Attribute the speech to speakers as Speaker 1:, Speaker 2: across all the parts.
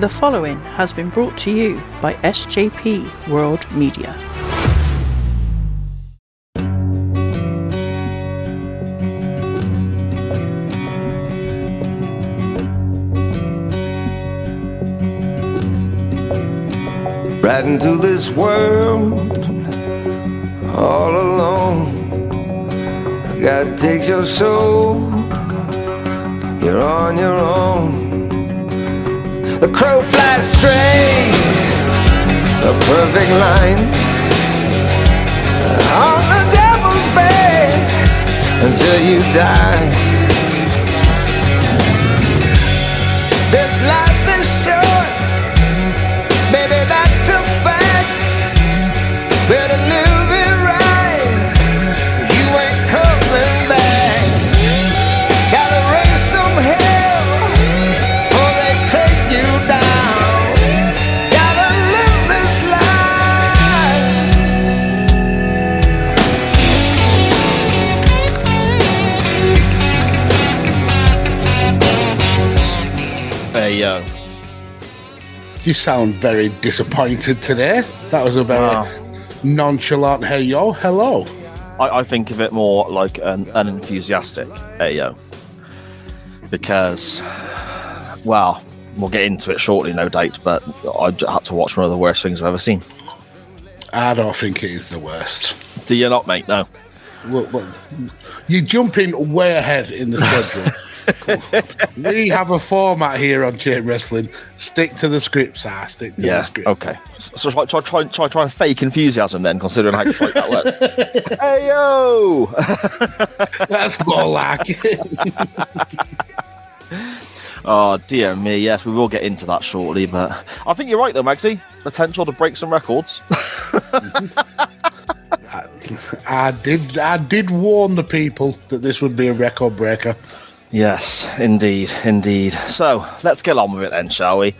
Speaker 1: The following has been brought to you by SJP World Media.
Speaker 2: right into this world all alone. God takes your soul, you're on your own. The crow flies straight, a perfect line on the devil's bed until you die. You
Speaker 3: sound very disappointed today. That was a very
Speaker 4: Wow.
Speaker 3: nonchalant hey yo, hello.
Speaker 4: I, I think of it more like an unenthusiastic hey yo. Because, well, we'll get into it shortly, no doubt, but I had to watch one of the worst things I've ever seen.
Speaker 3: I don't think it is the worst.
Speaker 4: Do you not, mate? No.
Speaker 3: Well, well, you jump in way ahead in the schedule. we have a format here on Chain Wrestling. Stick to the script, sir. Stick to the
Speaker 4: Yeah.
Speaker 3: script.
Speaker 4: Okay. So, so try, try, try, try, try and fake enthusiasm then, considering how shite that was. hey yo.
Speaker 3: That's more like it.
Speaker 4: Oh dear me, yes, we will get into that shortly, but I think you're right though, Magsy. Potential to break some records.
Speaker 3: I did I did warn the people that this would be a record breaker.
Speaker 4: Yes, indeed, indeed. So let's get on with it then, shall we?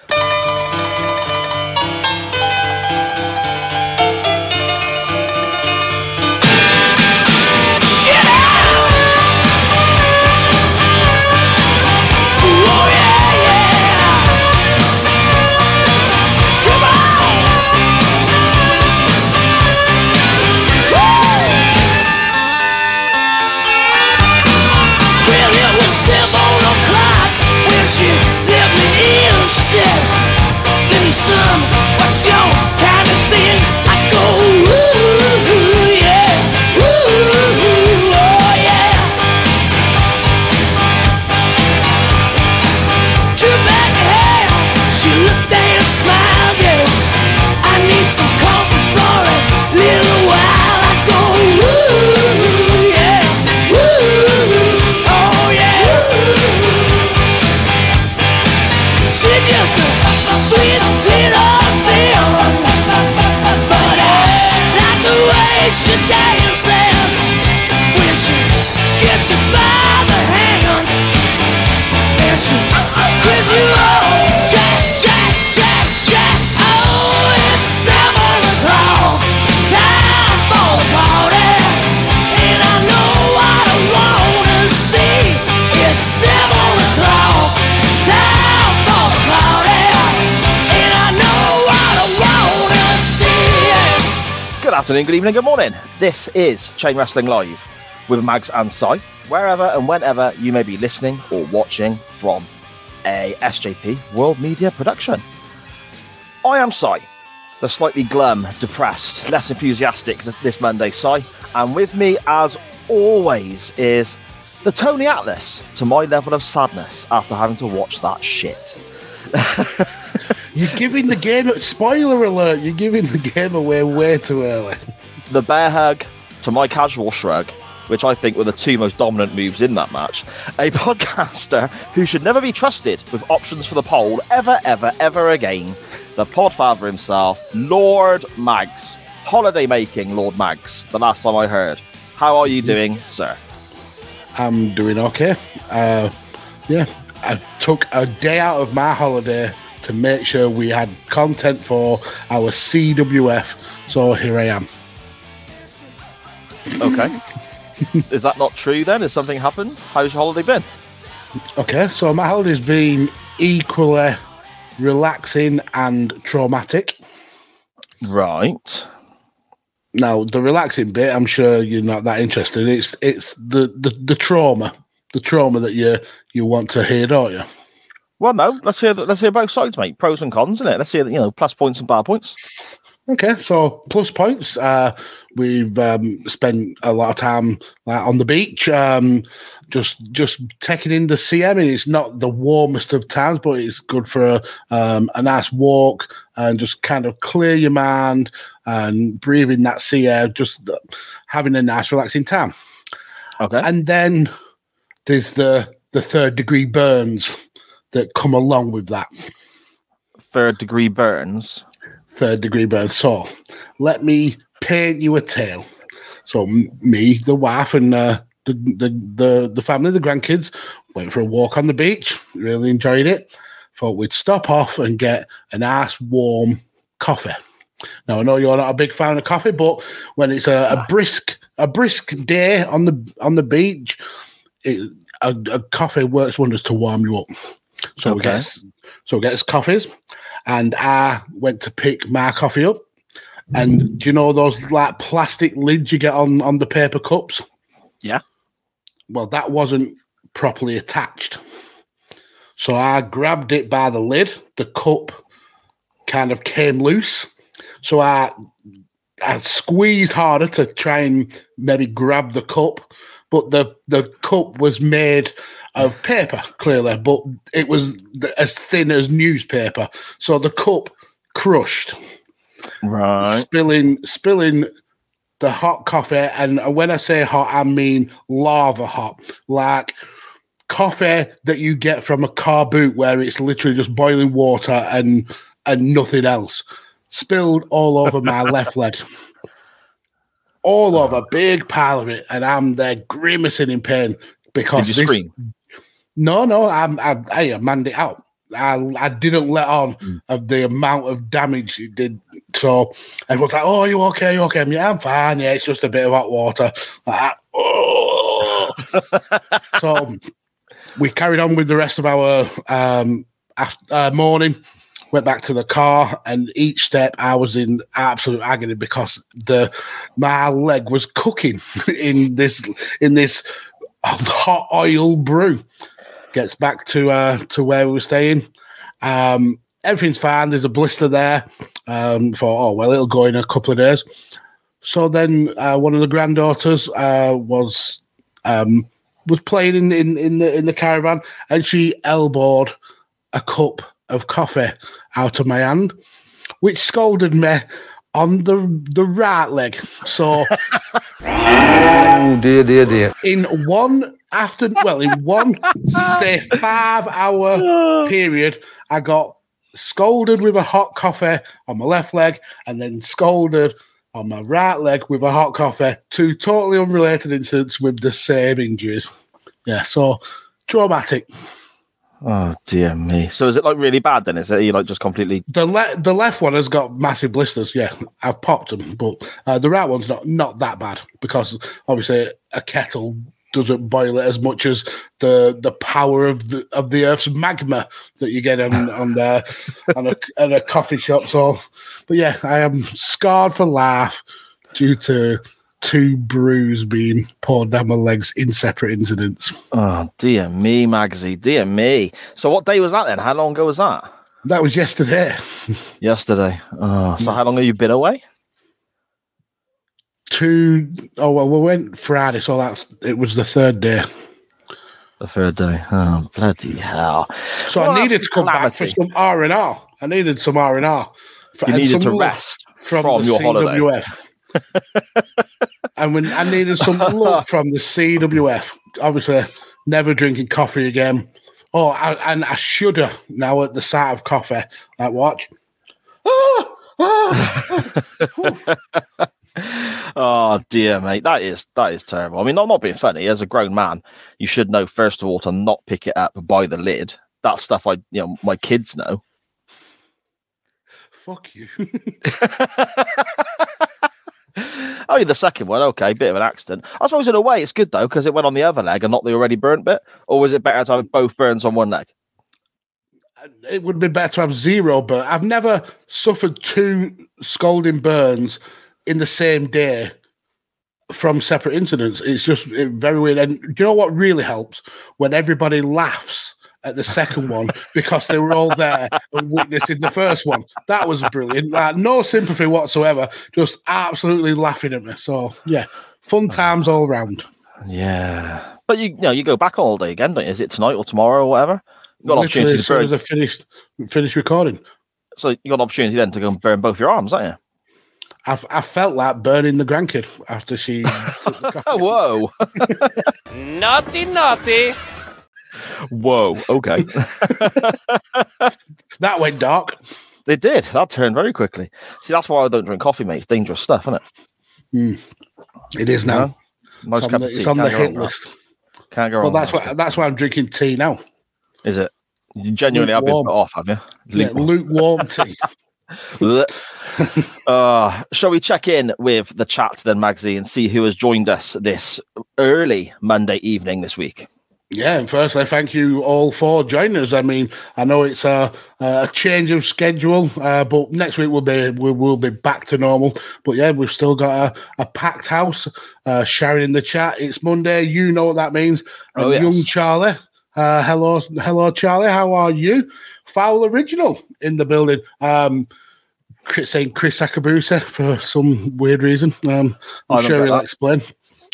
Speaker 4: Afternoon, good evening, good morning. This is Chain Wrestling Live with Mags and Sai, wherever and whenever you may be listening or watching from a SJP World Media production. I am Sai, the slightly glum, depressed, less enthusiastic th- this Monday Sai, and with me, as always, is the Tony Atlas to my level of sadness after having to watch that shit.
Speaker 3: You're giving the game spoiler alert, you're giving the game away way too early.
Speaker 4: the bear hug to my casual shrug, which I think were the two most dominant moves in that match. A podcaster who should never be trusted with options for the poll ever, ever, ever again. The podfather himself, Lord Mags. Holiday making Lord Mags, the last time I heard. How are you doing, sir?
Speaker 3: I'm doing okay. Uh, yeah, I took a day out of my holiday to make sure we had content for our CWF. So here I am.
Speaker 4: Okay. Is that not true then? Has something happened? How's your holiday been?
Speaker 3: Okay, so my holiday's been equally relaxing and traumatic.
Speaker 4: Right.
Speaker 3: Now, the relaxing bit, I'm sure you're not that interested. It's it's the the, the trauma, the trauma that you you want to hear, don't you?
Speaker 4: Well, no. Let's hear. Let's hear both sides, mate. Pros and cons, isn't it? Let's hear. You know, plus points and bad points.
Speaker 3: Okay, so plus points. Uh, we've um, spent a lot of time like, on the beach, um, just just taking in the sea. I mean, it's not the warmest of times, but it's good for a, um, a nice walk and just kind of clear your mind and breathing that sea air, just having a nice, relaxing time.
Speaker 4: Okay.
Speaker 3: And then there's the the third degree burns that come along with that.
Speaker 4: Third degree burns.
Speaker 3: third degree burns. So let me paint you a tale. So m- me, the wife, and uh, the, the the the family, the grandkids, went for a walk on the beach. Really enjoyed it. Thought we'd stop off and get a nice warm coffee. Now I know you're not a big fan of coffee, but when it's a, a brisk a brisk day on the on the beach, it, a, a coffee works wonders to warm you up. So we get so we get us coffees, and I went to pick my coffee up. And mm. do you know those like plastic lids you get on on the paper cups?
Speaker 4: Yeah.
Speaker 3: Well, that wasn't properly attached. So I grabbed it by the lid. The cup kind of came loose. So I I squeezed harder to try and maybe grab the cup, but the the cup was made of paper, clearly, but it was as thin as newspaper. So the cup crushed,
Speaker 4: Right.
Speaker 3: spilling spilling the hot coffee. And when I say hot, I mean lava hot, like coffee that you get from a car boot where it's literally just boiling water and and nothing else. Spilled all over my left leg. All of a big pile of it, and I'm there grimacing in pain because
Speaker 4: Did you
Speaker 3: this-
Speaker 4: scream?
Speaker 3: no, no, I'm, I, I manned it out. I, I didn't let on
Speaker 4: Mm.
Speaker 3: of the amount of damage it did. So everyone's like, "Oh, you okay? You okay?" I'm, yeah, I'm fine. Yeah, it's just a bit of hot water. Like, oh. so we carried on with the rest of our um, af- uh, morning. Went back to the car, and each step I was in absolute agony because the my leg was cooking in this in this hot oil brew gets back to uh to where we were staying. Um everything's fine. There's a blister there. Um for oh well it'll go in a couple of days. So then uh, one of the granddaughters uh was um was playing in, in in the in the caravan and she elbowed a cup of coffee out of my hand, which scolded me on the the right leg. So
Speaker 5: Oh dear, dear, dear.
Speaker 3: in one after well in one say five hour period i got scolded with a hot coffee on my left leg and then scolded on my right leg with a hot coffee two totally unrelated incidents with the same injuries yeah so traumatic
Speaker 4: Oh dear me. So is it like really bad then? Is it you like just completely?
Speaker 3: the le- the left one has got massive blisters yeah i've popped them but uh, the right one's not not that bad because obviously a kettle doesn't boil it as much as the the power of the of the earth's magma that you get on on the on a, at a coffee shop so but yeah i am scarred for life due to two brews being poured down my legs in separate incidents
Speaker 4: Oh dear me, Magsy. Dear me. So what day was that then? How long ago was that?
Speaker 3: that was yesterday
Speaker 4: Yesterday. Oh, so how long have you been away?
Speaker 3: two oh well we went friday so that's it was the third day
Speaker 4: The third day. Oh bloody hell!
Speaker 3: So
Speaker 4: Well,
Speaker 3: I needed to come back for some R and R. I needed some R and R.
Speaker 4: You needed to rest from, your holiday.
Speaker 3: And when I needed some love from the CWF, obviously never drinking coffee again. Oh, I, and I shudder now at the sight of coffee. Like watch. Ah, ah, ah.
Speaker 4: Oh dear, mate. That is that is terrible. I mean, I'm not being funny. As a grown man, you should know first of all to not pick it up by the lid. That's stuff I, you know, my kids know.
Speaker 3: Fuck you.
Speaker 4: Oh, yeah, the second one, okay, bit of an accident. I suppose in a way it's good though because it went on the other leg and not the already burnt bit. Or was it better to have both burns on one leg?
Speaker 3: it would be better to have zero burn. I've never suffered two scalding burns in the same day from separate incidents. It's just very weird. And do you know what really helps? When everybody laughs at the second one because they were all there and witnessing the first one. That was brilliant. Like, no sympathy whatsoever, just absolutely laughing at me. So, yeah, fun oh. times all round.
Speaker 4: Yeah. But you, you know, you go back all day again, don't you? Is it tonight or tomorrow or whatever? You got an
Speaker 3: Literally,
Speaker 4: opportunity
Speaker 3: as
Speaker 4: to
Speaker 3: soon
Speaker 4: burn.
Speaker 3: as I finished, finished recording,
Speaker 4: So you got an opportunity then to go and burn both your arms, haven't
Speaker 3: I, I felt like burning the grandkid after she. took the
Speaker 4: you?
Speaker 3: coffee.
Speaker 4: Whoa.
Speaker 6: Naughty, naughty.
Speaker 4: Whoa. Okay.
Speaker 3: that went dark.
Speaker 4: they did. That turned very quickly. See, that's why I don't drink coffee, mate. It's dangerous stuff, isn't it?
Speaker 3: It is now.
Speaker 4: No? Most
Speaker 3: It's on the, it's on the hit list.
Speaker 4: that. Can't go
Speaker 3: Well, that's why that's why I'm drinking tea now.
Speaker 4: Is it? You genuinely have been put off, have you?
Speaker 3: Yeah,
Speaker 4: Lukewarm.
Speaker 3: lukewarm tea.
Speaker 4: Uh, shall we check in with the chat then, Magsy, and see who has joined us this early Monday evening this week?
Speaker 3: Yeah, and firstly, thank you all for joining us. I mean, I know it's a, a change of schedule, uh, but next week we'll be we will be back to normal. But yeah, we've still got a, a packed house. Uh, Sharon in the chat. It's Monday. You know what that means. And
Speaker 4: Oh, yes.
Speaker 3: young Charlie. Uh, hello, hello, Charlie. How are you? Foul original in the building. Um, saying Chris Akabusi for some weird reason. Um, I'm sure he'll
Speaker 4: that.
Speaker 3: explain.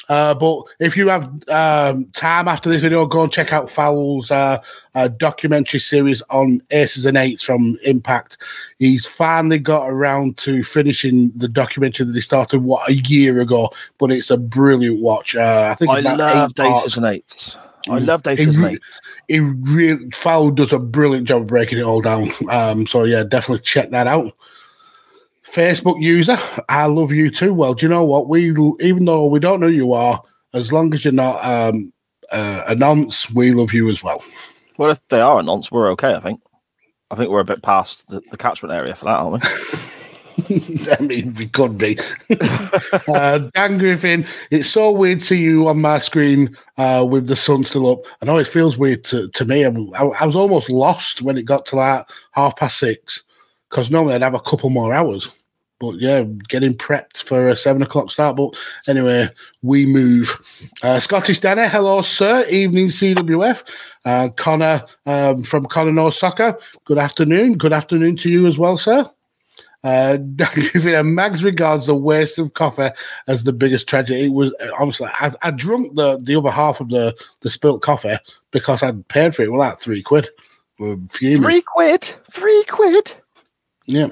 Speaker 3: Uh, but if you have um, time after this video, go and check out Fowl's uh, uh, documentary series on Aces and Eights from Impact. He's finally got around to finishing the documentary that he started what a year ago, but it's a brilliant watch. Uh, I think
Speaker 4: I love
Speaker 3: eight parts.
Speaker 4: And Eights. I
Speaker 3: Mm.
Speaker 4: love
Speaker 3: It
Speaker 4: Daces and Eights.
Speaker 3: He really Fowl does a brilliant job of breaking it all down. Um, so yeah, definitely check that out. Facebook user, I love you too. Well, do you know what? We even though we don't know who you are, as long as you're not um, uh, a nonce, we love you as well.
Speaker 4: Well, if they are a nonce, we're okay, I think. I think we're a bit past the, the catchment area for that, aren't we?
Speaker 3: I mean, we could be. uh, Dan Griffin, it's so weird to see you on my screen uh, with the sun still up. I know it feels weird to, to me. I, I was almost lost when it got to like half past six because normally I'd have a couple more hours. But yeah, getting prepped for a seven o'clock start. But anyway, we move. Uh, Scottish Danny, hello, sir. Evening, CWF. Uh, Connor um, from Connor Knows Soccer, good afternoon. Good afternoon to you as well, sir. Uh, Mags regards the waste of coffee as the biggest tragedy. It was uh, honestly, I, I drunk the, the other half of the, the spilt coffee because I'd paid for it. Well, that three quid.
Speaker 4: Three quid. Three quid.
Speaker 3: Yeah.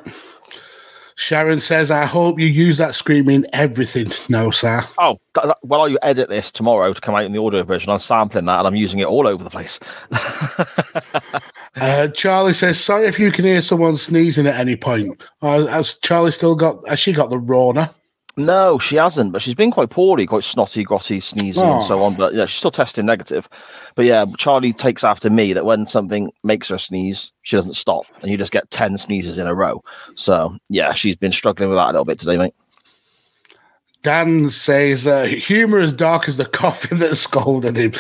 Speaker 3: Sharon says, I hope you use that screaming everything No, sir.
Speaker 4: Oh, th- th- while you edit this tomorrow to come out in the audio version, I'm sampling that and I'm using it all over the place.
Speaker 3: Uh, Charlie says, sorry if you can hear someone sneezing at any point. Uh, has Charlie still got, has she got the Rona?
Speaker 4: No, she hasn't, but she's been quite poorly, quite snotty, grotty, sneezing, and so
Speaker 3: Oh.
Speaker 4: on. But yeah, she's still testing negative. But yeah, Charlie takes after me that when something makes her sneeze, she doesn't stop, and you just get ten sneezes in a row. So yeah, she's been struggling with that a little bit today, mate.
Speaker 3: Dan says, uh, humor as dark as the coffee that scalded him.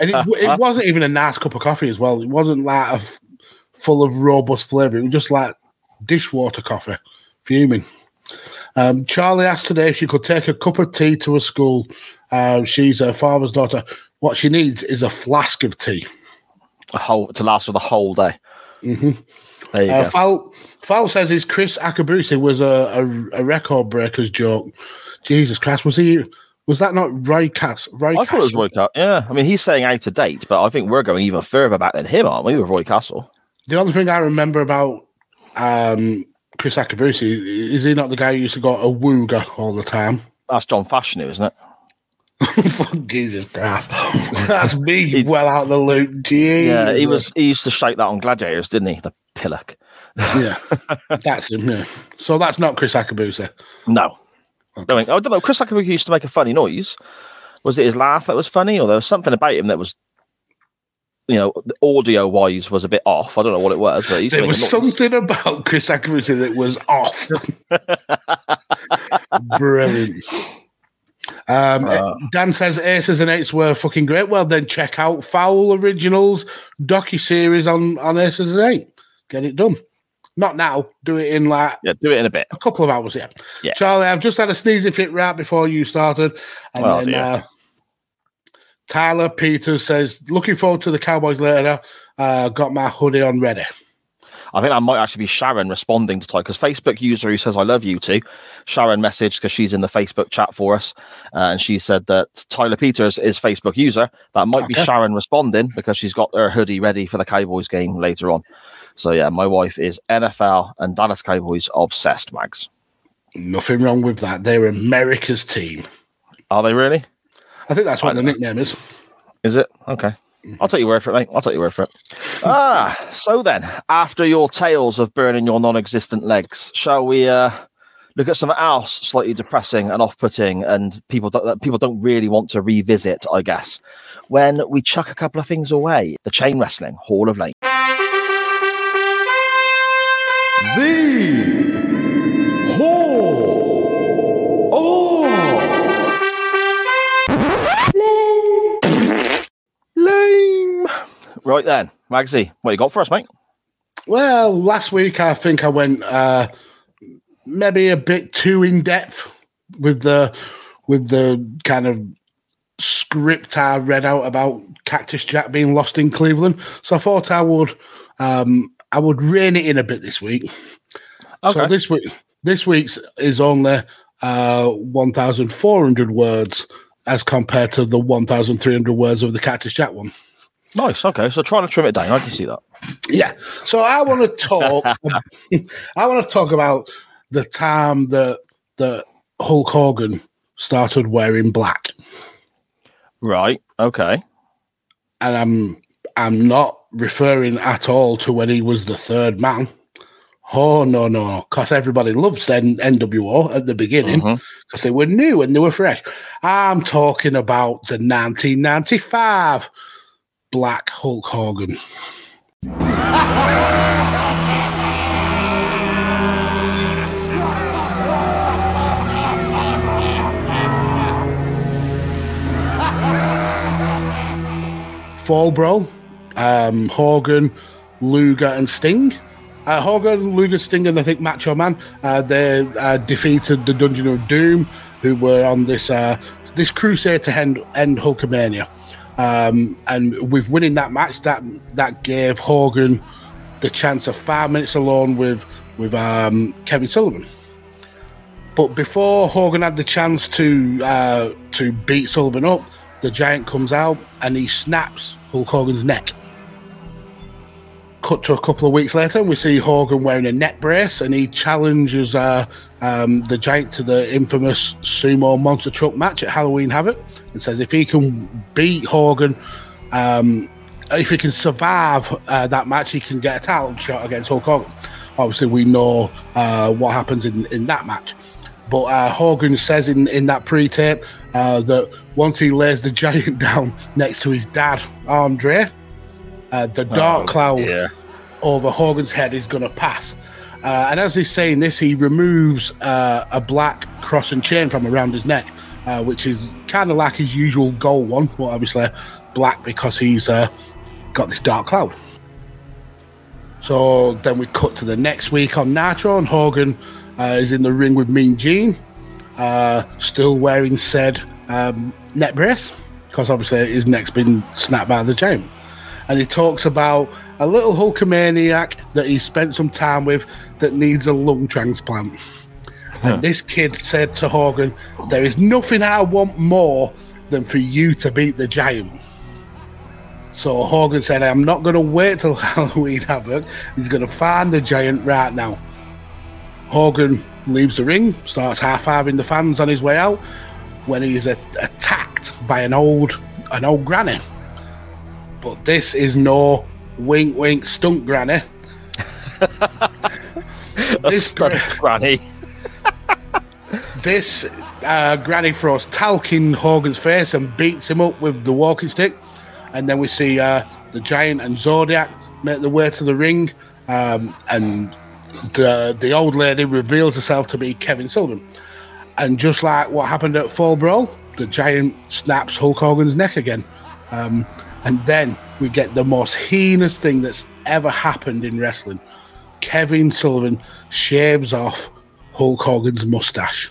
Speaker 3: and it, it wasn't even a nice cup of coffee as well. It wasn't like a f- full of robust flavour. It was just like dishwater coffee, fuming. Um, Charlie asked today if she could take a cup of tea to a school. Uh, she's her father's daughter. What she needs is a flask of tea.
Speaker 4: A whole to last for the whole day.
Speaker 3: Mhm.
Speaker 4: There you
Speaker 3: Uh,
Speaker 4: go.
Speaker 3: Fowl, Fowl says his Chris Akabusi was a, a, a record breakers joke. Jesus Christ, was he? Was that not Roy Cass? Roy
Speaker 4: I thought it was
Speaker 3: Castle?
Speaker 4: Roy Castle. Yeah, I mean he's saying out of date, but I think we're going even further back than him, aren't we? With Roy Castle.
Speaker 3: The only thing I remember about um, Chris Akabusi is he not the guy who used to go a wooga all the time?
Speaker 4: That's John Fashanu, isn't it?
Speaker 3: Fuck Jesus Christ, that's me well out the loop. Jesus.
Speaker 4: Yeah, he was. He used to shake that on Gladiators, didn't he? The pillock.
Speaker 3: Yeah, that's him. Yeah. So that's not Chris Akabusi.
Speaker 4: No. I don't, I don't know. Chris Akabusi used to make a funny noise. Was it his laugh that was funny, or there was something about him that was, you know, audio wise was a bit off? I don't know what it was, but he
Speaker 3: There was something about Chris Akabusi that was off. Brilliant. Um,
Speaker 4: Uh.
Speaker 3: Dan says Aces and Eights were fucking great. Well, then check out Foul Originals docu series on on Aces and Eight. Get it done. Not now. Do it in like
Speaker 4: Yeah, do it in a bit.
Speaker 3: a couple of hours. Yeah.
Speaker 4: Yeah.
Speaker 3: Charlie, I've just had a sneezing fit right before you started, and
Speaker 4: Oh,
Speaker 3: then
Speaker 4: dear.
Speaker 3: uh, Tyler Peters says, "Looking forward to the Cowboys later. Uh, got my hoodie on ready."
Speaker 4: I think that might actually be Sharon responding to Ty because Facebook user who says I love you too. Sharon messaged because she's in the Facebook chat for us, uh, and she said that Tyler Peters is Facebook user. That might be Sharon responding because she's got her hoodie ready for the Cowboys game later on. So yeah, my wife is NFL and Dallas Cowboys obsessed. Mags,
Speaker 3: Nothing wrong with that. They're America's team.
Speaker 4: are they really?
Speaker 3: I think that's what
Speaker 4: I
Speaker 3: the
Speaker 4: know.
Speaker 3: nickname is.
Speaker 4: Is it okay? I'll take your word for it, mate. I'll take your word for it. ah, so then, after your tales of burning your non-existent legs, shall we uh, look at something else slightly depressing and off-putting, and people don't, that people don't really want to revisit? I guess when we chuck a couple of things away, the chain wrestling Hall of Fame. Lame. Right then, Magsy, what you got for us, mate?
Speaker 3: Well, last week I think I went uh, maybe a bit too in depth with the with the kind of script I read out about Cactus Jack being lost in Cleveland. So I thought I would um, I would rein it in a bit this week.
Speaker 4: Okay.
Speaker 3: So this week this week's is only uh, one thousand four hundred words as compared to the one thousand three hundred words of the Cactus Jack one.
Speaker 4: Nice. Okay, so trying to trim it down. I can see that.
Speaker 3: Yeah. So I want to talk. I want to talk about the time that that Hulk Hogan started wearing black,
Speaker 4: Right. Okay.
Speaker 3: and I'm I'm not referring at all to when he was the third man. Oh no no! Because everybody loves N- NWO at the beginning because
Speaker 4: Mhm.
Speaker 3: they were new and they were fresh. I'm talking about the 1995 Black Hulk Hogan. Fall Brawl, um, Hogan, Luger, and Sting. Uh, Hogan, Luger, Sting, and I think Macho Man. Uh, they uh, defeated the Dungeon of Doom, who were on this uh, this crusade to end, end Hulkamania. Um, and with winning that match, that that gave Hogan the chance of five minutes alone with with um, Kevin Sullivan. But before Hogan had the chance to uh, to beat Sullivan up, the Giant comes out and he snaps Hulk Hogan's neck. Cut to a couple of weeks later, and we see Hogan wearing a neck brace, and he challenges uh, um, the Giant to the infamous sumo monster truck match at Halloween Havoc, and says if he can beat Hogan, um, if he can survive uh, that match, he can get a title shot against Hulk Hogan. Obviously, we know uh, what happens in, in that match. But uh, Hogan says in, in that pre tape uh, that once he lays the giant down next to his dad, Andre, uh, the dark cloud
Speaker 4: Yeah.
Speaker 3: over Hogan's head is going to pass. Uh, and as he's saying this, he removes uh, a black cross and chain from around his neck, uh, which is kind of like his usual gold one, but obviously black because he's uh, got this dark cloud. So then we cut to the next week on Nitro, and Hogan uh, is in the ring with Mean Gene, uh, still wearing said um, neck brace, because obviously his neck's been snapped by the giant. And he talks about a little Hulkamaniac that he spent some time with that needs a lung transplant. And this kid said to Hogan, There is nothing I want more than for you to beat the giant. So Hogan said, I'm not going to wait till Halloween Havoc. He's going to find the giant right now. Hogan leaves the ring, starts half-fiving the fans on his way out when he is a- attacked by an old an old granny. But this is no wink wink stunt granny. This
Speaker 4: granny.
Speaker 3: This uh, granny throws talc in Hogan's face and beats him up with the walking stick. And then we see uh, the giant and Zodiac make their way to the ring. Um, and the, the old lady reveals herself to be Kevin Sullivan. And just like what happened at Fall Brawl, the giant snaps Hulk Hogan's neck again. Um, and then we get the most heinous thing that's ever happened in wrestling. Kevin Sullivan shaves off Hulk Hogan's mustache.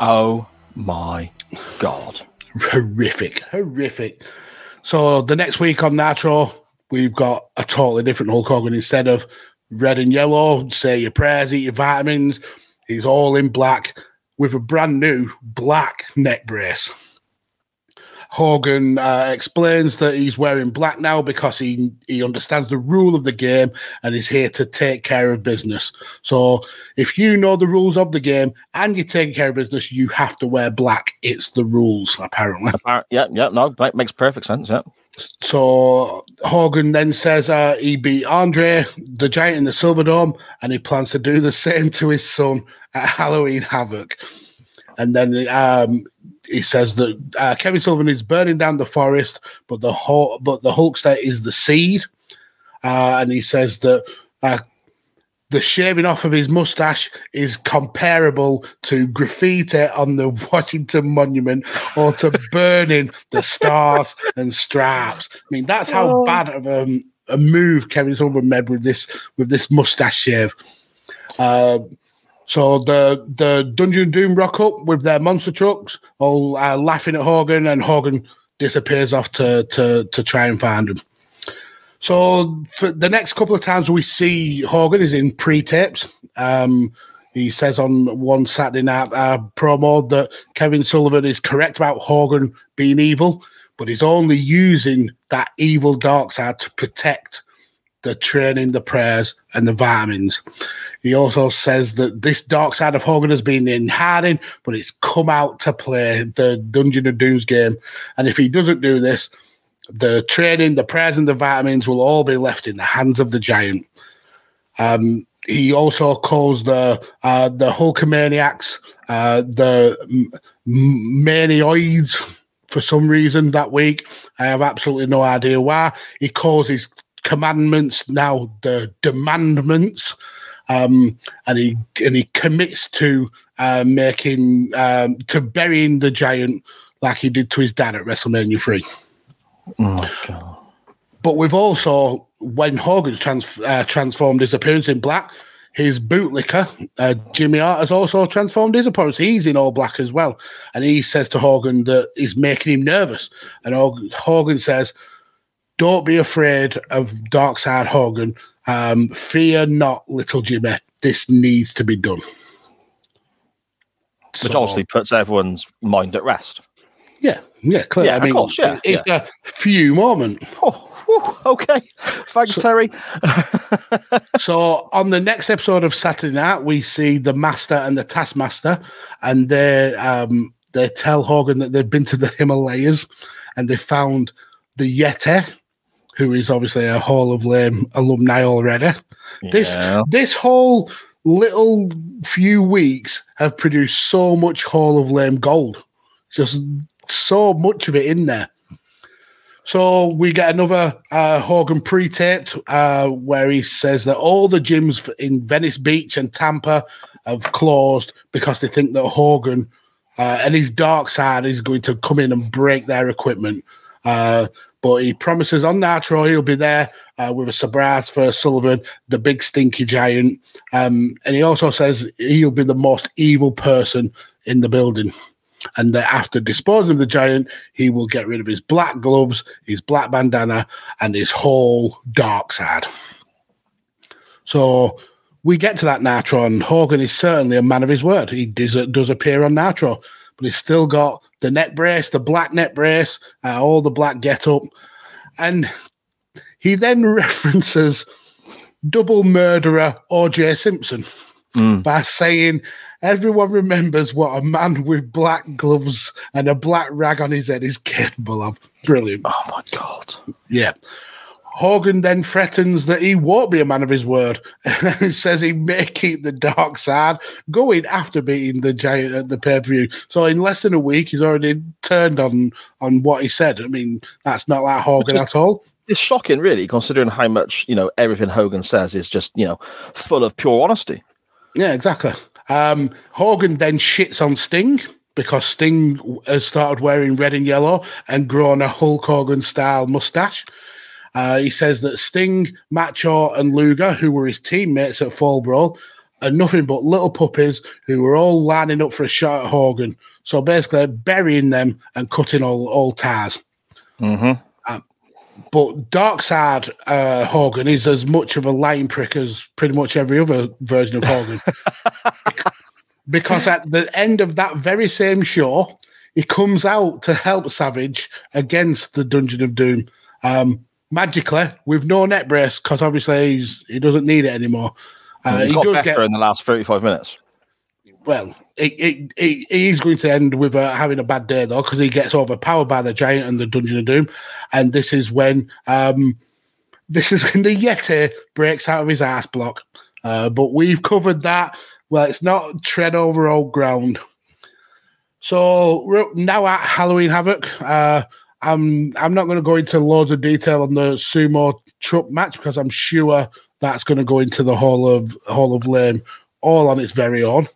Speaker 4: Oh my god.
Speaker 3: horrific, horrific. So the next week on Nitro, we've got a totally different Hulk Hogan. Instead of red and yellow, say your prayers, eat your vitamins, he's all in black with a brand new black neck brace. Hogan uh, explains that he's wearing black now because he he understands the rule of the game and is here to take care of business. So if you know the rules of the game and you're taking care of business, you have to wear black. It's the rules, apparently.
Speaker 4: Appar- Yeah, yeah, no, that makes perfect sense. Yeah.
Speaker 3: So Hogan then says uh, he beat Andre the Giant in the Silver Dome, and he plans to do the same to his son at Halloween Havoc. And then um, he says that uh, Kevin Sullivan is burning down the forest, but the Hul- but the Hulkster is the seed. Uh, and he says that uh, the shaving off of his mustache is comparable to graffiti on the Washington Monument or to burning the stars and stripes. I mean, that's how bad of a, a move Kevin Sullivan made with this with this mustache shave. Uh, so the the Dungeon Doom rock up with their monster trucks, all uh, laughing at Hogan, and Hogan disappears off to to to try and find him. So the next couple of times we see Hogan is in pre-tapes. Um, he says on one Saturday night uh, promo that Kevin Sullivan is correct about Hogan being evil, but he's only using that evil dark side to protect the training, the prayers, and the vitamins. He also says that this dark side of Hogan has been in hiding, but it's come out to play the Dungeon of Dooms game. And if he doesn't do this, the training, the prayers, and the vitamins will all be left in the hands of the giant. Um, he also calls the uh, the Hulkamaniacs uh, the m- manioids for some reason that week. I have absolutely no idea why. He calls his commandments now the demandments, um, and he and he commits to uh, making um, to burying the giant like he did to his dad at WrestleMania three. But we've also, when Hogan's trans- uh, transformed his appearance in black, his bootlicker, uh, Jimmy Hart, has also transformed his appearance. He's in all black as well. And he says to Hogan that he's making him nervous. And Hogan says, Don't be afraid of Dark Side Hogan. Um, fear not, little Jimmy. This needs to be done.
Speaker 4: Which
Speaker 3: So-
Speaker 4: obviously puts everyone's mind at rest.
Speaker 3: Yeah, yeah, clearly.
Speaker 4: Yeah,
Speaker 3: I
Speaker 4: of
Speaker 3: mean,
Speaker 4: course, yeah,
Speaker 3: it's a few moment.
Speaker 4: Oh, whew, okay. Thanks, Terry.
Speaker 3: So on the next episode of Saturday Night, we see the Master and the Taskmaster, and they um, they tell Hogan that they've been to the Himalayas and they found the Yeti, who is obviously a Hall of Lame alumni already. This
Speaker 4: Yeah.
Speaker 3: this whole little few weeks have produced so much Hall of Lame gold, just so much of it in there. So we get another uh, Hogan pre-taped uh, where he says that all the gyms in Venice Beach and Tampa have closed because they think that Hogan uh, and his dark side is going to come in and break their equipment. But he promises on Nitro he'll be there uh, with a surprise for Sullivan, the big stinky giant. Um, and he also says he'll be the most evil person in the building. And that after disposing of the giant, he will get rid of his black gloves, his black bandana, and his whole dark side. So we get to that Nitro, and Hogan is certainly a man of his word. He does, does appear on Nitro, but he's still got the net brace, the black net brace, uh, all the black get up. And he then references double murderer OJ Simpson by saying, Everyone remembers what a man with black gloves and a black rag on his head is capable of. Brilliant.
Speaker 4: Oh my god.
Speaker 3: Yeah. Hogan then threatens that he won't be a man of his word and says he may keep the dark side going after beating the giant at the pay per view. So, in less than a week, he's already turned on on what he said. I mean, that's not like Hogan
Speaker 4: Just-
Speaker 3: at all.
Speaker 4: It's shocking, really, considering how much, you know, everything Hogan says is just, you know, full of pure honesty.
Speaker 3: Yeah, exactly. Um, Hogan then shits on Sting because Sting has started wearing red and yellow and grown a Hulk Hogan style mustache. Uh, he says that Sting, Macho, and Luger, who were his teammates at Fall Brawl, are nothing but little puppies who were all lining up for a shot at Hogan. So basically, burying them and cutting all, all ties.
Speaker 4: Mm-hmm.
Speaker 3: But Dark Side uh, Hogan is as much of a lying prick as pretty much every other version of Hogan. because at the end of that very same show, he comes out to help Savage against the Dungeon of Doom. Um, magically, with no net brace, because obviously he's, he doesn't need it anymore. Uh,
Speaker 4: He's
Speaker 3: he
Speaker 4: got better
Speaker 3: get
Speaker 4: in the last 35 minutes.
Speaker 3: well, it, it, it, he's going to end with uh, having a bad day though, because he gets overpowered by the giant and the Dungeon of Doom, and this is when um, this is when the Yeti breaks out of his ass block. Uh, but we've covered that. Well, it's not tread over old ground. So we're up now at Halloween Havoc. Uh, I'm I'm not going to go into loads of detail on the sumo truck match because I'm sure that's going to go into the Hall of Hall of Lame all on its very own.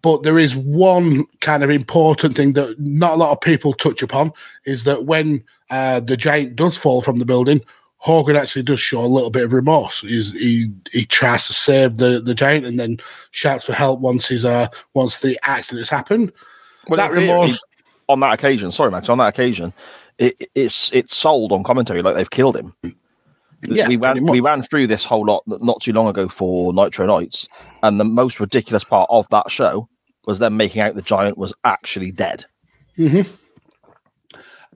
Speaker 3: But there is one kind of important thing that not a lot of people touch upon is that when uh, the giant does fall from the building, Hogan actually does show a little bit of remorse. He's, he he tries to save the, the giant and then shouts for help once he's uh once the accident's happened.
Speaker 4: Well,
Speaker 3: that remorse,
Speaker 4: on that occasion, sorry, Mags, on that occasion, it, it's it's sold on commentary like they've killed him.
Speaker 3: Yeah,
Speaker 4: we ran we ran through this whole lot not too long ago for Nitro Nights, and the most ridiculous part of that show was them making out the giant was actually dead. Mm-hmm.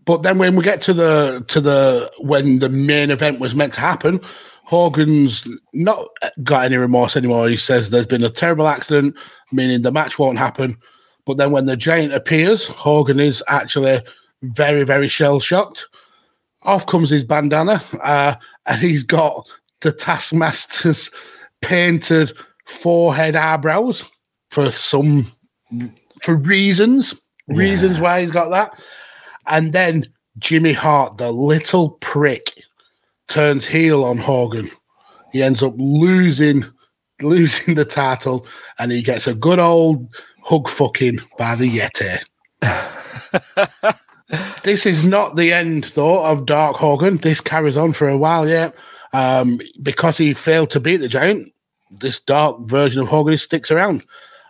Speaker 3: But then when we get to the to the when the main event was meant to happen, Hogan's not got any remorse anymore. He says there's been a terrible accident, meaning the match won't happen. But then when the giant appears, Hogan is actually very, very shell shocked. Off comes his bandana, uh, and he's got the Taskmaster's painted forehead eyebrows for some for reasons, reasons why he's got that. And then Jimmy Hart, the little prick, turns heel on Hogan. He ends up losing losing the title, and he gets a good old hug fucking by the Yeti. this is not the end, though, of Dark Hogan. This carries on for a while yet. Um, because he failed to beat the Giant, this dark version of Hogan sticks around.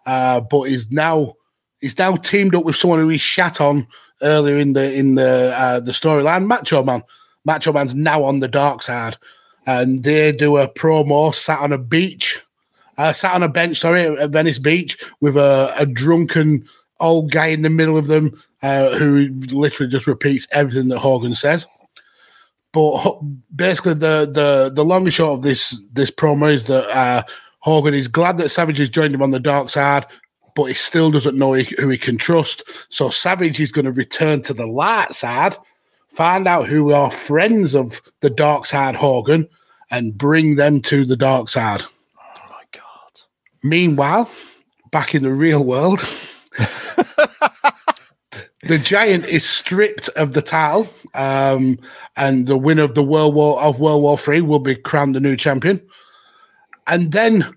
Speaker 3: Uh, but he's now he's now teamed up with someone who he shat on earlier in the in the uh, the storyline, Macho Man. Macho Man's now on the dark side, and they do a promo sat on a beach, uh, sat on a bench, sorry, at Venice Beach with a, a drunken old guy in the middle of them uh, who literally just repeats everything that Hogan says. But basically, the the the long and short of this this promo is that uh, Hogan is glad that Savage has joined him on the dark side, but he still doesn't know he, who he can trust. So Savage is going to return to the light side, find out who are friends of the dark side Hogan, and bring them to the dark side. Meanwhile, back in the real world, the giant is stripped of the title, um, and the winner of the World War of World War Three will be crowned the new champion. And then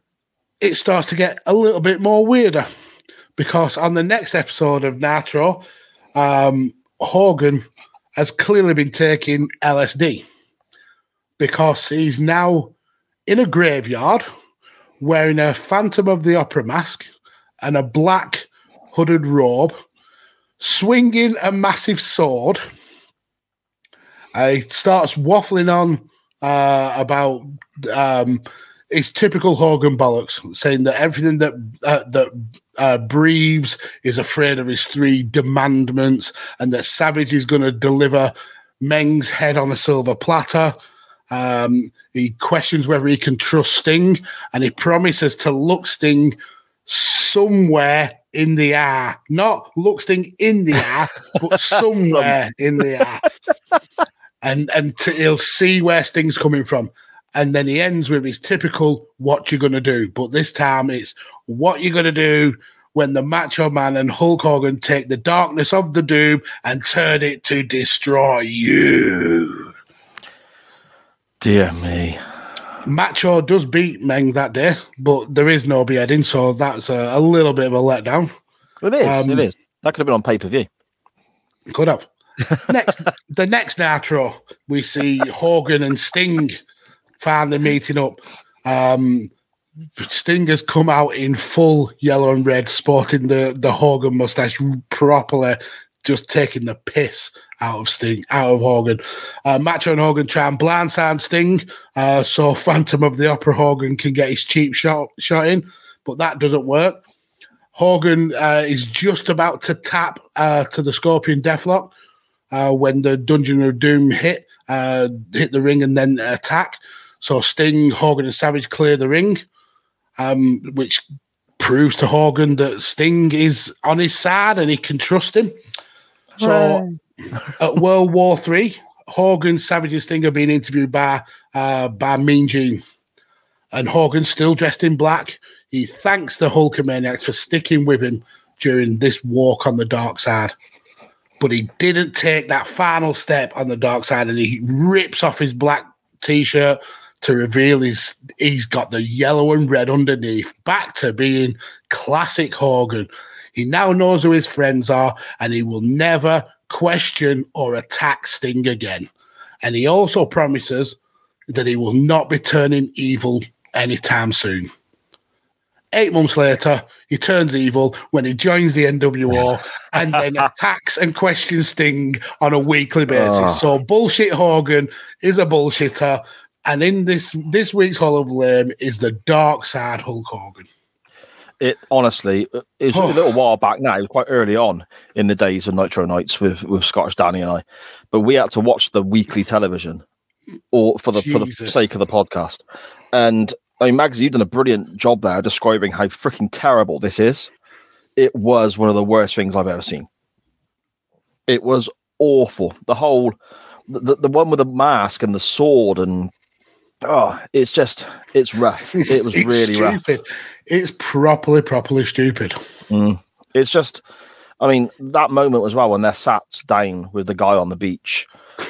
Speaker 3: it starts to get a little bit more weirder because on the next episode of Nitro, um, Hogan has clearly been taking LSD because he's now in a graveyard wearing a Phantom of the Opera mask and a black hooded robe, swinging a massive sword. Uh, he starts waffling on uh, about um, his typical Hogan bollocks, saying that everything that uh, that uh, breathes is afraid of his three demandments, and that Savage is going to deliver Meng's head on a silver platter. Um, he questions whether he can trust Sting, and he promises to look Sting somewhere in the air. Not look Sting in the eye, but somewhere in the eye, and and to, he'll see where Sting's coming from. And then he ends with his typical "What you're gonna do?" But this time it's "What you're gonna do?" When the Macho Man and Hulk Hogan take the darkness of the Doom and turn it to destroy you.
Speaker 4: Dear me.
Speaker 3: Macho does beat Meng that day, but there is no beheading, so that's a, a little bit of a letdown.
Speaker 4: It is.
Speaker 3: Um,
Speaker 4: it is. That could have been on pay per view.
Speaker 3: Could have. next, the next Nitro, we see Hogan and Sting finally meeting up. Um, Sting has come out in full yellow and red, sporting the, the Hogan mustache properly, just taking the piss out of Sting, out of Hogan. Uh, Macho and Hogan try and blindside Sting, uh, so Phantom of the Opera Hogan can get his cheap shot shot in, but that doesn't work. Hogan uh, is just about to tap uh, to the Scorpion Deathlock uh, when the Dungeon of Doom hit, uh, hit the ring and then attack. So Sting, Hogan, and Savage clear the ring, um, which proves to Hogan that Sting is on his side and he can trust him. So at World War Three, Hogan, Savage, and Sting are being interviewed by uh, by Mean Gene, and Hogan still dressed in black. He thanks the Hulkamaniacs for sticking with him during this walk on the dark side. But he didn't take that final step on the dark side and he rips off his black t shirt to reveal his he's got the yellow and red underneath, back to being classic Hogan. He now knows who his friends are and he will never question or attack Sting again. And he also promises that he will not be turning evil anytime soon. Eight months later, he turns evil when he joins the NWO and then attacks and questions Sting on a weekly basis.
Speaker 4: Oh.
Speaker 3: So bullshit Hogan is a bullshitter, and in this this week's Hall of Lame is the dark side Hulk Hogan.
Speaker 4: It honestly, it was
Speaker 3: Oh.
Speaker 4: a little while back now, quite early on in the days of Nitro Nights with, with Scottish Danny and I. But we had to watch the weekly television or for the for the sake of the podcast. And I mean, Mags, you've done a brilliant job there describing how freaking terrible this is. It was one of the worst things I've ever seen. It was awful. The whole the, the one with the mask and the sword and oh, it's just it's rough. It was
Speaker 3: It's
Speaker 4: really rough.
Speaker 3: It's properly, properly stupid. Mm.
Speaker 4: It's just, I mean, that moment as well when they're sat down with the guy on the beach,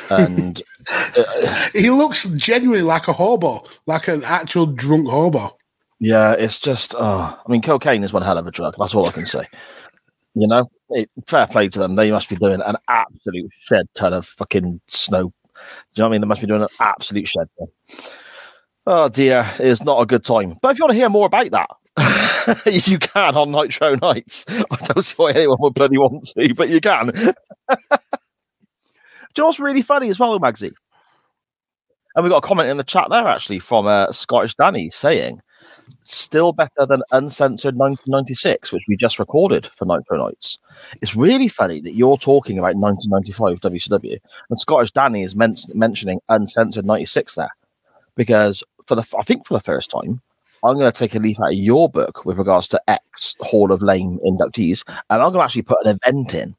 Speaker 4: and uh,
Speaker 3: He looks genuinely like a hobo, like an actual drunk hobo.
Speaker 4: yeah, it's just, oh, I mean, cocaine is one hell of a drug. That's all I can say. You know, it, fair play to them. They must be doing an absolute shed ton of fucking snow. Do you know what I mean? They must be doing an absolute shed. Oh dear, it's not a good time. But if you want to hear more about that, you can on Nitro Nights. I don't see why anyone would bloody want to, but you can. Do you know what's really funny as well, Magsy? And we got a comment in the chat there actually from uh, Scottish Danny saying, still better than Uncensored 1996, which we just recorded for Nitro Nights. It's really funny that you're talking about 1995 WCW and Scottish Danny is men- mentioning Uncensored 96 there because for the I think for the first time, I'm going to take a leaf out of your book with regards to X Hall of Lame inductees, and I'm going to actually put an event in.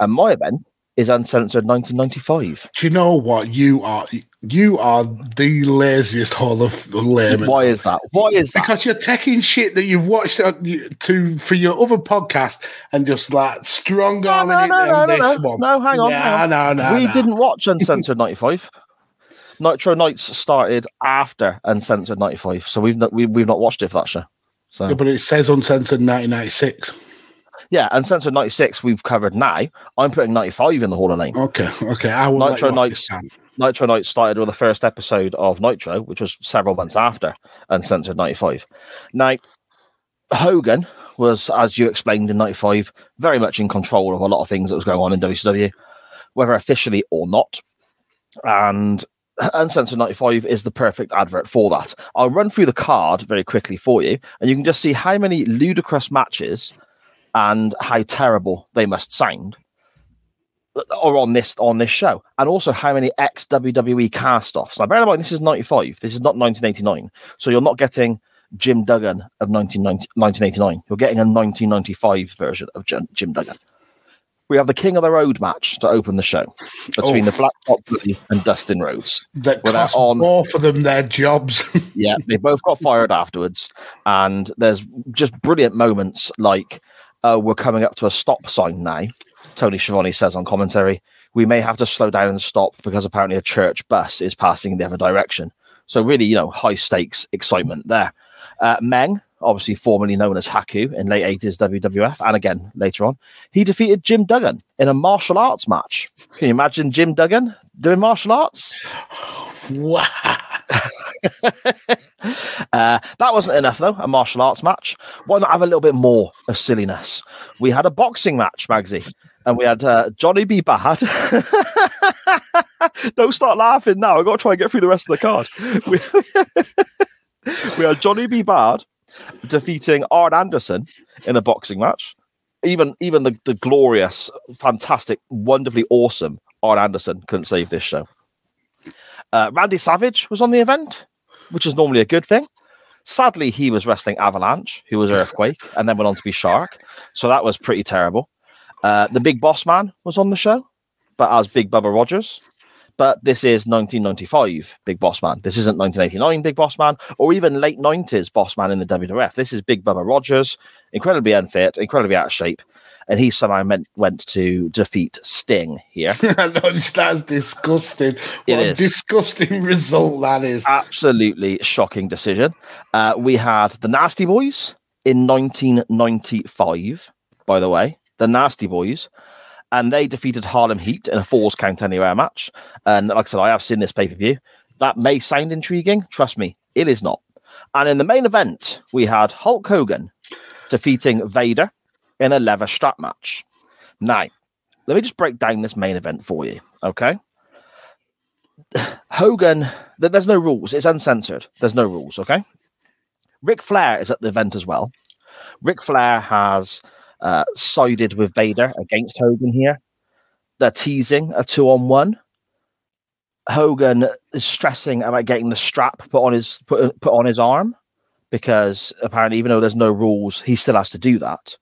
Speaker 4: And my event is Uncensored 1995.
Speaker 3: Do you know what you are? You are the laziest Hall of Lame.
Speaker 4: Why is that? Why is that?
Speaker 3: Because you're taking shit that you've watched on, to for your other podcast and just like strong
Speaker 4: No,
Speaker 3: arming
Speaker 4: no, no, no, no,
Speaker 3: this
Speaker 4: no.
Speaker 3: one.
Speaker 4: No, hang on,
Speaker 3: Yeah,
Speaker 4: hang on.
Speaker 3: no, no,
Speaker 4: we
Speaker 3: no.
Speaker 4: didn't watch Uncensored 95. Nitro Nights started after Uncensored 95, so we've not, we, we've not watched it for that show. So
Speaker 3: Yeah, but it says uncensored 1996.
Speaker 4: Yeah, Uncensored 96 we've covered now. I'm putting 95 in the Hall of Lame.
Speaker 3: Okay, okay. I will
Speaker 4: Nitro Nights. Nitro Nights started with the first episode of Nitro, which was several months after and Uncensored 95. Now, Hogan was, as you explained in 95, very much in control of a lot of things that was going on in WCW, whether officially or not. And Uncensored 95 is the perfect advert for that. I'll run through the card very quickly for you, and you can just see how many ludicrous matches and how terrible they must sound uh, or on this on this show, and also how many ex WWE cast offs. Now, bear in mind, this is 95. This is not 1989. So you're not getting Jim Duggan of 1990, 1989. You're getting a 1995 version of Jim, Duggan. We have the King of the Road match to open the show between
Speaker 3: Oh.
Speaker 4: the Black Top Bully and Dustin Rhodes.
Speaker 3: That cost
Speaker 4: on-
Speaker 3: both of them their jobs.
Speaker 4: Yeah, they both got fired afterwards, and there's just brilliant moments like, "Oh, we're coming up to a stop sign now." Tony Schiavone says on commentary, "We may have to slow down and stop because apparently a church bus is passing in the other direction." So really, you know, high stakes excitement there. Uh, Meng obviously formerly known as Haku in late 80s WWF, and again later on, he defeated Jim Duggan in a martial arts match. Can you imagine Jim Duggan doing martial arts?
Speaker 3: Wow.
Speaker 4: Uh, that wasn't enough, though, a martial arts match. Why not have a little bit more of silliness? We had a boxing match, Magsy, and we had uh, Johnny B. Bad. Don't start laughing now. I've got to try and get through the rest of the card. We, we had Johnny B. Bad defeating Arn Anderson in a boxing match. Even even the, the glorious, fantastic, wonderfully awesome Arn Anderson couldn't save this show. Uh, Randy Savage was on the event, which is normally a good thing. Sadly, he was wrestling Avalanche, who was Earthquake, and then went on to be Shark. So that was pretty terrible. Uh, the Big Boss Man was on the show, but as Big Bubba Rogers. But this is 1995 Big Boss Man. This isn't 1989 Big Boss Man or even late 90s Boss Man in the WWF. This is Big Bubba Rogers, incredibly unfit, incredibly out of shape. And he somehow meant, went to defeat Sting here.
Speaker 3: That's disgusting.
Speaker 4: It
Speaker 3: What a
Speaker 4: is.
Speaker 3: disgusting result that is.
Speaker 4: absolutely shocking decision. Uh, we had the Nasty Boys in 1995, by the way, the Nasty Boys, and they defeated Harlem Heat in a Falls Count Anywhere match. And like I said, I have seen this pay per view. That may sound intriguing. Trust me, it is not. And in the main event, we had Hulk Hogan defeating Vader in a leather strap match. Now, let me just break down this main event for you, okay? Hogan, th- there's no rules. It's uncensored. There's no rules. Okay. Ric Flair is at the event as well. Ric Flair has uh, sided with Vader against Hogan here. They're teasing a two on one. Hogan is stressing about getting the strap put on his put, put on his arm because apparently, even though there's no rules, he still has to do that.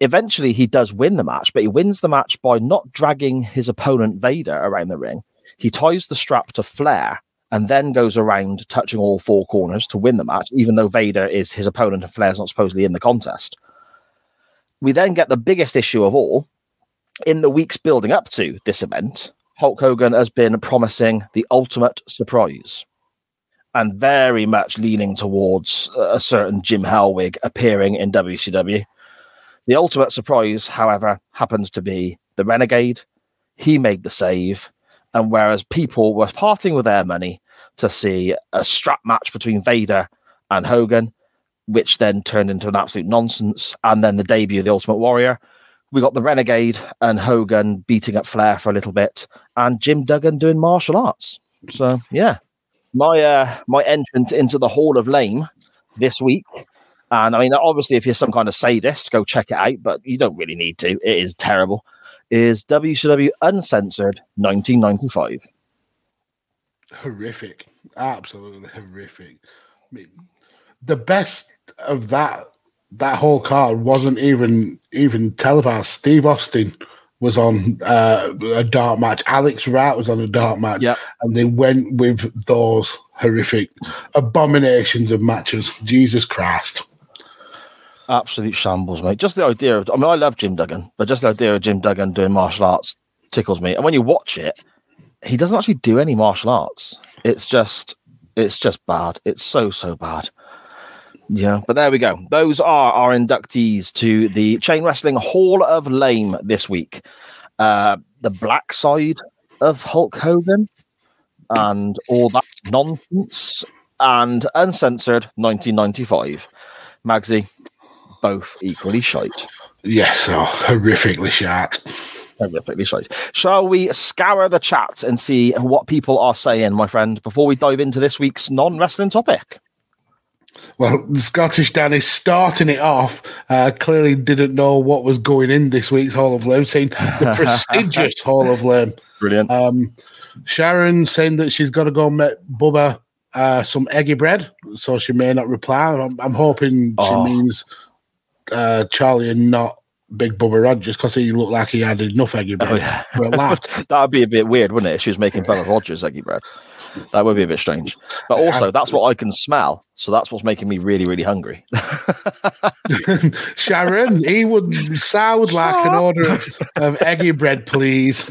Speaker 4: Eventually, he does win the match, but he wins the match by not dragging his opponent Vader around the ring. He ties the strap to Flair and then goes around touching all four corners to win the match, even though Vader is his opponent and Flair's not supposedly in the contest. We then get the biggest issue of all. In the weeks building up to this event, Hulk Hogan has been promising the ultimate surprise and very much leaning towards a certain Jim Hellwig appearing in WCW. The ultimate surprise, however, happens to be the Renegade. He made the save. And whereas people were parting with their money to see a strap match between Vader and Hogan, which then turned into an absolute nonsense, and then the debut of the Ultimate Warrior, we got the Renegade and Hogan beating up Flair for a little bit, and Jim Duggan doing martial arts. So yeah, my uh, my entrance into the Hall of Lame this week. And I mean, obviously, if you're some kind of sadist, go check it out, but you don't really need to. It is terrible. Is WCW Uncensored 1995.
Speaker 3: horrific, absolutely horrific. I mean, the best of that that whole card wasn't even even televised. Steve Austin was on uh, a dark match. Alex Wright was on a dark match,
Speaker 4: Yep.
Speaker 3: and they went with those horrific abominations of matches. Jesus Christ!
Speaker 4: Absolute shambles, mate. Just the idea of, I mean, I love Jim Duggan, but just the idea of Jim Duggan doing martial arts tickles me. And when you watch it, he doesn't actually do any martial arts. It's just, it's just bad. It's so, so bad. Yeah, but there we go. Those are our inductees to the Chain Wrestling Hall of Lame this week. Uh, the black side of Hulk Hogan and all that nonsense, and uncensored 1995. Magsy, both equally shite.
Speaker 3: Yes, oh, horrifically shot.
Speaker 4: Horrifically shite. Shall we scour the chat and see what people are saying, my friend, before we dive into this week's non wrestling topic?
Speaker 3: Well, the Scottish Dan is starting it off. Uh, clearly didn't know what was going in this week's Hall of Lame, saying the prestigious Hall of Lame.
Speaker 4: Brilliant.
Speaker 3: Um, Sharon saying that she's got to go make Bubba uh, some eggy bread, so she may not reply. I'm, I'm hoping she
Speaker 4: Oh.
Speaker 3: means uh, Charlie and not Big Bubba Rogers because he looked like he had enough eggy bread
Speaker 4: Oh, yeah.
Speaker 3: for a laugh.
Speaker 4: that would be a bit weird, wouldn't it? If she was making Bella Rogers eggy bread, that would be a bit strange. But also, that's what I can smell, so that's what's making me really, really hungry.
Speaker 3: Sharon, he would sound like an order of, of eggy bread, please.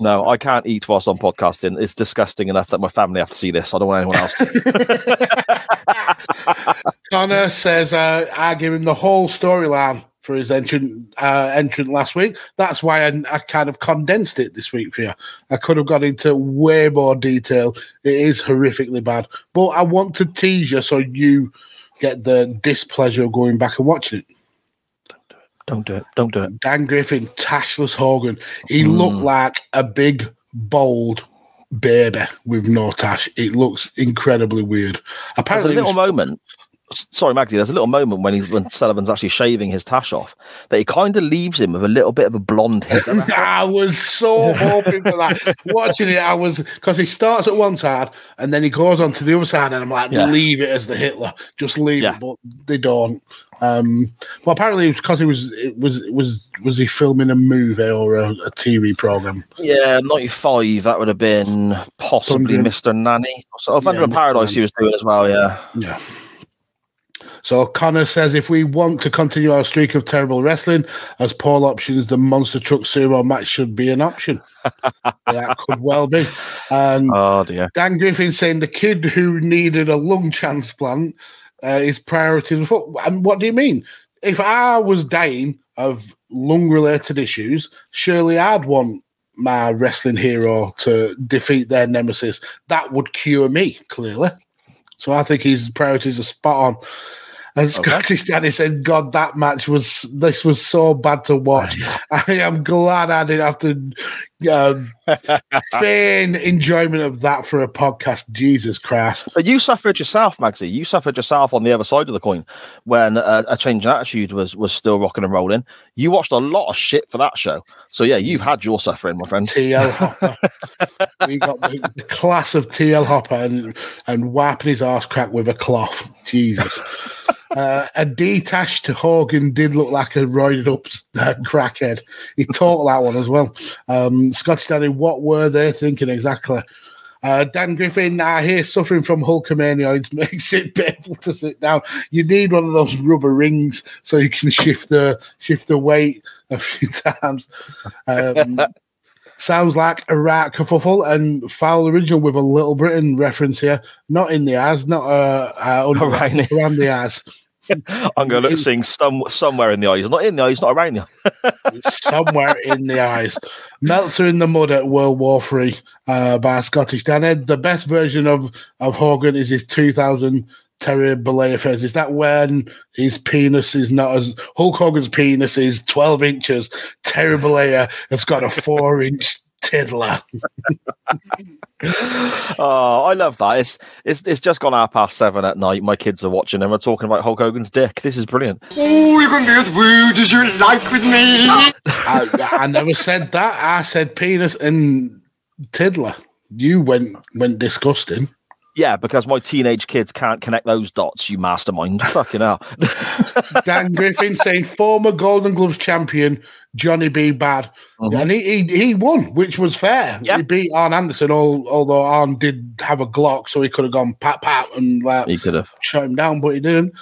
Speaker 4: no, I can't eat whilst I'm podcasting. It's disgusting enough that my family have to see this. I don't want anyone else to.
Speaker 3: Connor says uh, I gave him the whole storyline for his entrant uh, entrant last week. That's why I, I kind of condensed it this week for you. I could have gone into way more detail. It is horrifically bad, but I want to tease you so you get the displeasure of going back and watching it.
Speaker 4: Don't do it. Don't do it. Don't do it.
Speaker 3: Dan Griffin, Tashless Hogan. He looked like a big, bold baby with no tash. It looks incredibly weird.
Speaker 4: There's a
Speaker 3: Apparently,
Speaker 4: little
Speaker 3: was-
Speaker 4: moment. Sorry, Maggie. There's a little moment when he's when Sullivan's actually shaving his tash off that he kind of leaves him with a little bit of a blonde head.
Speaker 3: I was so hoping for that. Watching it, I was because he starts at one side and then he goes on to the other side, and I'm like,
Speaker 4: Yeah.
Speaker 3: leave it as the Hitler, just leave
Speaker 4: Yeah.
Speaker 3: it. But they don't. Um, well, apparently it was because he was it was it was was he filming a movie or a, a TV program?
Speaker 4: yeah, 95. That would have been possibly Mr. Nanny. So Thunder
Speaker 3: Yeah,
Speaker 4: in Paradise
Speaker 3: Nanny.
Speaker 4: he was doing as well. Yeah.
Speaker 3: Yeah. So Connor says if we want to continue our streak of terrible wrestling, as poll options, the monster truck sumo match should be an option. that could well be. And
Speaker 4: Oh dear.
Speaker 3: Dan Griffin saying the kid who needed a lung transplant uh, is priority. before- And what do you mean? If I was dying of lung related issues, surely I'd want my wrestling hero to defeat their nemesis. That would cure me, clearly. So I think his priorities are spot on. And Scottish Danny said, God, that match was, this was so bad to watch. I am glad I didn't have to um, feign enjoyment of that for a podcast. Jesus Christ.
Speaker 4: But you suffered yourself, Magsy. You suffered yourself on the other side of the coin when uh, a change in attitude was was still rocking and rolling. You watched a lot of shit for that show. So yeah, you've had your suffering, my friend.
Speaker 3: TL Hopper. we got the, the class of TL Hopper and, and wiping his arse crack with a cloth. Jesus. Uh, a detached Hogan did look like a roided up uh, crackhead. He talked that one as well. Um, Scottish Danny, what were they thinking exactly? Uh, Dan Griffin, I hear suffering from Hulkamania. It makes it painful to sit down. You need one of those rubber rings so you can shift the shift the weight a few times. Um, sounds like a right kerfuffle and foul original with a Little Britain reference here. Not in the eyes, not uh, uh under,
Speaker 4: Around the-
Speaker 3: around the eyes.
Speaker 4: I'm going to look sing some somewhere in the eyes, not in the eyes, not around you.
Speaker 3: somewhere in the eyes. Meltzer in the mud at World War Three uh, by Scottish Dan Ed. The best version of of Hogan is his 2000 Terry phase. Is that when his penis is not as Hulk Hogan's penis is 12 inches? Terry Bollea has got a four inch tiddler.
Speaker 4: Oh, I love that. It's it's it's just gone half past seven at night. My kids are watching and we're talking about Hulk Hogan's dick. This is brilliant.
Speaker 7: Oh, you can be as rude as you like with me.
Speaker 3: I, I never said that. I said penis and tiddler. You went went disgusting.
Speaker 4: Yeah, because my teenage kids can't connect those dots. You mastermind. Fucking hell.
Speaker 3: Dan Griffin saying former Golden Gloves champion Johnny B. Bad, and he, he he won, which was fair.
Speaker 4: Mm-hmm. Yeah.
Speaker 3: He beat Arn Anderson, all, although Arn did have a Glock, so he could have gone pat pat and like
Speaker 4: he could have.
Speaker 3: shut him down, but he didn't.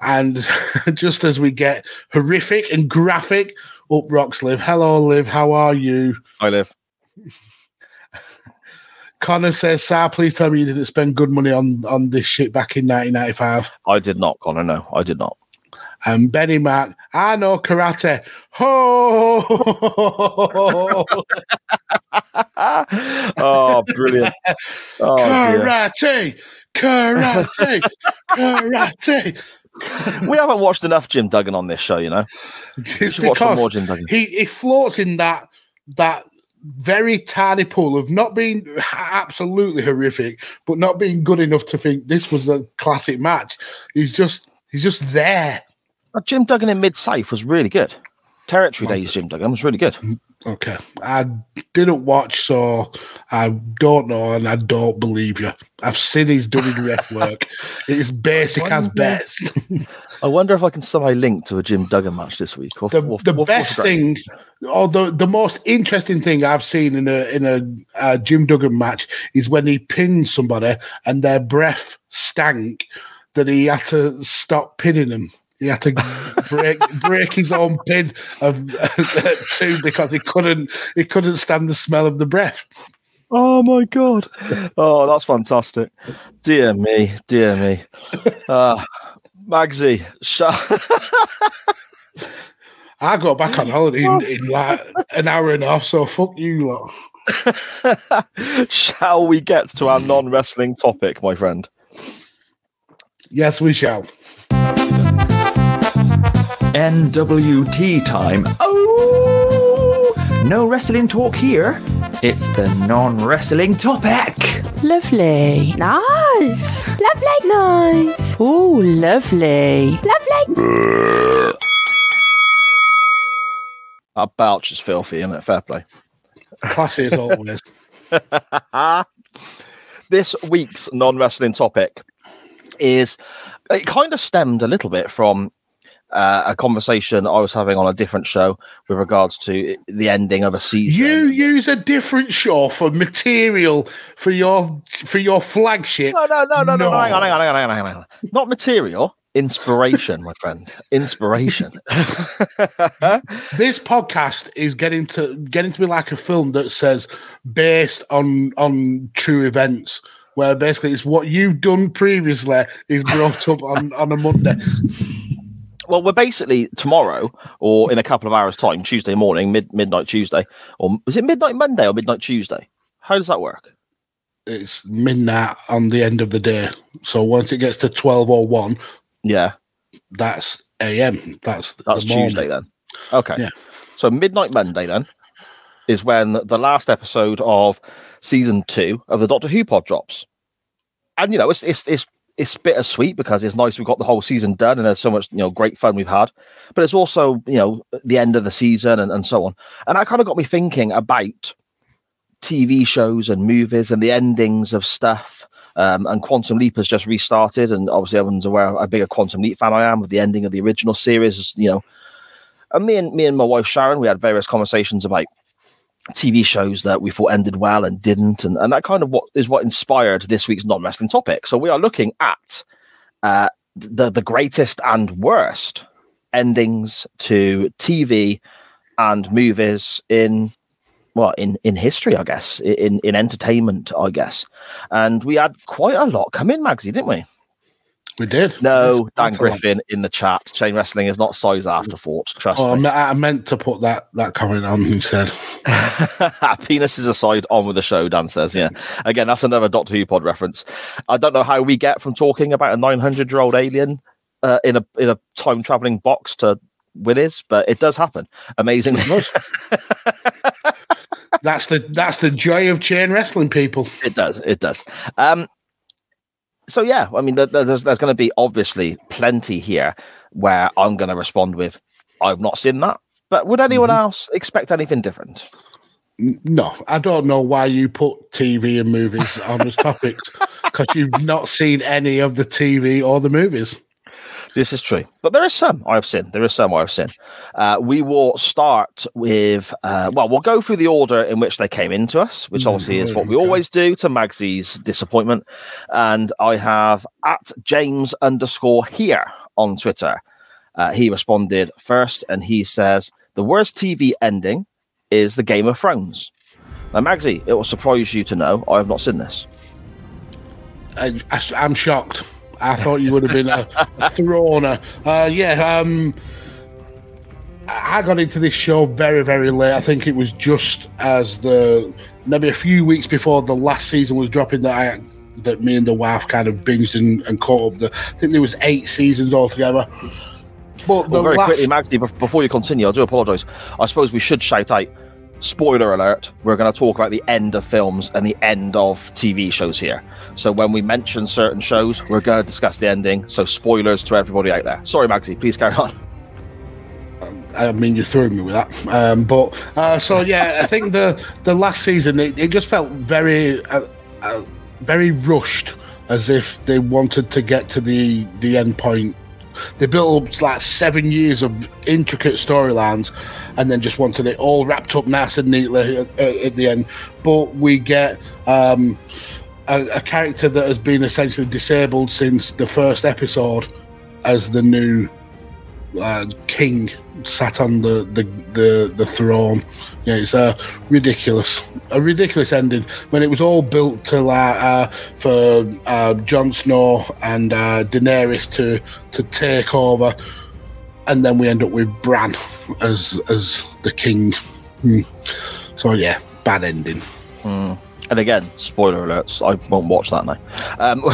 Speaker 3: And just as we get horrific and graphic, up rocks Liv. Hello, Liv. How are you?
Speaker 4: I live.
Speaker 3: Connor says, "Sir, please tell me you didn't spend good money on on this shit back in 1995."
Speaker 4: I did not, Connor. No, I did not.
Speaker 3: And Benny Mac, I know karate. Ho!
Speaker 4: oh, brilliant. Oh, dear.
Speaker 3: karate, karate, karate.
Speaker 4: We haven't watched enough Jim Duggan on this show, you know.
Speaker 3: It's
Speaker 4: should watch some more Jim Duggan.
Speaker 3: he he floats in that that very tiny pool of not being absolutely horrific, but not being good enough to think this was a classic match. He's just he's just there.
Speaker 4: Uh, Jim Duggan in Mid South was really good. Territory Days Jim Duggan was really good.
Speaker 3: Okay, I didn't watch, so I don't know, and I don't believe you. I've seen his ref work. It's basic as best.
Speaker 4: I wonder if I can somehow link to a Jim Duggan match this week. What-
Speaker 3: the,
Speaker 4: what-
Speaker 3: the
Speaker 4: what-
Speaker 3: best thing or the, the most interesting thing I've seen in a in a uh, Jim Duggan match is when he pinned somebody and their breath stank that he had to stop pinning them. He had to break break his own pin of two because he couldn't he couldn't stand the smell of the breath.
Speaker 4: Oh my god! Oh, that's fantastic. Dear me, dear me. Uh, Magsy, So
Speaker 3: I got back on holiday in, in like an hour and a half, so fuck you lot.
Speaker 4: shall we get to our non-wrestling topic, my friend?
Speaker 3: Yes, we shall.
Speaker 8: NWT time. Oh! No wrestling talk here. It's the non wrestling topic.
Speaker 1: Lovely.
Speaker 6: Nice. Lovely. Nice.
Speaker 1: Oh, lovely.
Speaker 6: Lovely.
Speaker 4: That belch is filthy, isn't it? Fair play.
Speaker 3: Classy as always.
Speaker 4: this week's non-wrestling topic is it kind of stemmed a little bit from uh, a conversation I was having on a different show with regards to the ending of a season.
Speaker 3: You use a different show for material for your for your flagship.
Speaker 4: No, no, no, no, no,
Speaker 3: No.
Speaker 4: no. Hang on, hang on, hang on, hang on, hang on. Not material, inspiration, my friend. Inspiration.
Speaker 3: This podcast is getting to getting to be like a film that says based on on true events, where basically it's what you've done previously is brought up on on a Monday.
Speaker 4: Well, we're basically tomorrow or in a couple of hours' time, Tuesday morning, mid midnight Tuesday, or is it midnight Monday or midnight Tuesday? How does that work?
Speaker 3: It's midnight on the end of the day, so once it gets to twelve or one,
Speaker 4: Yeah,
Speaker 3: that's AM. That's
Speaker 4: that's
Speaker 3: the.
Speaker 4: Tuesday then. Okay.
Speaker 3: Yeah.
Speaker 4: So midnight Monday then is when the last episode of season two of the Doctor Who pod drops. And you know, it's it's it's it's bittersweet because it's nice we've got the whole season done and there's so much, you know, great fun we've had. But it's also, you know, the end of the season and, and so on. And that kind of got me thinking about TV shows and movies and the endings of stuff. Um, and Quantum Leap has just restarted, and obviously everyone's aware how big a Quantum Leap fan I am with the ending of the original series. You know, and me and me and my wife Sharon, we had various conversations about TV shows that we thought ended well and didn't, and, and that kind of what is what inspired this week's non wrestling topic. So we are looking at uh, the the greatest and worst endings to TV and movies in well in in history, I guess, in in entertainment, I guess. And we had quite a lot come in, Magsy, didn't we?
Speaker 3: We did.
Speaker 4: No, Dan. Griffin in the chat. Chain wrestling is not size afterthought. Trust
Speaker 3: Oh,
Speaker 4: me.
Speaker 3: I meant to put that that comment on instead.
Speaker 4: Penises aside, on with the show, Dan says. Yeah. Again, that's another Doctor Who pod reference. I don't know how we get from talking about a 900 year old alien uh, in a in a time traveling box to Willis, but it does happen. Amazingly.
Speaker 3: That's the that's the joy of chain wrestling, people.
Speaker 4: It does. It does. Um, so yeah, I mean, there's there's going to be obviously plenty here where I'm going to respond with, "I've not seen that." But would anyone mm-hmm. else expect anything different?
Speaker 3: No, I don't know why you put TV and movies on as topics because you've not seen any of the TV or the movies.
Speaker 4: This is true, but there is some I've seen. There is some I've seen. Uh, we will start with, uh, well, we'll go through the order in which they came into us, which obviously is what we always do to Magsy's disappointment. And I have at James underscore here on Twitter. Uh, he responded first, and he says the worst TV ending is the Game of Thrones. Now, Magsy, it will surprise you to know I have not seen this.
Speaker 3: I, I, am shocked. I thought you would have been a, a throner. Uh, yeah, um, I got into this show very, very late. I think it was just as the maybe a few weeks before the last season was dropping that I that me and the wife kind of binged and, and caught up. The, I think there was eight seasons altogether. But the
Speaker 4: Well, very
Speaker 3: last,
Speaker 4: quickly, Magsy, before you continue, I do apologise. I suppose we should shout out spoiler alert. We're going to talk about the end of films and the end of TV shows here. So when we mention certain shows, we're going to discuss the ending. So spoilers to everybody out there. Sorry, Magsy, please carry on.
Speaker 3: I mean, you threw me with that. Um, but uh, so yeah, I think the the last season it, it just felt very uh, uh, very rushed, as if they wanted to get to the the end point They built like seven years of intricate storylines, and then just wanted it all wrapped up nice and neatly at, at, at the end. But we get um, a, a character that has been essentially disabled since the first episode as the new uh, king sat on the, the, the, the throne. Yeah, it's a ridiculous, a ridiculous ending when it was all built to like uh, for uh, Jon Snow and uh, Daenerys to to take over, and then we end up with Bran as as the king. Hmm. So yeah, bad ending.
Speaker 4: And again, spoiler alerts. I won't watch that now. Um,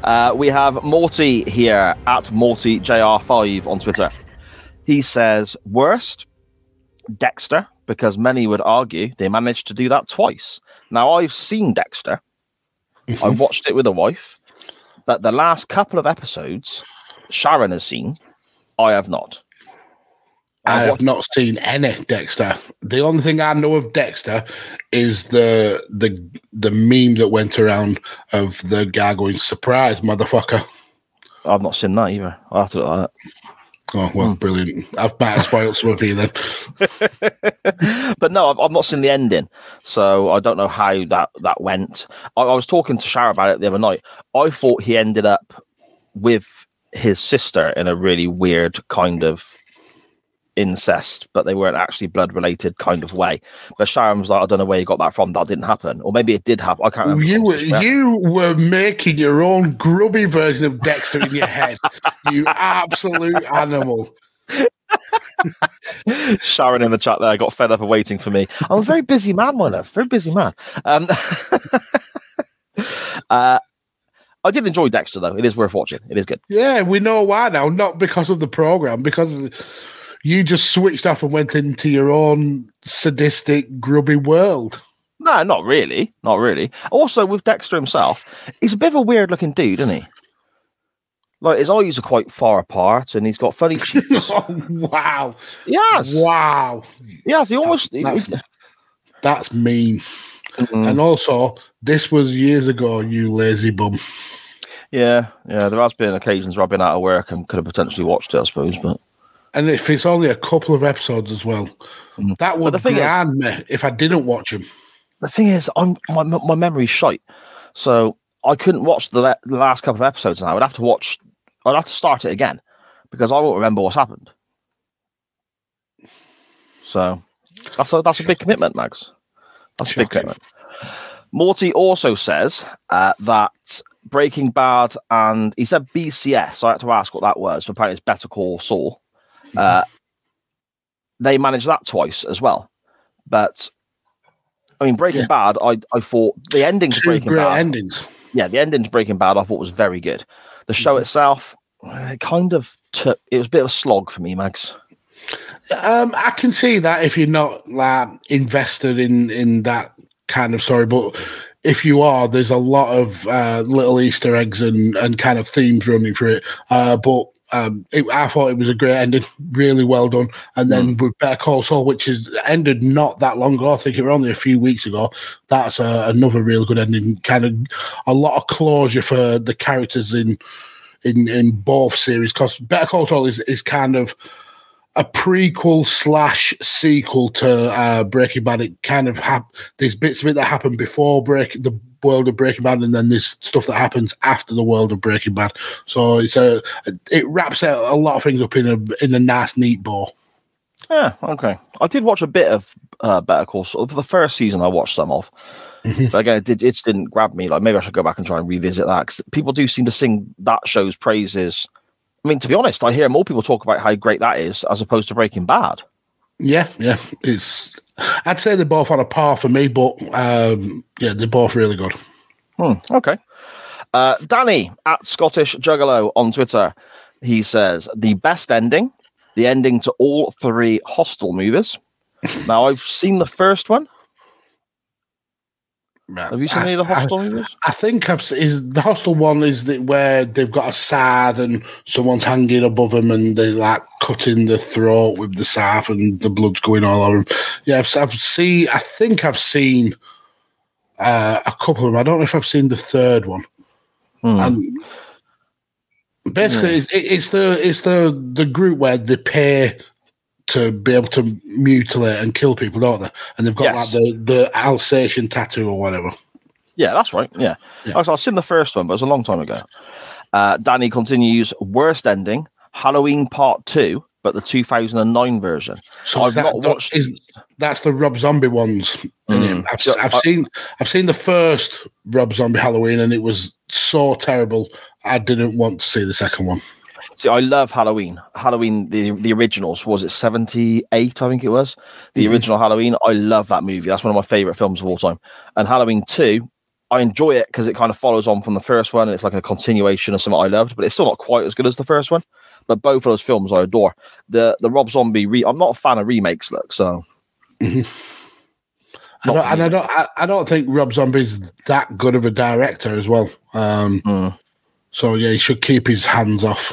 Speaker 4: uh, we have Morty here at MortyJR5 on Twitter. He says, worst, Dexter, because many would argue they managed to do that twice. Now, I've seen Dexter. I watched it with a wife, but the last couple of episodes, Sharon has seen. I have not.
Speaker 3: I have not seen any Dexter. The only thing I know of Dexter is the the the meme that went around of the guy going "surprise, motherfucker."
Speaker 4: I've not seen that either. I'll have to look at
Speaker 3: Oh well, hmm. brilliant! I've better spoiled some of you then.
Speaker 4: But no, I've, I've not seen the ending, so I don't know how that that went. I, I was talking to Sharon about it the other night. I thought he ended up with his sister in a really weird kind of incest, but they weren't actually blood related kind of way. But Sharon was like, I don't know where you got that from. That didn't happen, or maybe it did happen. I can't remember.
Speaker 3: You were you were making your own grubby version of Dexter in your head. You absolute animal.
Speaker 4: Sharon in the chat there got fed up of waiting for me. I'm a very busy man, my love. Very busy man. Um, uh, I did enjoy Dexter though. It is worth watching. It is good.
Speaker 3: Yeah, we know why now. Not because of the program, because you just switched off and went into your own sadistic, grubby world.
Speaker 4: No, not really. Not really. Also, with Dexter himself, he's a bit of a weird looking dude, isn't he? Like his eyes are quite far apart, and he's got funny cheeks.
Speaker 3: Oh wow!
Speaker 4: yes,
Speaker 3: Wow,
Speaker 4: yes. He almost.
Speaker 3: that's, that's mean.
Speaker 4: Mhm.
Speaker 3: And also, this was years ago. You lazy bum.
Speaker 4: yeah, yeah. There has been occasions where I've been out of work and could have potentially watched it, I suppose. But
Speaker 3: And if it's only a couple of episodes as well, that would
Speaker 4: Mm. the thing is-
Speaker 3: grind me if I didn't watch them.
Speaker 4: the thing is, I'm my my memory's shite, so I couldn't watch the, le- the last couple of episodes. Now I'd have to watch. I'd have to start it again because I won't remember what's happened. So that's a that's a big commitment, Max. That's a big commitment. Morty also says uh, that Breaking Bad and he said BCS. So I had to ask what that was. But apparently, it's Better Call Saul. Uh, they managed that twice as well, but I mean, Breaking
Speaker 3: Yeah.
Speaker 4: Bad. I I thought the ending to
Speaker 3: Two
Speaker 4: Breaking
Speaker 3: great
Speaker 4: Bad.
Speaker 3: endings.
Speaker 4: Yeah, the ending to Breaking Bad. I thought was very good. The
Speaker 3: Mm-hmm.
Speaker 4: show itself, uh, it kind of took. It was a bit of a slog for me, Mags.
Speaker 3: Um, I can see that if you're not like invested in in that kind of story, but if you are, there's a lot of uh, little Easter eggs and and kind of themes running through it. Uh, but um, it, I thought it was a great ending, really well done. And then with Better Call Saul, which is ended not that long ago, I think it was only a few weeks ago. That's uh, another really good ending. Kind of a lot of closure for the characters in in in both series because Better Call Saul is is kind of a prequel slash sequel to uh, Breaking Bad. It kind of hap- there's bits of it that happened before break the world of Breaking Bad, and then there's stuff that happens after the world of Breaking Bad. So it's a it wraps out a lot of things up in a in a nice neat bow.
Speaker 4: Yeah, okay. I did watch a bit of uh, Better Call Saul. For the first season, I watched some of.
Speaker 3: Mm-hmm.
Speaker 4: But again, it, did, it just didn't grab me. Like maybe I should go back and try and revisit that because people do seem to sing that show's praises. I mean, to be honest, I hear more people talk about how great that is as opposed to Breaking Bad.
Speaker 3: Yeah, yeah, it's. I'd say they're both on a par for me, but um, yeah, they're both really good.
Speaker 4: Hmm, okay. Uh, Danny at Scottish Juggalo on Twitter. He says the best ending, the ending to all three Hostel movies. now I've seen the first one. Have you seen any of the
Speaker 3: I- I-
Speaker 4: Hostel movies?
Speaker 3: I think I've is the hostel one is the, where they've got a scythe and someone's hanging above them and they like cutting the throat with the scythe and the blood's going all over them. Yeah, I've, I've seen. I think I've seen uh, a couple of them. I don't know if I've seen the third one.
Speaker 4: Hmm.
Speaker 3: And Basically, it's, it's the it's the the group where they pay to be able to mutilate and kill people, don't they? And they've got
Speaker 4: Yes.
Speaker 3: like the the Alsatian tattoo or whatever.
Speaker 4: Yeah, that's right. Yeah.
Speaker 3: Yeah.
Speaker 4: I've, seen the first one, but it was a long time ago. Uh, Danny continues worst ending Halloween Part 2, but the 2009 version.
Speaker 3: So
Speaker 4: I've
Speaker 3: that,
Speaker 4: not watched.
Speaker 3: is- that's the Rob Zombie ones.
Speaker 4: Mm.
Speaker 3: I've,
Speaker 4: So,
Speaker 3: I've
Speaker 4: I-
Speaker 3: seen I've seen the first Rob Zombie Halloween, and it was so terrible. I didn't want to see the second one.
Speaker 4: See, I love Halloween. Halloween, the the originals was it seventy eight? I think it was the
Speaker 3: Mhm.
Speaker 4: original Halloween. I love that movie. That's one of my favorite films of all time. And Halloween two, I enjoy it because it kind of follows on from the first one. And it's like a continuation of something I loved, but it's still not quite as good as the first one. But both of those films I adore. The the Rob Zombie. Re- I'm not a fan of remakes. Look, so
Speaker 3: I don't, and. I don't I, I don't think Rob Zombie's that good of a director as well. Um,
Speaker 4: Mm.
Speaker 3: So yeah, he should keep his hands off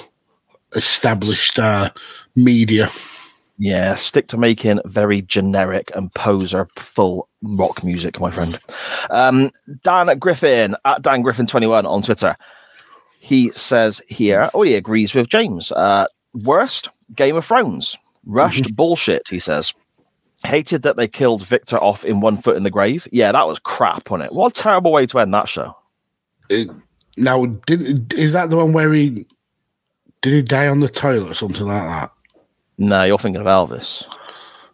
Speaker 3: established uh, media.
Speaker 4: Yeah, stick to making very generic and poser full rock music, my friend. Um, Dan Griffin at Dan Griffin twenty one on Twitter. He says here, oh, he agrees with James. Uh, worst Game of Thrones, rushed bullshit. He says. Hated that they killed Victor off in one foot in the grave. Yeah, that was crap on it. What a terrible way to end that show.
Speaker 3: It, now, did is that the one where he did he die on the toilet or something like that?
Speaker 4: No, you're thinking of Elvis.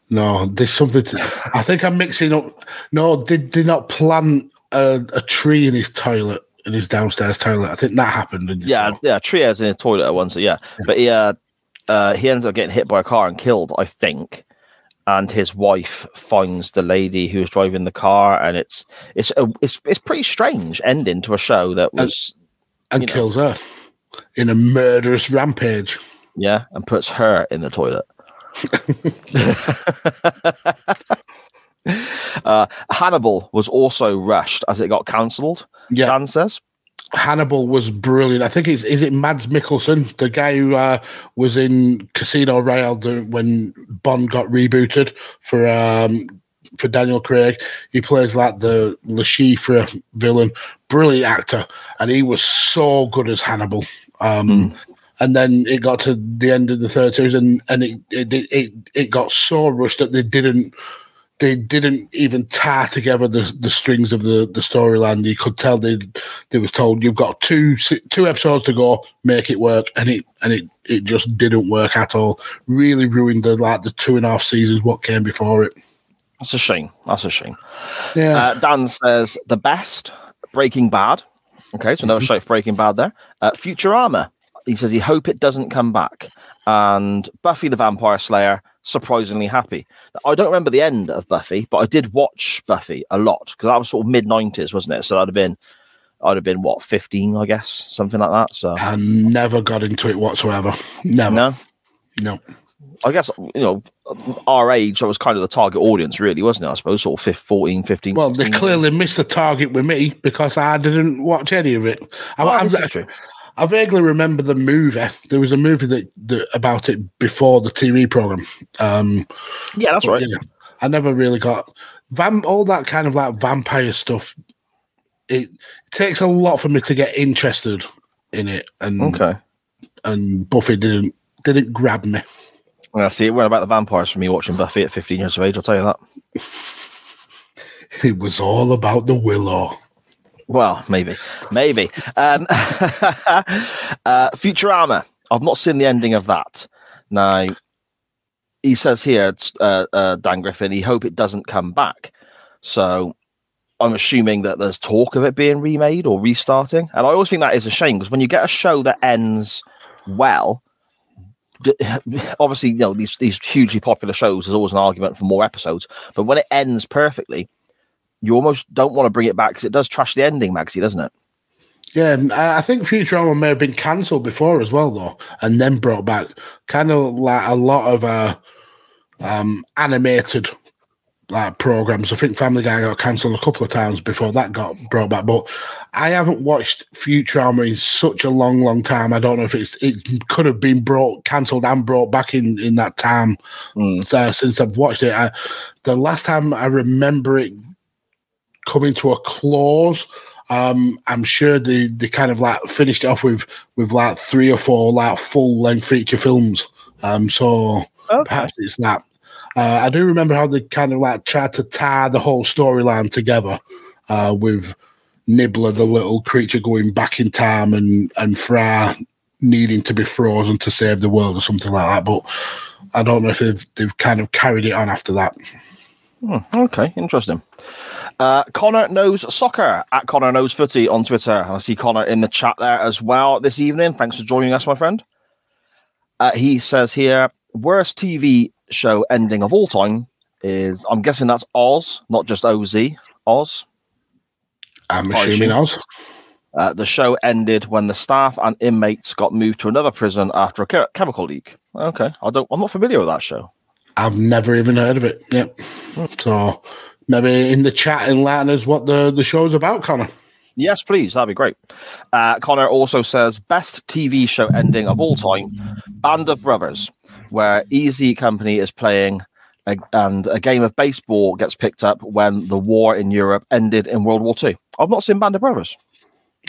Speaker 3: No, there's something. To, I think I'm mixing up. No, did did not plant a, a tree in his toilet in his downstairs toilet? I think that happened.
Speaker 4: Yeah, yeah. Trios in his toilet at once. Yeah, but he uh, uh, he ends up getting hit by a car and killed, I think. And his wife finds the lady who was driving the car, and it's it's a, it's it's pretty strange ending to a show that was
Speaker 3: and
Speaker 4: know.
Speaker 3: kills her in a murderous rampage.
Speaker 4: yeah, and puts her in the toilet. uh, Hannibal was also rushed as it got cancelled.
Speaker 3: Yeah,
Speaker 4: Dan says.
Speaker 3: Hannibal was brilliant. I think it's is it Mads Mikkelsen, the guy who uh, was in Casino Royale when Bond got rebooted for um, for Daniel Craig. He plays like the Le Chiffre villain. Brilliant actor, and he was so good as Hannibal. Um, And then it got to the end of the third series, and and it it it, it got so rushed that they didn't they didn't even tie together the, the strings of the, the storyline. You could tell they they was told you've got two two episodes to go, make it work, and it and it it just didn't work at all. Really ruined the like the two and a half seasons what came before it.
Speaker 4: That's a shame. That's a shame.
Speaker 3: Yeah,
Speaker 4: Uh, Dan says the best Breaking Bad. Okay, so another shout for Breaking Bad there. Uh, Futurama. He says he hope it doesn't come back. And Buffy the Vampire Slayer. Surprisingly happy. I don't remember the end of Buffy, but I did watch Buffy a lot because that was sort of mid nineties, wasn't it? So that'd have been, I'd have been what fifteen, I guess, something like that. So
Speaker 3: I never got into it whatsoever. Never.
Speaker 4: no,
Speaker 3: no.
Speaker 4: I guess you know our age. That was kind of the target audience, really, wasn't it? I suppose sort of 15, 14, 15.
Speaker 3: Well, they
Speaker 4: 16.
Speaker 3: clearly missed the target with me because I didn't watch any of it. I, I-
Speaker 4: this is true.
Speaker 3: I vaguely remember the movie. There was a movie that, that about it before the TV program. Um,
Speaker 4: Yeah, that's right.
Speaker 3: yeah, I never really got vam- all that kind of like vampire stuff. It, takes a lot for me to get interested in it, and
Speaker 4: Okay.
Speaker 3: and Buffy didn't didn't grab me.
Speaker 4: Yeah, see, it went about the vampires for me watching Buffy at 15 years of age, I'll tell you that.
Speaker 3: It was all about the willow.
Speaker 4: Well, maybe. Maybe. Um, uh, Futurama. I've not seen the ending of that. Now, he says here, it's, uh, uh, Dan Griffin, he hope it doesn't come back. So I'm assuming that there's talk of it being remade or restarting. And I always think that is a shame because when you get a show that ends well, obviously, you know, these, these hugely popular shows, there's always an argument for more episodes. But when it ends perfectly, you almost don't want to bring it back because it does trash the ending, Magsy, doesn't it?
Speaker 3: Yeah, I think Futurama may have been cancelled before as well, though, and then brought back. Kind of like a lot of uh, um, animated like programs. I think Family Guy got cancelled a couple of times before that got brought back. But I haven't watched Futurama in such a long, long time. I don't know if it's it could have been brought cancelled and brought back in in that time
Speaker 4: Mm.
Speaker 3: uh, since I've watched it. I, the last time I remember it coming to a close, Um, I'm sure they, they kind of like finished it off with with like three or four like full length feature films. Um, so
Speaker 4: Okay.
Speaker 3: perhaps it's that. Uh, I do remember how they kind of like tried to tie the whole storyline together uh, with Nibbler, the little creature, going back in time, and and Fry needing to be frozen to save the world or something like that. But I don't know if they've they've kind of carried it on after that.
Speaker 4: Hmm, okay, interesting. Uh, Connor knows soccer at Connor knows footy on Twitter. I see Connor in the chat there as well this evening. Thanks for joining us, my friend. Uh, he says here, worst TV show ending of all time is. I'm guessing that's Oz, not just Oz. Oz.
Speaker 3: I'm assuming. Oz.
Speaker 4: Uh, the show ended when the staff and inmates got moved to another prison after a che- chemical leak. Okay, I don't. I'm not familiar with that show.
Speaker 3: I've never even heard of it. Yep. So maybe in the chat enlighten us what the the show's about, Connor.
Speaker 4: Yes, please. That'd be great. Uh, Connor also says best TV show ending of all time: Band of Brothers, where Easy Company is playing, a, and a game of baseball gets picked up when the war in Europe ended in World War Two. I've not seen Band of Brothers.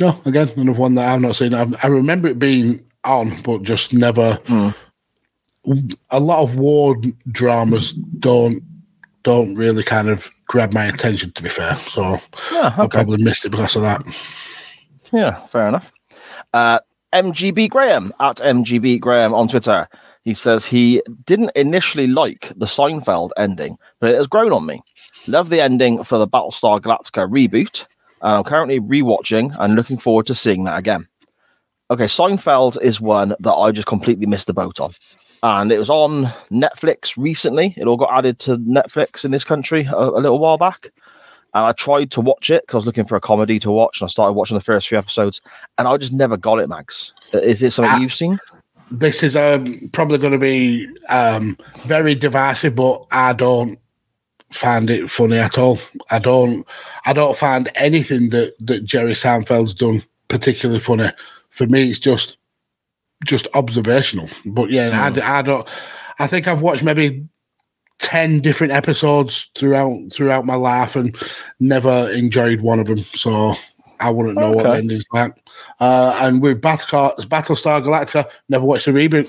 Speaker 3: No, again, another one that I've not seen. I, I remember it being on, but just never. A lot of war dramas don't don't really kind of grab my attention. To be fair, so
Speaker 4: Yeah,
Speaker 3: I
Speaker 4: okay.
Speaker 3: probably missed it because of that.
Speaker 4: Yeah, fair enough. Uh, MGB Graham at MGB Graham on Twitter. He says he didn't initially like the Seinfeld ending, but it has grown on me. Love the ending for the Battlestar Galactica reboot. And I'm currently rewatching and looking forward to seeing that again. Okay, Seinfeld is one that I just completely missed the boat on. And it was on Netflix recently. It all got added to Netflix in this country a, a little while back. And I tried to watch it because I was looking for a comedy to watch, and I started watching the first few episodes, and I just never got it, Max. Is it something
Speaker 3: Ah.
Speaker 4: you've seen?
Speaker 3: This is um, probably going to be um, very divisive, but I don't find it funny at all. I don't. I don't find anything that that Jerry Seinfeld's done particularly funny. For me, it's just just observational. But yeah, I d I I, don't. I think I've watched maybe ten different episodes throughout throughout my life and never enjoyed one of them. So I wouldn't know what the ending's like. Uh, and with Battlestar, Battlestar Galactica, never watched the reboot.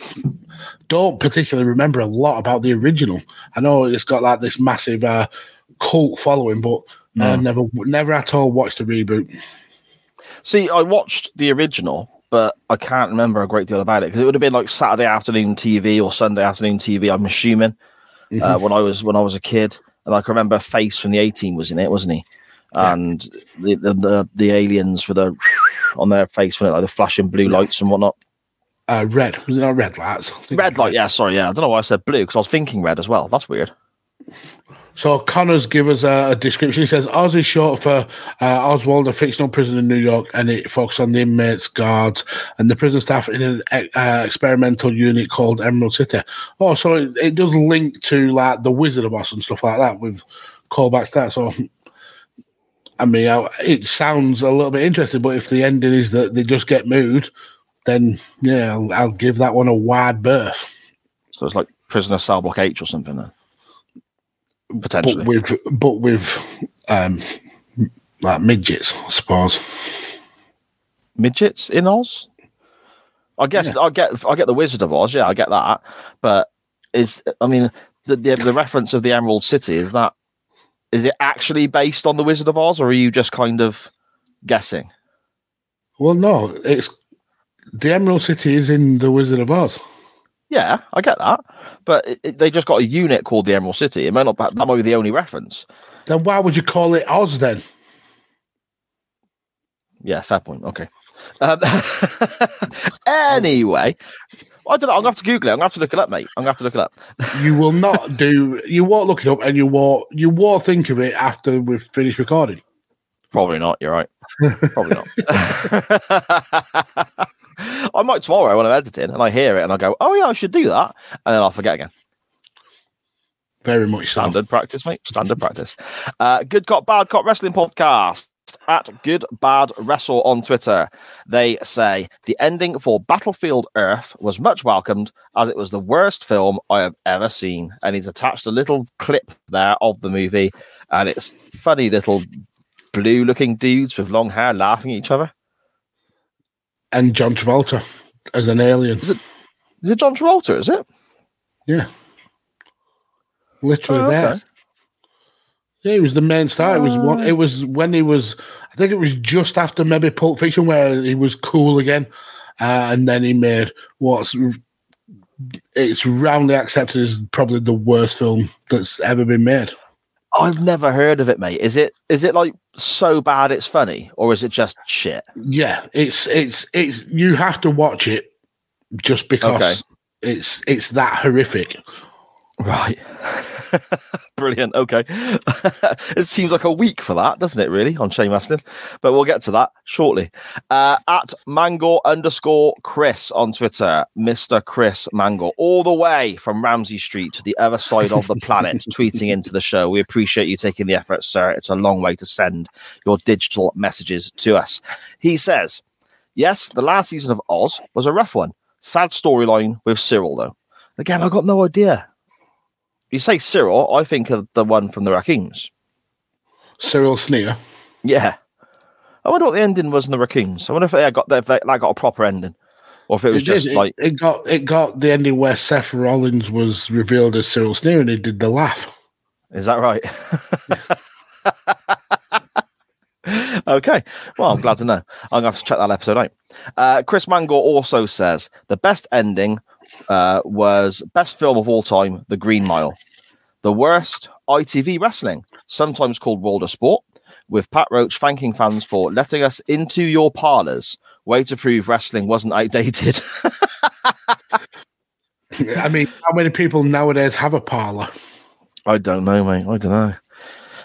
Speaker 3: Don't particularly remember a lot about the original. I know it's got like this massive uh, cult following, but uh, never, never at all watched the reboot.
Speaker 4: See, I watched the original, but I can't remember a great deal about it because it would have been like Saturday afternoon TV or Sunday afternoon TV. I'm assuming uh, when I was when I was a kid, and I can remember Face from the A Team was in it, wasn't he? And the, the the the aliens with a on their face when it like the flashing blue lights and whatnot.
Speaker 3: Uh, red was it not red lights?
Speaker 4: Red light, yeah. Sorry, yeah. I don't know why I said blue because I was thinking red as well. That's weird.
Speaker 3: So Connors give us a, a description. He says Oz is short for uh, Oswald, a fictional prison in New York, and it focuses on the inmates, guards, and the prison staff in an uh, experimental unit called Emerald City. Oh, so it, it does link to like the Wizard of Oz and stuff like that with callbacks to that. So I mean, I, it sounds a little bit interesting, but if the ending is that they just get moved, then yeah, I'll, I'll give that one a wide berth.
Speaker 4: So it's like prisoner cell block H or something then. Potentially.
Speaker 3: but with but with um like midgets, I suppose.
Speaker 4: midgets in Oz. I guess I get I get the Wizard of Oz, yeah, I get that. But is I mean the, the the reference of the Emerald City is that is it actually based on the Wizard of Oz, or are you just kind of guessing?
Speaker 3: Well, no, it's the Emerald City is in the Wizard of Oz.
Speaker 4: Yeah, I get that, but it, it- they just got a unit called the Emerald City. It might not that might be the only reference.
Speaker 3: Then why would you call it Oz then?
Speaker 4: Yeah, fair point. Okay. Um, anyway, I don't know. I'm gonna have to Google it. I'm gonna have to look it up, mate. I'm gonna have to look it up.
Speaker 3: You will not do. You won't look it up, and you won't. You won't think of it after we've finished recording.
Speaker 4: Probably not. You're right. Probably not. I might tomorrow when I'm editing and I hear it and I go, oh yeah, I should do that, and then I'll forget again.
Speaker 3: Very much so.
Speaker 4: Standard practice, mate. Standard practice. Uh, Good Cop, Bad Cop Wrestling Podcast at Good Bad Wrestle on Twitter. They say the ending for Battlefield Earth was much welcomed as it was the worst film I have ever seen. And he's attached a little clip there of the movie, and it's funny little blue looking dudes with long hair laughing at each other?
Speaker 3: And John Travolta as an alien.
Speaker 4: Is it John Travolta, is it?
Speaker 3: Yeah. Literally
Speaker 4: Oh,
Speaker 3: there.
Speaker 4: okay.
Speaker 3: Yeah, he was the main star. It was one. It was when he was. I think it was just after maybe Pulp Fiction where he was cool again, uh, and then he made what's it's roundly accepted as probably the worst film that's ever been made.
Speaker 4: I've never heard of it, mate. Is it is it like so bad it's funny, or is it just shit?
Speaker 3: Yeah, it's it's it's you have to watch it just because it's it's that horrific.
Speaker 4: Right. Brilliant. Okay. it seems like a week for that, doesn't it, really, on Chain Wrestling? But we'll get to that shortly. Uh, at Mango underscore Chris on Twitter, Mr. Chris Mango, all the way from Ramsey Street to the other side of the planet, tweeting into the show. We appreciate you taking the effort, sir. It's a long way to send your digital messages to us. He says, Yes, the last season of Oz was a rough one. Sad storyline with Cyril, though. Again, I've got no idea. You say Cyril, I think of the one from the Raccoons.
Speaker 3: Cyril Sneer.
Speaker 4: Yeah. I wonder what the ending was in the Raccoons. I wonder if they got if they, got a proper ending, or if it was
Speaker 3: It
Speaker 4: just
Speaker 3: did.
Speaker 4: Like
Speaker 3: it, got it got the ending where Seth Rollins was revealed as Cyril Sneer and he did the laugh.
Speaker 4: Is that right? okay. Well, I'm glad to know. I'm going to have to check that episode out. Uh, Chris Mango also says the best ending uh, was best film of all time, The Green Mile. The worst, ITV Wrestling, sometimes called World of Sport, with Pat Roach thanking fans for letting us into your parlors. Way to prove wrestling wasn't outdated.
Speaker 3: I mean, how many people nowadays have a parlor?
Speaker 4: I don't know, mate. I don't know.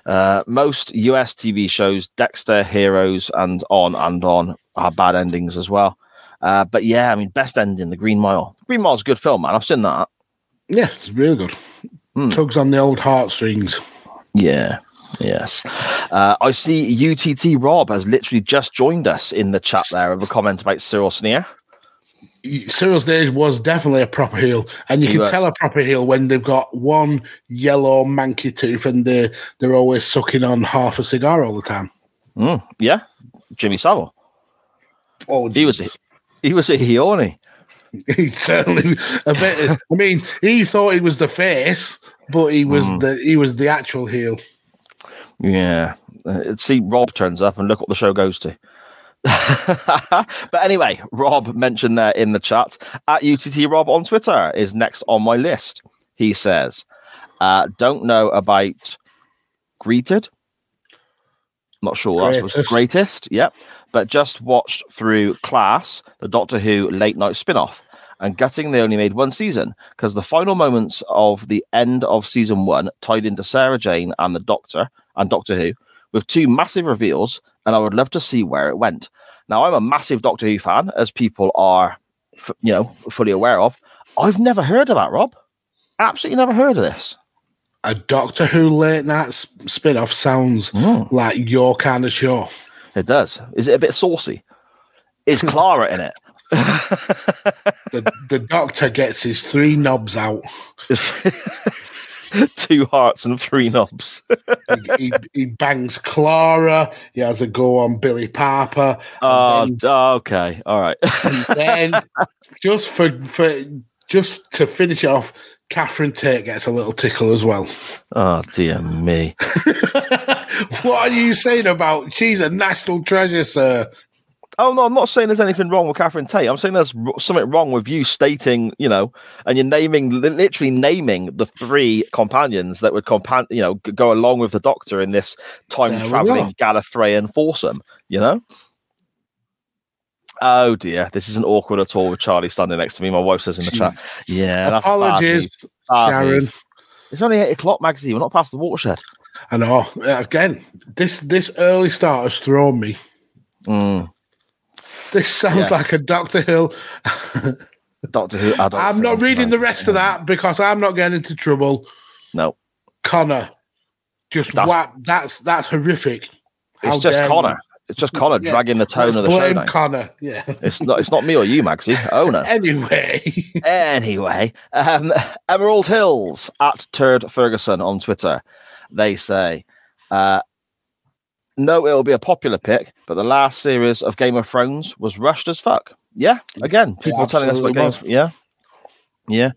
Speaker 4: Uh, most US TV shows, Dexter, Heroes, and on and on, have bad endings as well. Uh, but yeah, I mean, best ending, The Green Mile. Green Mile's a good film, man. I've seen that.
Speaker 3: Yeah, it's really good.
Speaker 4: Hmm.
Speaker 3: Tugs on the old heartstrings.
Speaker 4: Yeah. Yes. Uh, I see UTT Rob has literally just joined us in the chat there of a comment about Cyril Sneer.
Speaker 3: Cyril Stage was definitely a proper heel, and you
Speaker 4: He
Speaker 3: can
Speaker 4: was.
Speaker 3: tell a proper heel when they've got one yellow manky tooth and they they're always sucking on half a cigar all the time.
Speaker 4: Mm, yeah. Jimmy Savile.
Speaker 3: Oh,
Speaker 4: He was a, he was a heel, he?
Speaker 3: certainly a bit. I mean, he thought he was the face, but he was
Speaker 4: Hmm.
Speaker 3: the he was the actual heel.
Speaker 4: Yeah. Uh, see, Rob turns up and look what the show goes to. but anyway, Rob mentioned there in the chat at UTT Rob on Twitter is next on my list. He says, uh, don't know about Greeted. Not sure that's was
Speaker 3: Greatest.
Speaker 4: greatest. Yep. But just watched through Class, the Doctor Who late night spin off. And gutting they only made one season because the final moments of the end of season one tied into Sarah Jane and the Doctor and Doctor Who with two massive reveals. And I would love to see where it went. Now, I'm a massive Doctor Who fan, as people are, f- you know, fully aware of. I've never heard of that, Rob. Absolutely never heard of this.
Speaker 3: A Doctor Who late night spin off sounds
Speaker 4: Mm.
Speaker 3: like your kind of show.
Speaker 4: It does. Is it a bit saucy? Is Clara in it?
Speaker 3: The the Doctor gets his three knobs out.
Speaker 4: Two hearts and three knobs.
Speaker 3: he, he, he bangs Clara. He has a go on Billie Piper.
Speaker 4: Oh,
Speaker 3: and ah,
Speaker 4: d- okay. All right.
Speaker 3: then, then just for for just to finish it off, Catherine Tate gets a little tickle as well.
Speaker 4: oh, dear me.
Speaker 3: what are you saying about she's a national treasure, sir?
Speaker 4: Oh, no, I'm not saying there's anything wrong with Catherine Tate. I'm saying there's something wrong with you stating, you know, and you're naming, literally naming the three companions that would, compan- you know, go along with the Doctor in this time traveling. Gallifreyan foursome, you know? Oh dear, this isn't awkward at all with Charlie standing next to me. My wife says in the chat. Yeah,
Speaker 3: Apologies,
Speaker 4: bad
Speaker 3: Sharon.
Speaker 4: news. It's only eight o'clock, Magazine. We're not past the watershed.
Speaker 3: I know. Again, this this early start has thrown me.
Speaker 4: Mm.
Speaker 3: This sounds
Speaker 4: Yes.
Speaker 3: like a Doctor Hill.
Speaker 4: Doctor Who adult.
Speaker 3: I'm not reading the rest of that because I'm not getting into trouble.
Speaker 4: No,
Speaker 3: Connor, just
Speaker 4: That's-
Speaker 3: whap. That's that's horrific.
Speaker 4: it's just Connor.
Speaker 3: you.
Speaker 4: It's just Connor
Speaker 3: Yeah,
Speaker 4: dragging the tone
Speaker 3: Let's
Speaker 4: of the show
Speaker 3: blame. Connor. Yeah.
Speaker 4: It's not. It's not me or you, Maxie. Oh no.
Speaker 3: anyway,
Speaker 4: Anyway, um, Emerald Hills at Turd Ferguson on Twitter. They say, uh, no, it'll be a popular pick, but the last series of Game of Thrones was rushed as fuck. Yeah, again, people are telling us what games. Yeah, yeah.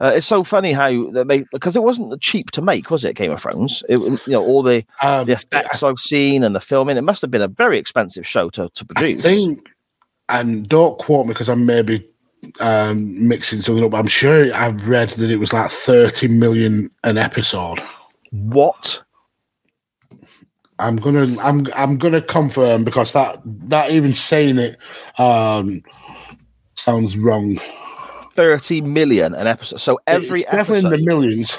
Speaker 4: Uh, it's so funny how that they because it wasn't cheap to make, was it? Game of Thrones. It, you know, all the
Speaker 3: Um,
Speaker 4: the effects I've seen and the filming. It must have been a very expensive show to, to
Speaker 3: I
Speaker 4: produce.
Speaker 3: think, and don't quote me because I'm maybe um, mixing something up. but I'm sure I've read that it was like 30 million an episode.
Speaker 4: What?
Speaker 3: I'm gonna I'm I'm gonna confirm because that that even saying it um sounds wrong.
Speaker 4: 30 million an episode. So every
Speaker 3: it's definitely in the millions.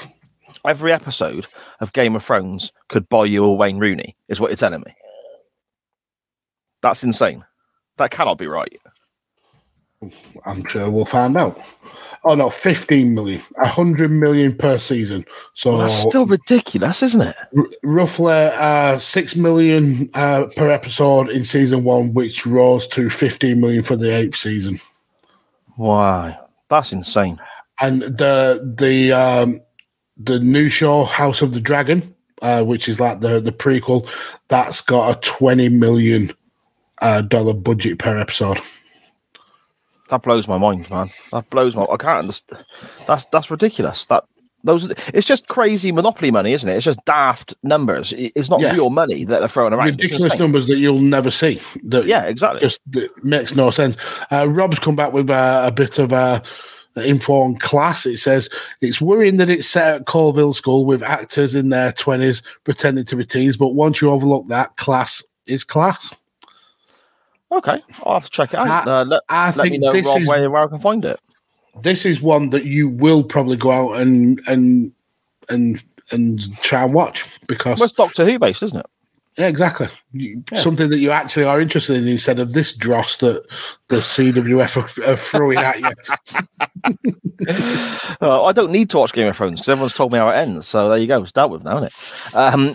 Speaker 4: every episode of Game of Thrones could buy you a Wayne Rooney, is what you're telling me. That's insane. That cannot be right.
Speaker 3: I'm sure we'll find out. Oh no, 15 million, 100 million per season. So
Speaker 4: Well, that's still ridiculous, isn't it?
Speaker 3: r- roughly uh, 6 million uh, per episode in season one, which rose to 15 million for the eighth season.
Speaker 4: Why? That's insane.
Speaker 3: And the the um, the new show House of the Dragon, uh, which is like the the prequel, that's got a 20 million uh, dollar budget per episode.
Speaker 4: That blows my mind, man. That blows my. I can't understand. That's that's ridiculous. That those. It's just crazy monopoly money, isn't it? It's just daft numbers. It's not
Speaker 3: Yeah.
Speaker 4: real money that they're throwing around.
Speaker 3: Ridiculous numbers that you'll never see. That
Speaker 4: Yeah, exactly.
Speaker 3: just makes no sense. Uh, Rob's come back with uh, a bit of uh, info on class. It says it's worrying that it's set at Coal Hill School with actors in their twenties pretending to be teens, but once you overlook that, class is class.
Speaker 4: Okay, I'll have to check it out.
Speaker 3: I-
Speaker 4: uh, let,
Speaker 3: I
Speaker 4: let me
Speaker 3: think
Speaker 4: know
Speaker 3: this
Speaker 4: Rob,
Speaker 3: is
Speaker 4: where, where I can find it.
Speaker 3: this is one that you will probably go out and and and and try and watch because
Speaker 4: Well, it's Doctor Who based, isn't it?
Speaker 3: Yeah, exactly You-
Speaker 4: Yeah.
Speaker 3: something that you actually are interested in instead of this dross that the CWF are, are throwing at you.
Speaker 4: Uh, I don't need to watch Game of Thrones because everyone's told me how it ends. So there you go. It's dealt with now, isn't it? Um,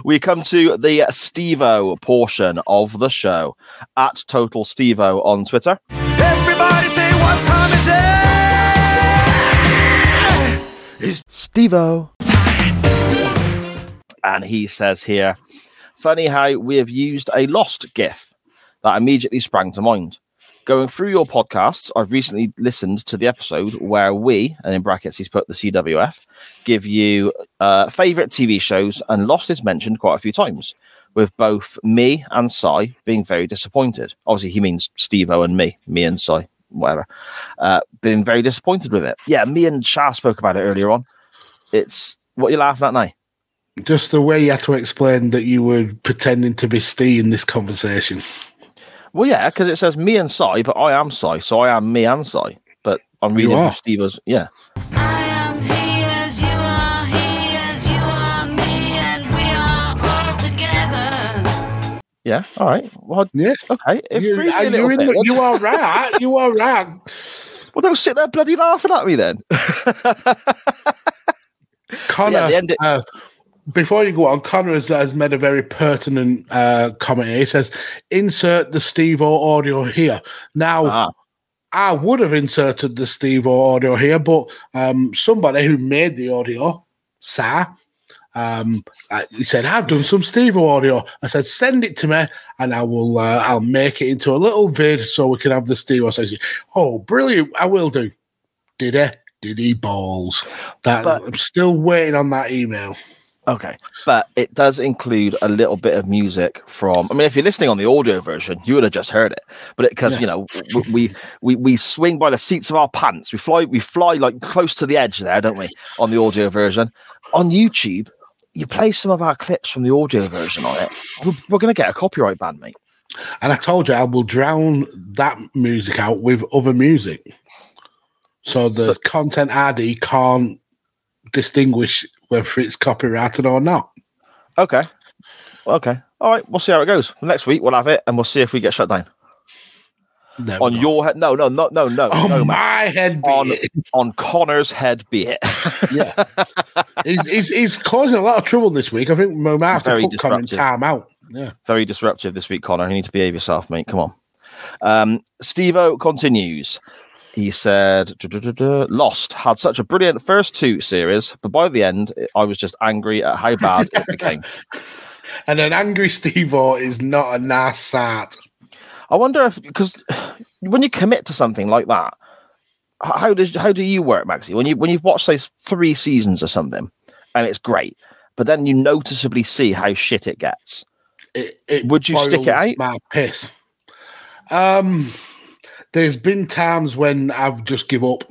Speaker 4: we come to the Stevo portion of the show at Total Stevo on Twitter.
Speaker 6: Everybody say what time is it? It's
Speaker 4: Stevo. And he says here, funny how we have used a lost GIF that immediately sprang to mind. Going through your podcasts, I've recently listened to the episode where we, and in brackets he's put the CWF, give you uh, favorite TV shows, and Lost is mentioned quite a few times, with both me and Cy being very disappointed. Obviously, he means Steve O and me, me and Cy, whatever. Uh, being very disappointed with it. Yeah, me and Shah spoke about it earlier on. It's what you're laughing at now.
Speaker 3: Just the way you had to explain that you were pretending to be Steve in this conversation.
Speaker 4: Well, yeah, because it says me and Cy, but I am Cy, so I am me and Cy. But I'm
Speaker 3: You
Speaker 4: reading
Speaker 3: are.
Speaker 4: from Steve as yeah.
Speaker 6: I am he as you are, he as you are, me, and we are all together.
Speaker 4: Yeah, all right. Well,
Speaker 3: Yes.
Speaker 4: okay. If
Speaker 3: You,
Speaker 4: freed me a
Speaker 3: uh,
Speaker 4: little
Speaker 3: you're in
Speaker 4: bit,
Speaker 3: the, you are right. You are right.
Speaker 4: well, don't sit there bloody laughing at me then.
Speaker 3: Connor,
Speaker 4: the end-
Speaker 3: uh, before you go on, Connor has, has made a very pertinent uh, comment. here. He says, "Insert the Steve O audio here." Now,
Speaker 4: Ah.
Speaker 3: I would have inserted the Steve O audio here, but um, somebody who made the audio, Sa, um, uh, he said, "I've done some Steve O audio." I said, "Send it to me, and I will. Uh, I'll make it into a little vid so we can have the Steve O." Says, "Oh, brilliant! I will do." Did he? Did he balls? That
Speaker 4: But-
Speaker 3: I'm still waiting on that email.
Speaker 4: Okay, but it does include a little bit of music from. I mean, if you're listening on the audio version, you would have just heard it. But because you know, we we we swing by the seats of our pants, we fly we fly like close to the edge there, don't we? On the audio version, on YouTube, you play some of our clips from the audio version on it. We're, we're going to get a copyright ban, mate.
Speaker 3: And I told you I will drown that music out with other music. So the content ID can't distinguish whether it's copyrighted or not.
Speaker 4: Okay, okay, all right. We'll see how it goes. Next week we'll have it, and we'll see if we get shut down on your head. No, no, no, no, no,
Speaker 3: on
Speaker 4: no, man.
Speaker 3: my head. be
Speaker 4: on
Speaker 3: it.
Speaker 4: on Connor's head be it.
Speaker 3: yeah. he's, he's, he's causing a lot of trouble this week. I think we might have to
Speaker 4: Very
Speaker 3: put Connor in
Speaker 4: disruptive.
Speaker 3: time out. Yeah.
Speaker 4: Very disruptive this week, Connor. You need to behave yourself, mate. Come on. Um, Steve continues. He said, "Duh, duh, duh, duh, Lost had such a brilliant first two series, but by the end, I was just angry at how bad it became.
Speaker 3: and an angry Steve O is not a nice sart.
Speaker 4: I wonder if because when you commit to something like that, how does how do you work, Maxie? When you when you've watched say three seasons or something, and it's great, but then you noticeably see how shit it gets.
Speaker 3: It, it
Speaker 4: Would you stick it out?
Speaker 3: My piss. Um, there's been times when I've just give up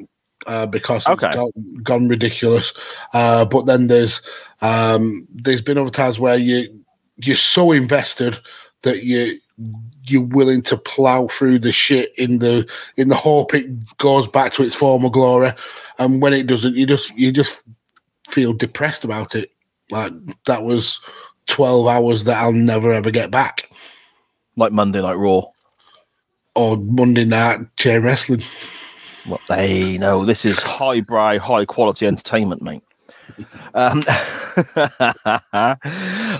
Speaker 3: uh, because
Speaker 4: Okay.
Speaker 3: it's gone, gone ridiculous. Uh, but then there's um, there's been other times where you you're so invested that you you're willing to plow through the shit in the in the hope it goes back to its former glory, and when it doesn't, you just you just feel depressed about it. Like that was twelve hours that I'll never ever get back,
Speaker 4: Like Monday Night Raw.
Speaker 3: Or Monday night chain wrestling.
Speaker 4: Well, they know this is high brow, high quality entertainment, mate. Um,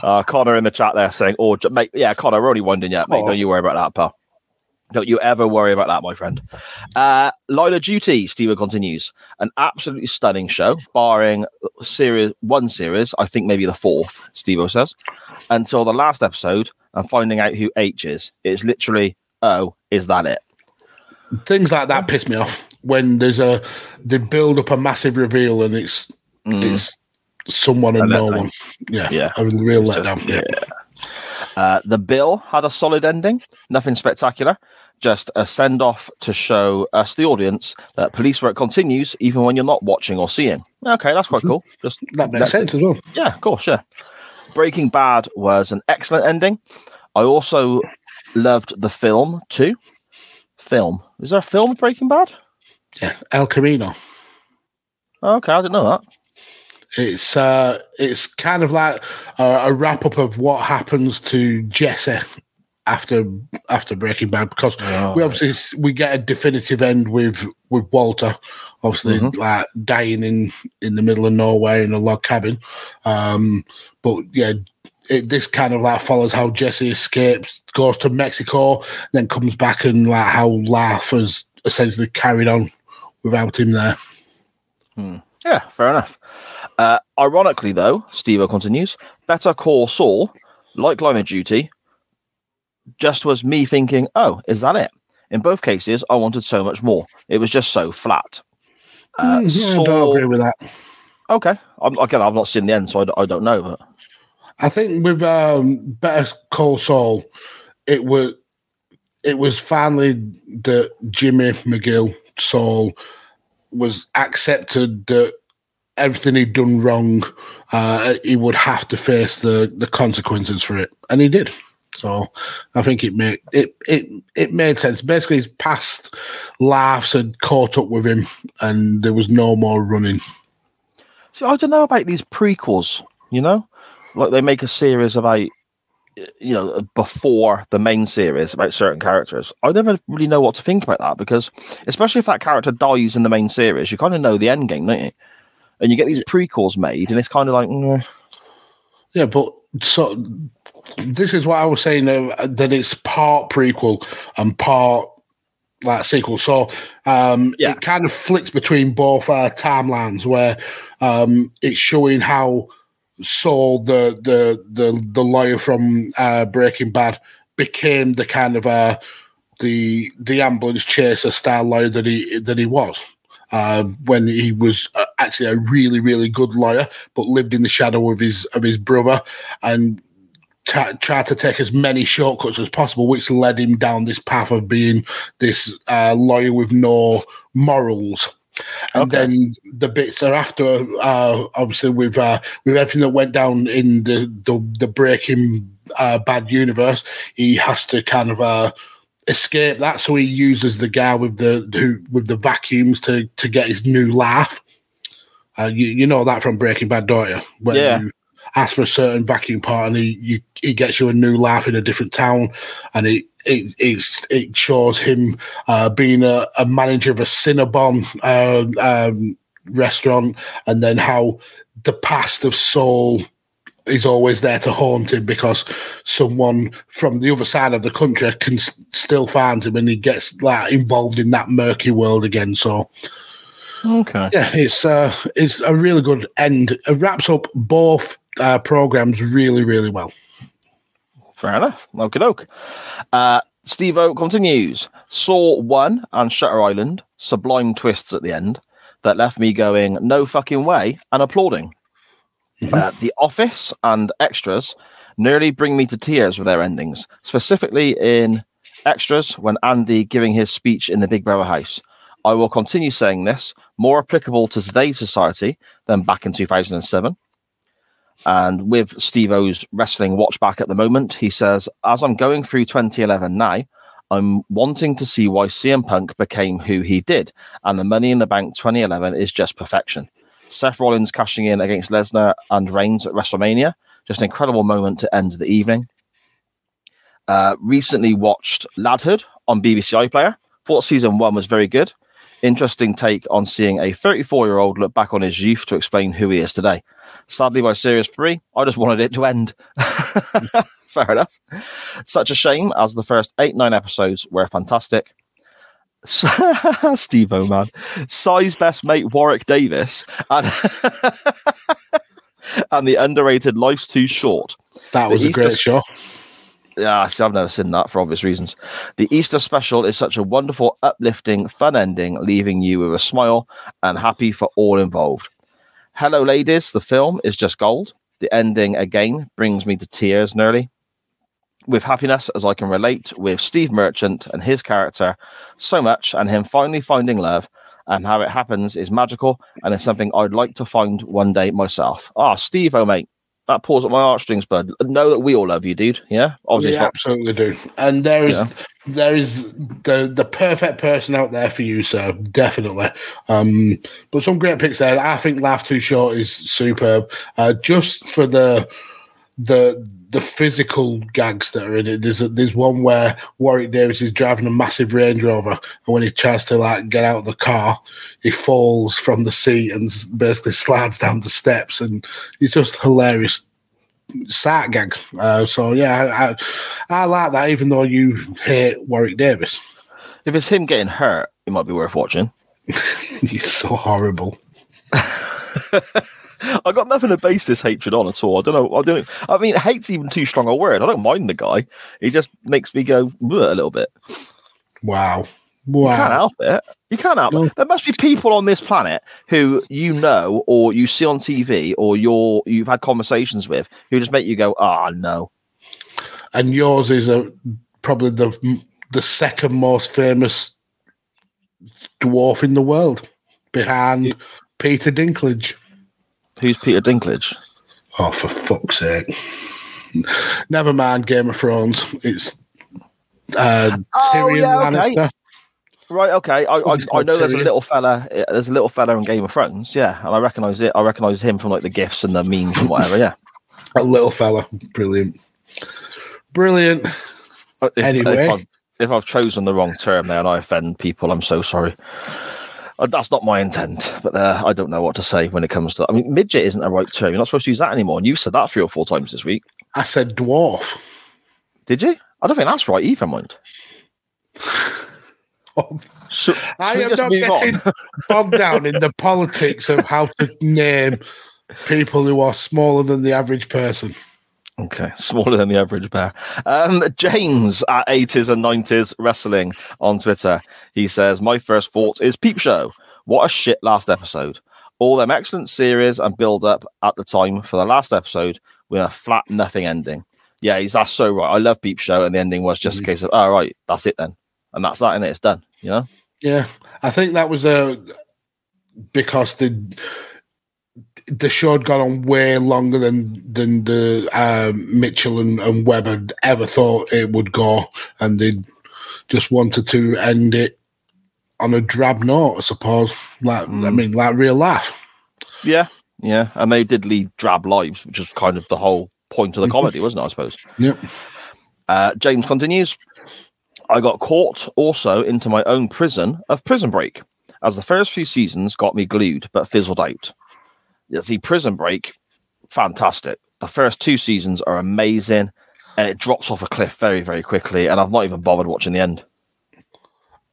Speaker 4: uh, Connor in the chat there saying, "Oh, mate, yeah, Connor, we're only winding yet, mate. Don't you worry about that, pal. Don't you ever worry about that, my friend." Uh, Line of Duty, Steve continues, an absolutely stunning show, barring series one series, I think maybe the fourth. Steve says, until the last episode and finding out who H is. It's literally, oh, is that it?
Speaker 3: Things like that piss me off when there's a they build up a massive reveal and it's it's someone and no one. Yeah,
Speaker 4: Yeah.
Speaker 3: a real
Speaker 4: It's just-
Speaker 3: letdown. Yeah.
Speaker 4: Uh, the bill had a solid ending, nothing spectacular, just a send off to show us, the audience, that police work continues even when you're not watching or seeing. Okay, that's quite cool. Just
Speaker 3: That makes sense
Speaker 4: it-
Speaker 3: as well.
Speaker 4: yeah, of course, yeah. Breaking Bad was an excellent ending. I also loved the film too. Film. Is there a film Breaking Bad?
Speaker 3: Yeah, El Camino.
Speaker 4: Okay, I didn't know that.
Speaker 3: It's uh, it's kind of like a, a wrap up of what happens to Jesse after after Breaking Bad because we obviously s- we get a definitive end with with Walter, obviously like dying in in the middle of nowhere in a log cabin. Um, but yeah, it, this kind of like follows how Jesse escapes, goes to Mexico, then comes back and like how life has essentially carried on without him there.
Speaker 4: Yeah, fair enough. Uh, ironically, though, Steve continues, Better Call Saul, like Line of Duty, just was me thinking, oh, is that it? In both cases, I wanted so much more. It was just so flat. Uh,
Speaker 3: Mm, yeah, I don't agree with that.
Speaker 4: okay. I'm, again, I've not seen the end, so I, d- I don't know. But
Speaker 3: I think with um, Better Call Saul, it was it was finally that Jimmy McGill Saul was accepted that everything he'd done wrong, uh, he would have to face the the consequences for it, and he did. So I think it made it it it made sense. Basically, his past laughs had caught up with him, and there was no more running.
Speaker 4: see, I don't know about these prequels, you know? Like they make a series about, you know, before the main series about certain characters. I never really know what to think about that because, especially if that character dies in the main series, you kind of know the end game, don't you? And you get these prequels made, and it's kind of like, mm,
Speaker 3: Yeah, but so this is what I was saying uh, that it's part prequel and part like sequel. So um,
Speaker 4: Yeah.
Speaker 3: it kind of flicks between both uh, timelines where um, it's showing how Saul, the the the the lawyer from uh, Breaking Bad, became the kind of uh, the the ambulance chaser style lawyer that he that he was. Uh, when he was uh, actually a really, really good lawyer, but lived in the shadow of his of his brother, and t- tried to take as many shortcuts as possible, which led him down this path of being this uh, lawyer with no morals. And
Speaker 4: Okay.
Speaker 3: then the bits thereafter, uh, obviously with uh, with everything that went down in the the, the Breaking uh, Bad universe, he has to kind of uh, escape that. So he uses the guy with the who with the vacuums to to get his new laugh. Uh, you you know that from Breaking Bad, don't you? When
Speaker 4: Yeah.
Speaker 3: you ask for a certain vacuum part, and he you, he gets you a new life in a different town, and it it it's, it shows him uh, being a, a manager of a Cinnabon uh, um, restaurant, and then how the past of Saul is always there to haunt him because someone from the other side of the country can s- still find him and he gets like involved in that murky world again so
Speaker 4: okay.
Speaker 3: yeah it's uh it's a really good end it wraps up both uh programs really really well
Speaker 4: Fair enough. Okie doke. Uh, Steve O continues. Saw one and Shutter Island, sublime twists at the end that left me going, no fucking way, and applauding. Uh, the Office and Extras nearly bring me to tears with their endings, specifically in Extras when Andy giving his speech in the Big Brother house. I will continue saying this, more applicable to today's society than back in 2007. And with Steve O's wrestling watch back at the moment, he says, As I'm going through 2011 now, I'm wanting to see why CM Punk became who he did. And the Money in the Bank 2011 is just perfection. Seth Rollins cashing in against Lesnar and Reigns at WrestleMania. Just an incredible moment to end the evening. Uh, recently watched Ladhood on BBC iPlayer. Thought season one was very good. Interesting take on seeing a 34 year old look back on his youth to explain who he is today. Sadly, by series three, I just wanted it to end. Fair enough. Such a shame, as the first eight, nine episodes were fantastic. Steve O, man. Size best mate Warwick Davis and, and the underrated Life's Too Short.
Speaker 3: That was
Speaker 4: The
Speaker 3: a great show.
Speaker 4: Yeah, see, I've never seen that for obvious reasons. The Easter special is such a wonderful, uplifting, fun ending, leaving you with a smile and happy for all involved. Hello, ladies. The film is just gold. The ending again brings me to tears nearly. With happiness, as I can relate with Steve Merchant and his character so much, and him finally finding love, and how it happens is magical, and it's something I'd like to find one day myself. Ah, Steve, oh mate, that pulls at my heartstrings, bud. Know that we all love you, dude. Yeah, obviously,
Speaker 3: We
Speaker 4: it's not
Speaker 3: absolutely do. And there is
Speaker 4: Yeah.
Speaker 3: there is the the perfect person out there for you, sir. Definitely. Um, but some great picks there. I think Laugh Too Short is superb. Uh, just for the the the physical gags that are in it. There's a, there's one where Warwick Davis is driving a massive Range Rover, and when he tries to like get out of the car, he falls from the seat and basically slides down the steps, and it's just hilarious sat gags. Uh, so yeah, I, I, I like that, even though you hate Warwick Davis.
Speaker 4: If it's him getting hurt, it might be worth watching.
Speaker 3: He's so horrible.
Speaker 4: I got nothing to base this hatred on at all. I don't know. I don't. I mean, hate's even too strong a word. I don't mind the guy. He just makes me go a little bit.
Speaker 3: Wow. Wow.
Speaker 4: You can't help it. You can't help it. There must be people on this planet who you know, or you see on TV, or you're you've had conversations with, who just make you go, "Ah, no."
Speaker 3: And yours is a probably the the second most famous dwarf in the world, behind Peter Dinklage.
Speaker 4: Who's Peter Dinklage?
Speaker 3: Oh, for fuck's sake! Never mind Game of Thrones. It's uh,
Speaker 4: Oh,
Speaker 3: Tyrion
Speaker 4: yeah, okay.
Speaker 3: Lannister.
Speaker 4: Right. Okay. I I, I know there's a little fella. eh, There's a little fella in Game of Thrones. Yeah, and I recognise it. I recognise him from like the gifs and the memes and whatever. Yeah.
Speaker 3: A little fella, brilliant, brilliant.
Speaker 4: Uh, If,
Speaker 3: Anyway.
Speaker 4: if I've, if I've chosen the wrong term there and I offend people, I'm so sorry. Uh, that's not my intent, but uh, I don't know what to say when it comes to. that. I mean, midget isn't a right term. You're not supposed to use that anymore. And you've said that three or four times this week.
Speaker 3: I said dwarf.
Speaker 4: Did you? I don't think that's right either, mind.
Speaker 3: Oh,
Speaker 4: Should,
Speaker 3: I am not getting
Speaker 4: on?
Speaker 3: bogged down in the politics of how to name people who are smaller than the average person.
Speaker 4: Okay, smaller than the average bear. Um, James at 80s and 90s wrestling on Twitter. He says, My first thought is Peep Show. What a shit last episode. All them excellent series and build up at the time for the last episode with a flat nothing ending. Yeah, he's that's so right. I love Peep Show, and the ending was just a case of, oh, right, that's it then. And that's that, and it's done, you know?
Speaker 3: Yeah, I think that was a because the the show had gone on way longer than than the um, Mitchell and, and Webb had ever thought it would go, and they just wanted to end it on a drab note, I suppose. Like I mean, like real life.
Speaker 4: Yeah, yeah. And they did lead drab lives, which was kind of the whole point of the comedy, wasn't it, I suppose?
Speaker 3: Yep.
Speaker 4: Uh, James continues. I got caught also into my own prison of Prison Break, as the first few seasons got me glued but fizzled out. See, Prison Break, fantastic. The first two seasons are amazing, and it drops off a cliff very, very quickly. And I've not even bothered watching the end.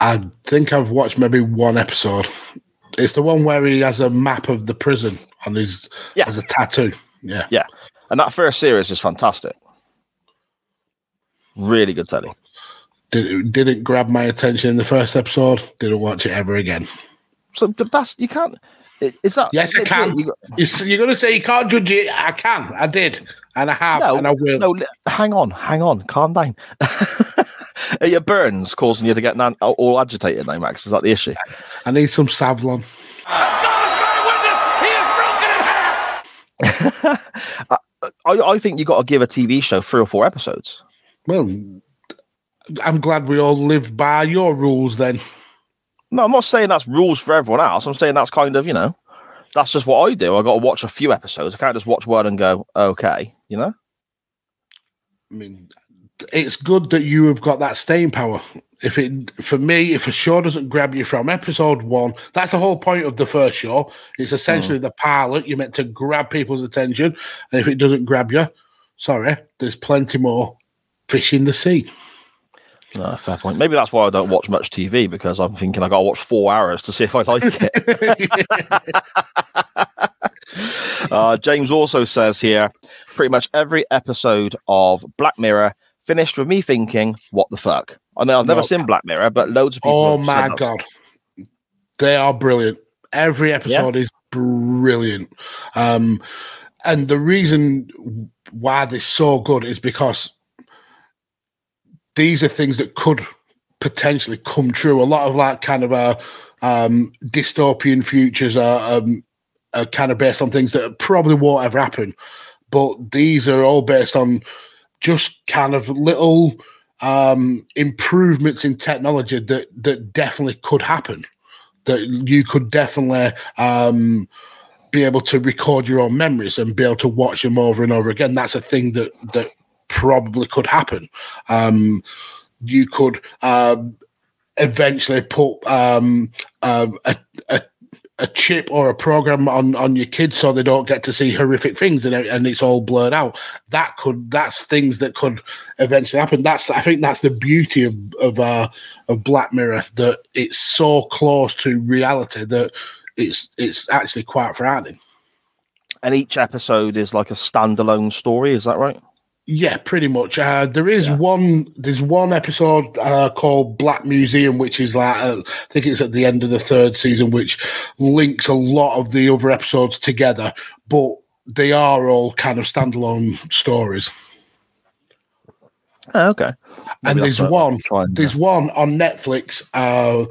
Speaker 3: I think I've watched maybe one episode. It's the one where he has a map of the prison on his
Speaker 4: Yeah.
Speaker 3: as a tattoo. Yeah.
Speaker 4: Yeah, and that first series is fantastic. Really good telly.
Speaker 3: Did, didn't grab my attention in the first episode. Didn't watch it ever again.
Speaker 4: So that's you can't. I- Is that
Speaker 3: Yes, I can.
Speaker 4: You got-
Speaker 3: You're, going to say you can't judge it. I can. I did. And I have.
Speaker 4: no,
Speaker 3: and I will.
Speaker 4: no. Hang on, hang on. Calm down. Are your burns causing you to get nan- all agitated now, Max? Is that the issue?
Speaker 3: I need some Savlon.
Speaker 4: I, I think you got to give a TV show three or four episodes.
Speaker 3: Well, I'm glad we all live by your rules then.
Speaker 4: No, I'm not saying that's rules for everyone else. I'm saying that's kind of you know, that's just what I do. I got to watch a few episodes. I can't just watch one and go okay. You know.
Speaker 3: I mean, it's good that you have got that staying power. If it, for me, if a show doesn't grab you from episode one, that's the whole point of the first show. It's essentially mm. the pilot. You're meant to grab people's attention, and if it doesn't grab you, sorry, there's plenty more fish in the sea.
Speaker 4: No, fair point. Maybe that's why I don't watch much TV because I'm thinking I got to watch four hours to see if I like it. uh, James also says here, pretty much every episode of Black Mirror finished with me thinking, "What the fuck." I know I've never
Speaker 3: No.
Speaker 4: seen Black Mirror, but loads of people.
Speaker 3: Oh my god, they are brilliant. Every episode is brilliant, um, and the reason why they're so good is because these are things that could potentially come true. A lot of like kind of uh, um, dystopian futures are, um, are kind of based on things that probably won't ever happen, but these are all based on just kind of little um, improvements in technology that that definitely could happen. That you could definitely um, be able to record your own memories and be able to watch them over and over again. That's a thing that that probably could happen. Um, you could um, eventually put um, uh, a, a a chip or a program on on your kids so they don't get to see horrific things and, and it's all blurred out that could that's things that could eventually happen that's i think that's the beauty of of uh of black mirror that it's so close to reality that it's it's actually quite frightening
Speaker 4: And each episode is like a standalone story. Is that right?
Speaker 3: Yeah, pretty much. Uh, there is one. There's one episode uh, called Black Museum, which is like uh, I think it's at the end of the third season, which links a lot of the other episodes together. But they are all kind of standalone stories.
Speaker 4: Oh, okay.
Speaker 3: and there's
Speaker 4: that's what I'll
Speaker 3: one. There's one on Netflix uh,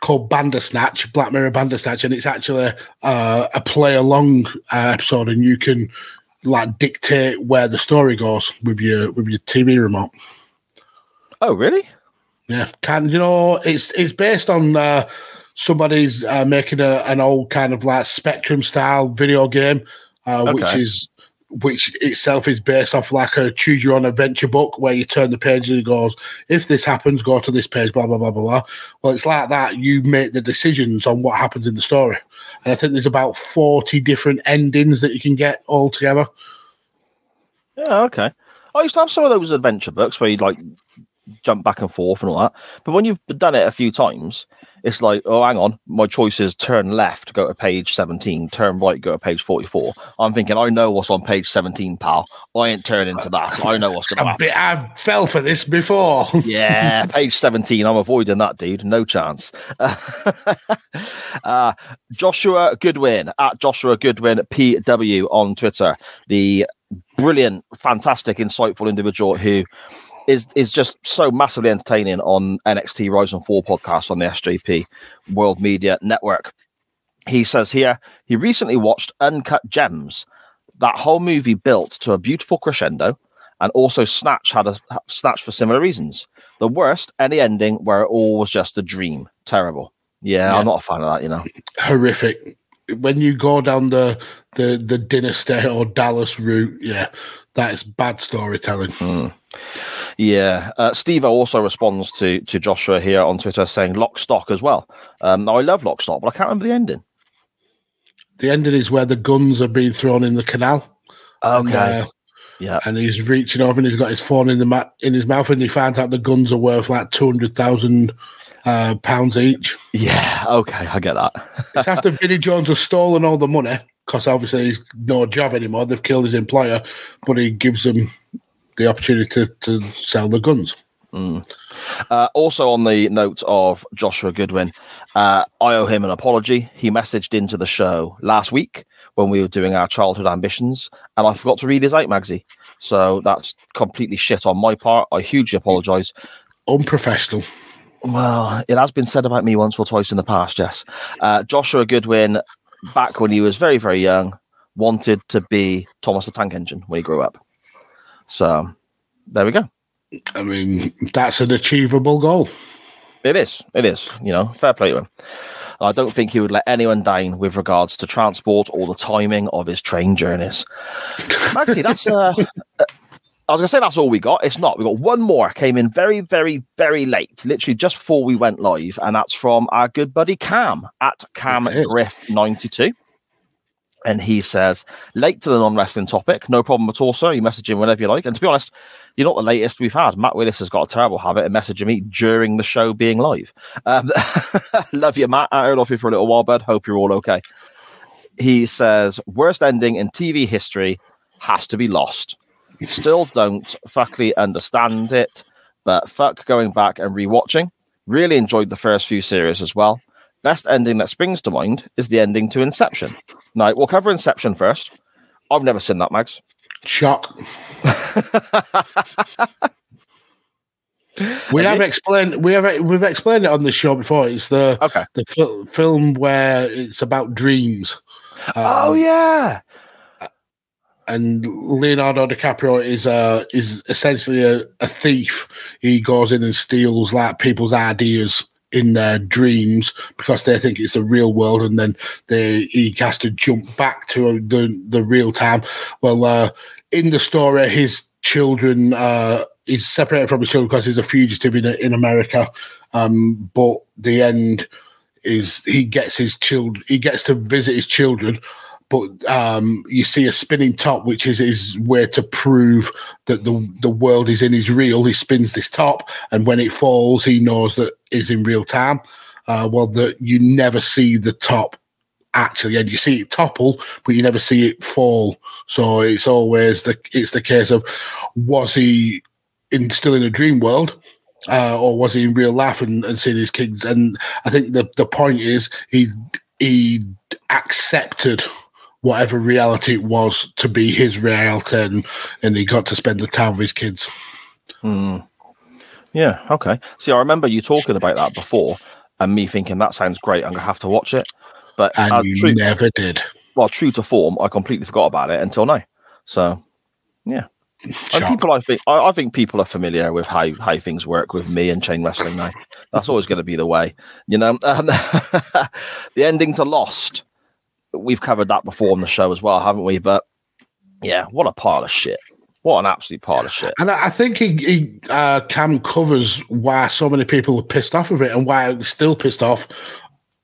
Speaker 3: called Bandersnatch, Black Mirror Bandersnatch, and it's actually uh, a play along uh, episode, and you can like dictate where the story goes with your with your TV remote.
Speaker 4: Oh, really?
Speaker 3: Yeah, can you know it's it's based on uh, somebody's uh, making a, an old kind of like Spectrum style video game, uh, which is which itself is based off like a choose your own adventure book where you turn the page and it goes, if this happens, go to this page, blah blah blah blah blah. Well, it's like that. You make the decisions on what happens in the story, and I think there's about forty different endings that you can get all together.
Speaker 4: Yeah, okay. I used to have some of those adventure books where you'd like jump back and forth and all that. But when you've done it a few times, it's like, oh, hang on, my choice is turn left, go to page 17, turn right, go to page 44. I'm thinking, I know what's on page 17, pal. I ain't turning to that. I know what's going to happen.
Speaker 3: I fell for this before.
Speaker 4: Yeah, page 17. I'm avoiding that, dude. No chance. uh, Joshua Goodwin at Joshua Goodwin PW on Twitter. The brilliant, fantastic, insightful individual who is is just so massively entertaining on NXT Rise and Fall podcast on the SJP World Media Network. He says here he recently watched Uncut Gems. That whole movie built to a beautiful crescendo, and also Snatch had a Snatch for similar reasons. The worst, any ending where it all was just a dream. Terrible. Yeah,
Speaker 3: Yeah.
Speaker 4: I'm not a fan of that. You know.
Speaker 3: horrific. When you go down the the the Dynasty or Dallas route, yeah, that is bad storytelling.
Speaker 4: Hmm. Yeah, uh, Steve also responds to to Joshua here on Twitter saying Lock Stock as well. Um, now I love Lock Stock, but I can't remember the ending.
Speaker 3: The ending is where the guns are being thrown in the canal. And,
Speaker 4: Okay,
Speaker 3: uh,
Speaker 4: yeah,
Speaker 3: and he's reaching over and he's got his phone in the ma- in his mouth, and he finds out the guns are worth like two hundred thousand uh, pounds each.
Speaker 4: yeah, okay, I get that.
Speaker 3: It's after Vinnie Jones has stolen all the money because obviously he's no job anymore. They've killed his employer, but he gives them the opportunity to, to sell the guns.
Speaker 4: Uh, also, on the note of Joshua Goodwin, uh, I owe him an apology. He messaged into the show last week when we were doing our childhood ambitions, and I forgot to read his out, Magsy. So that's completely shit on my part. I hugely apologise.
Speaker 3: Unprofessional.
Speaker 4: Well, it has been said about me once or twice in the past, yes. Uh, Joshua Goodwin, back when he was very, very young, wanted to be Thomas the Tank Engine when he grew up. So there we go.
Speaker 3: I mean, that's an achievable goal.
Speaker 4: It is. It is. You know, fair play to him. I don't think he would let anyone down with regards to transport or the timing of his train journeys. Maxie, that's. Uh, uh, I was gonna say that's all we got. It's not. We got one more. Came in very, very, very late, literally just before we went live, and that's from our good buddy Cam at Cam Griff ninety two. And he says, late to the non wrestling topic, no problem at all, sir. You message him whenever you like. And to be honest, you're not the latest we've had. Matt Willis has got a terrible habit of messaging me during the show being live. Um, love you, Matt. I heard off you for a little while, bud. Hope you're all okay. He says, worst ending in TV history has to be lost. Still don't fuckly understand it, but fuck going back and rewatching. Really enjoyed the first few series as well. Best ending that springs to mind is the ending to Inception. Now, we'll cover Inception first. I've never seen that, Mags.
Speaker 3: Shock. we have explained we have we've explained it on the show before. It's the
Speaker 4: Okay.
Speaker 3: the fil- film where it's about dreams.
Speaker 4: Oh,
Speaker 3: Um,
Speaker 4: yeah.
Speaker 3: and Leonardo DiCaprio is a is essentially a, a thief. He goes in and steals like people's ideas in their dreams because they think it's the real world, and then they he has to jump back to the the real time. Well, uh, in the story, his children uh, he's separated from his children because he's a fugitive in in America. Um, but the end is he gets his children he gets to visit his children but um, you see a spinning top, which is his way to prove that the the world is in his real. He spins this top, and when it falls, he knows that is in real time. Uh, well, that you never see the top actually, and you see it topple, but you never see it fall. So it's always the it's the case of was he in still in a dream world, uh, or was he in real life and, and seeing his kids? And I think the the point is he he accepted whatever reality it was to be his reality, and, and he got to spend the time with his kids.
Speaker 4: Hmm. Yeah, okay. See, I remember you talking about that before and me thinking that sounds great. I'm going to have to watch it. But
Speaker 3: And you
Speaker 4: true,
Speaker 3: never did.
Speaker 4: well, true to form, I completely forgot about it until now. So, yeah. And people, I think, I, I think people are familiar with how how things work with me and chain wrestling now. That's always going to be the way, you know. Um, the ending to Lost, we've covered that before on the show as well, haven't we? But yeah, what a pile of shit! What an absolute pile of shit!
Speaker 3: And I think he, he uh, Cam covers why so many people are pissed off of it and why they're still pissed off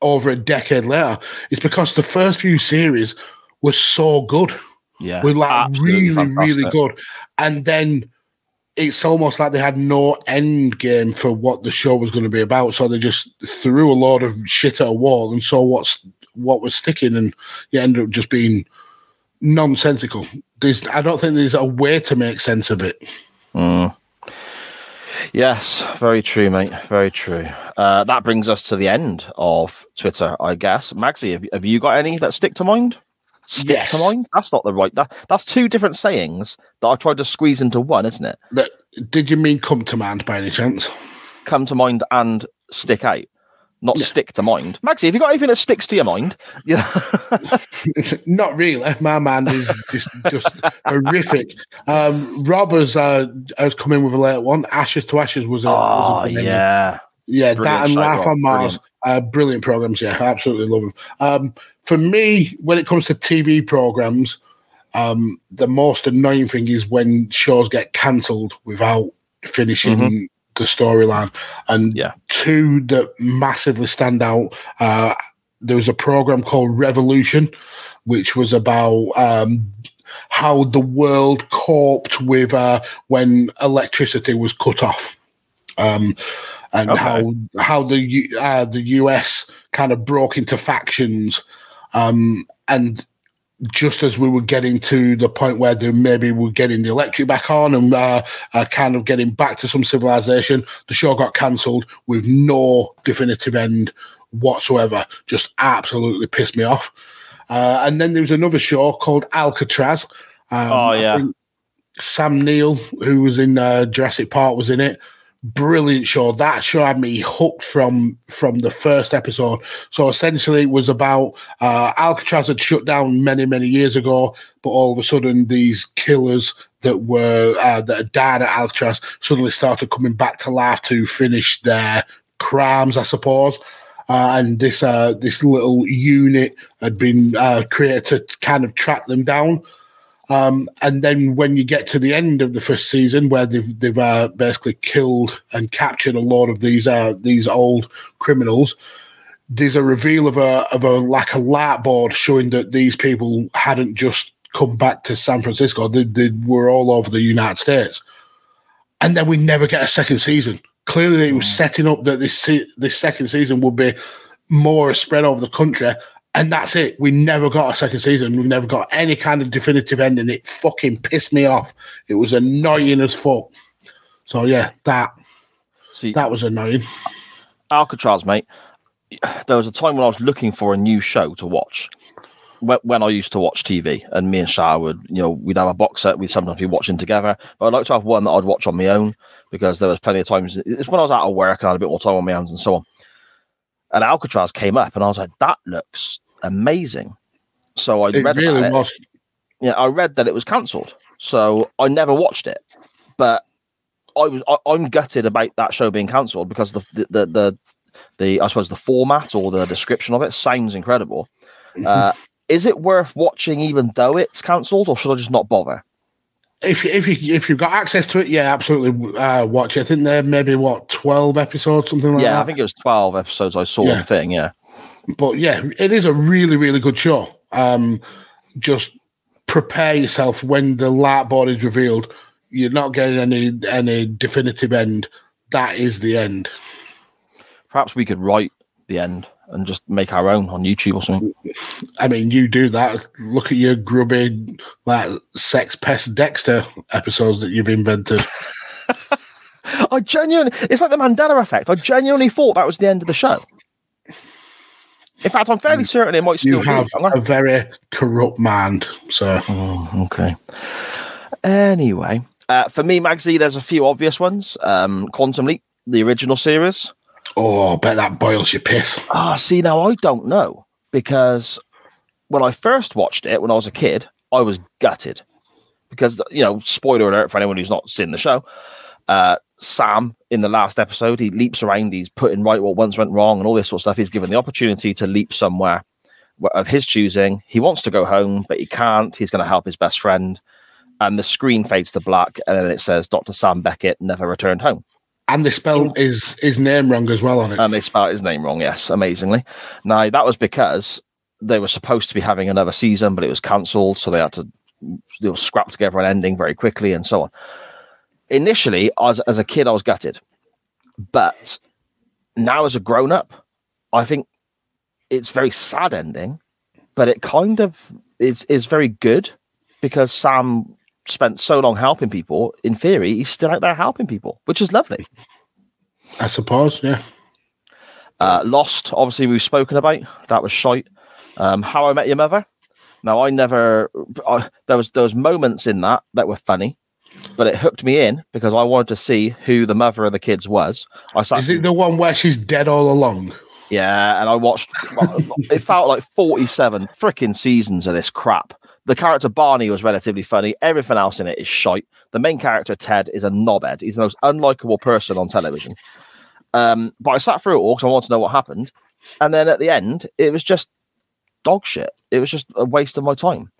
Speaker 3: over a decade later. It's because the first few series were so good.
Speaker 4: Yeah,
Speaker 3: were like really, really good. And then it's almost like they had no end game for what the show was going to be about. So they just threw a load of shit at a wall and saw what's what was sticking, and you end up just being nonsensical. There's, I don't think there's a way to make sense of it.
Speaker 4: Mm. Yes, very true, mate. Very true. Uh, that brings us to the end of Twitter, I guess. Magsy, have, have you got any that stick to mind? Stick
Speaker 3: Yes.
Speaker 4: to mind? That's not the right. That, that's two different sayings that I tried to squeeze into one, isn't it?
Speaker 3: But did you mean come to mind by any chance?
Speaker 4: Come to mind and stick out, not stick to mind. Magsy, have you got anything that sticks to your mind? Yeah.
Speaker 3: Not really. My mind is just just horrific. Um, Rob has uh, has come in with a late one. Ashes to Ashes was a,
Speaker 4: oh
Speaker 3: was a
Speaker 4: yeah.
Speaker 3: Yeah,
Speaker 4: Brilliant
Speaker 3: that and
Speaker 4: Life
Speaker 3: on Mars, uh, brilliant programs. Yeah, I absolutely love them. Um, for me, when it comes to TV programs, um, the most annoying thing is when shows get cancelled without finishing the storyline. And
Speaker 4: Yeah.
Speaker 3: two that massively stand out. Uh, there was a program called Revolution, which was about um, how the world coped with uh, when electricity was cut off. Um, and
Speaker 4: Okay.
Speaker 3: how how the uh, the US kind of broke into factions, um, and just as we were getting to the point where they maybe we're getting the electric back on and uh, uh, kind of getting back to some civilization, the show got cancelled with no definitive end whatsoever. Just absolutely pissed me off. Uh, and then there was another show called Alcatraz. Um,
Speaker 4: Oh,
Speaker 3: I
Speaker 4: yeah.
Speaker 3: think Sam Neill, who was in uh, Jurassic Park, was in it. Brilliant show. That show had me hooked from from the first episode. So essentially, it was about uh, Alcatraz had shut down many many years ago, but all of a sudden, these killers that were uh, that had died at Alcatraz suddenly started coming back to life to finish their crimes, I suppose. Uh, and this uh, this little unit had been uh, created to kind of track them down. Um, and then when you get to the end of the first season, where they've they've uh, basically killed and captured a lot of these uh, these old criminals, there's a reveal of a of a like a light board showing that these people hadn't just come back to San Francisco; they, they were all over the United States. And then we never get a second season. Clearly, it was setting up that this se- this second season would be more spread over the country. And that's it. We never got a second season. We never got any kind of definitive ending. It fucking pissed me off. It was annoying as fuck. So yeah, that
Speaker 4: See,
Speaker 3: that was annoying.
Speaker 4: Alcatraz, mate. There was a time when I was looking for a new show to watch. When, when I used to watch TV, and me and Shah would, you know, we'd have a box set. We'd sometimes be watching together. But I'd like to have one that I'd watch on my own because there was plenty of times. It's when I was out of work and I had a bit more time on my hands and so on. And Alcatraz came up, and I was like, "That looks amazing." So I
Speaker 3: It
Speaker 4: read
Speaker 3: really
Speaker 4: it.
Speaker 3: was.
Speaker 4: yeah, I read that it was cancelled, so I never watched it. But I was I, I'm gutted about that show being cancelled because the the, the the the I suppose the format or the description of it sounds incredible. Uh, is it worth watching even though it's cancelled, or should I just not bother?
Speaker 3: If if you if you've got access to it, yeah, absolutely uh, watch it. I think they're maybe what twelve episodes, something like
Speaker 4: yeah,
Speaker 3: that.
Speaker 4: I think it was twelve episodes I saw on
Speaker 3: Yeah.
Speaker 4: the thing. Yeah,
Speaker 3: but yeah, it is a really, really good show. Um, just prepare yourself when the light board is revealed. You're not getting any any definitive end. That is the end.
Speaker 4: perhaps we could write the end and just make our own on YouTube or something.
Speaker 3: I mean, you do that. Look at your grubby, like sex pest Dexter episodes that you've invented.
Speaker 4: I genuinely, it's like the Mandela effect. I genuinely thought that was the end of the show. In fact, I'm fairly certain it might still
Speaker 3: You have. A very corrupt mind, so
Speaker 4: Oh, okay. Anyway, uh, for me, Magsy, there's a few obvious ones. Um, Quantum Leap, the original series.
Speaker 3: Oh, I bet that boils your piss.
Speaker 4: Ah, see, now I don't know because when I first watched it when I was a kid, I was gutted because you know, spoiler alert for anyone who's not seen the show. Uh, Sam in the last episode, he leaps around, he's putting right what once went wrong and all this sort of stuff. He's given the opportunity to leap somewhere of his choosing. He wants to go home, but he can't. He's going to help his best friend. And the screen fades to black, and then it says Dr. Sam Beckett never returned home.
Speaker 3: And they spelled his his name wrong as well on it.
Speaker 4: And they spelled his name wrong, yes, amazingly. Now, that was because they were supposed to be having another season, but it was cancelled. So they had to know, scrap together an ending very quickly and so on. Initially, as, as a kid, I was gutted. But now, as a grown up, I think it's very sad ending, but it kind of is, is very good because Sam spent so long helping people. In theory, he's still out there helping people, which is lovely.
Speaker 3: I suppose, yeah.
Speaker 4: Uh, Lost, obviously, we've spoken about. That was shite. Um, How I Met Your Mother. Now, I never. I, there was there was moments in that that were funny, but it hooked me in because I wanted to see who the mother of the kids was. I sat,
Speaker 3: Is it the one where she's dead all along?
Speaker 4: yeah, and I watched. it felt like forty-seven freaking seasons of this crap. The character Barney was relatively funny. Everything else in it is shite. The main character Ted is a knobhead. He's the most unlikable person on television. Um, but I sat through it all because I wanted to know what happened. And then at the end, it was just dog shit. It was just a waste of my time.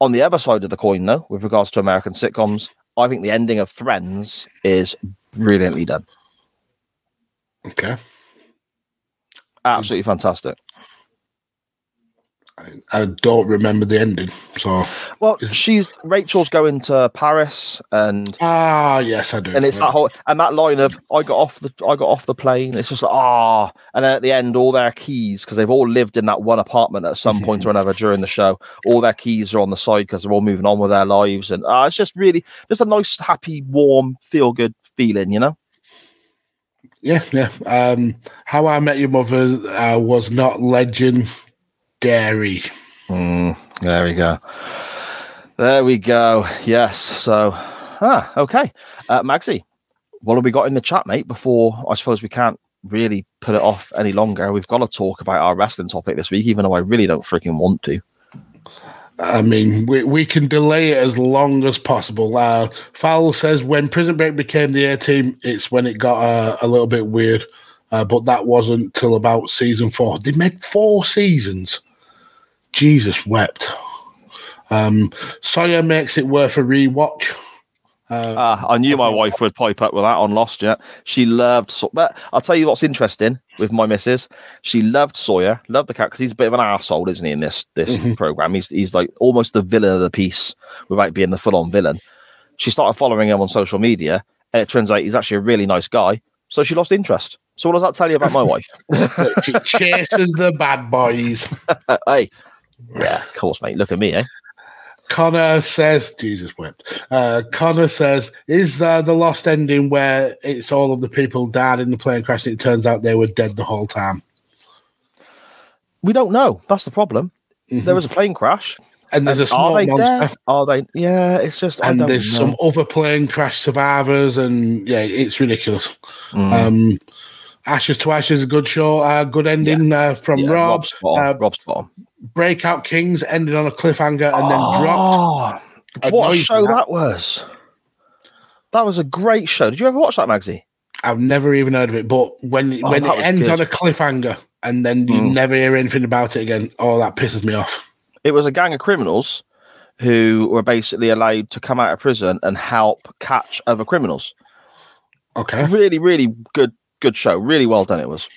Speaker 4: On the other side of the coin, though, with regards to American sitcoms, I think the ending of Friends is brilliantly done.
Speaker 3: Okay.
Speaker 4: Absolutely fantastic.
Speaker 3: I don't remember the ending. So
Speaker 4: Well, she's Rachel's going to Paris, and
Speaker 3: ah, yes, I do.
Speaker 4: and it's that whole and that line of I got off the I got off the plane. It's just like ah, and then at the end, all their keys because they've all lived in that one apartment at some point or another during the show. All their keys are on the side because they're all moving on with their lives, and uh, it's just really just a nice, happy, warm, feel good feeling, you know.
Speaker 3: Yeah, yeah. Um, How I Met Your Mother uh, was not legendary.
Speaker 4: Mm, there we go. There we go. Yes. So, ah, okay. Uh, Magsy, what have we got in the chat, mate? Before I suppose we can't really put it off any longer. We've got to talk about our wrestling topic this week, even though I really don't freaking want to.
Speaker 3: I mean, we, we can delay it as long as possible. Uh, Fowl says when Prison Break became the A team, it's when it got uh, a little bit weird. Uh, but that wasn't till about season four. They made four seasons. Jesus wept. Um, Sawyer makes it worth a rewatch. Uh,
Speaker 4: Ah, I knew my wife would pipe up with that on Lost. Yeah, she loved. Saw- but I'll tell you what's interesting with my missus. She loved Sawyer, loved the cat because he's a bit of an asshole, isn't he? In this this program, he's he's like almost the villain of the piece without being the full on villain. She started following him on social media, and it turns out he's actually a really nice guy. So she lost interest. So what does that tell you about my wife?
Speaker 3: she chases the bad boys.
Speaker 4: hey, yeah, of course, mate. Look at me, eh?
Speaker 3: Connor says, Jesus wept. Uh, Connor says, is uh, the lost ending where it's all of the people died in the plane crash and it turns out they were dead the whole time?
Speaker 4: We don't know. That's the problem. There was a plane crash.
Speaker 3: And there's a
Speaker 4: Are they
Speaker 3: monster.
Speaker 4: dead? Are they? Yeah, it's just.
Speaker 3: And there's
Speaker 4: know.
Speaker 3: some other plane crash survivors, and yeah, it's ridiculous.
Speaker 4: Mm.
Speaker 3: Um, Ashes to Ashes is a good show, uh, good ending uh, from
Speaker 4: Yeah,
Speaker 3: Rob.
Speaker 4: Rob's spot on.
Speaker 3: Uh,
Speaker 4: Rob's spot on.
Speaker 3: Breakout Kings ended on a cliffhanger and then dropped.
Speaker 4: Oh, what a show that was! That was a great show. Did you ever watch that, Magsy?
Speaker 3: I've never even heard of it, but when
Speaker 4: Oh,
Speaker 3: when it ends
Speaker 4: good.
Speaker 3: on a cliffhanger and then you
Speaker 4: Mm.
Speaker 3: never hear anything about it again, oh, that pisses me off.
Speaker 4: It was a gang of criminals who were basically allowed to come out of prison and help catch other criminals.
Speaker 3: Okay.
Speaker 4: Really, really good, good show. Really well done. It was.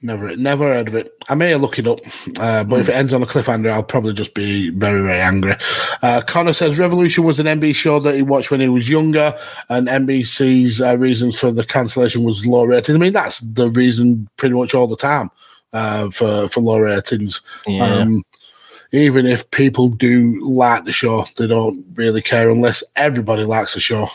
Speaker 3: Never, never heard of it. I may look it up, uh, but if it ends on a cliffhanger, I'll probably just be very, very angry. Uh, Connor says Revolution was an NBC show that he watched when he was younger, and NBC's uh, reasons for the cancellation was low ratings. I mean, that's the reason pretty much all the time uh, for for low ratings. Um, even if people do like the show, they don't really care unless everybody likes the show.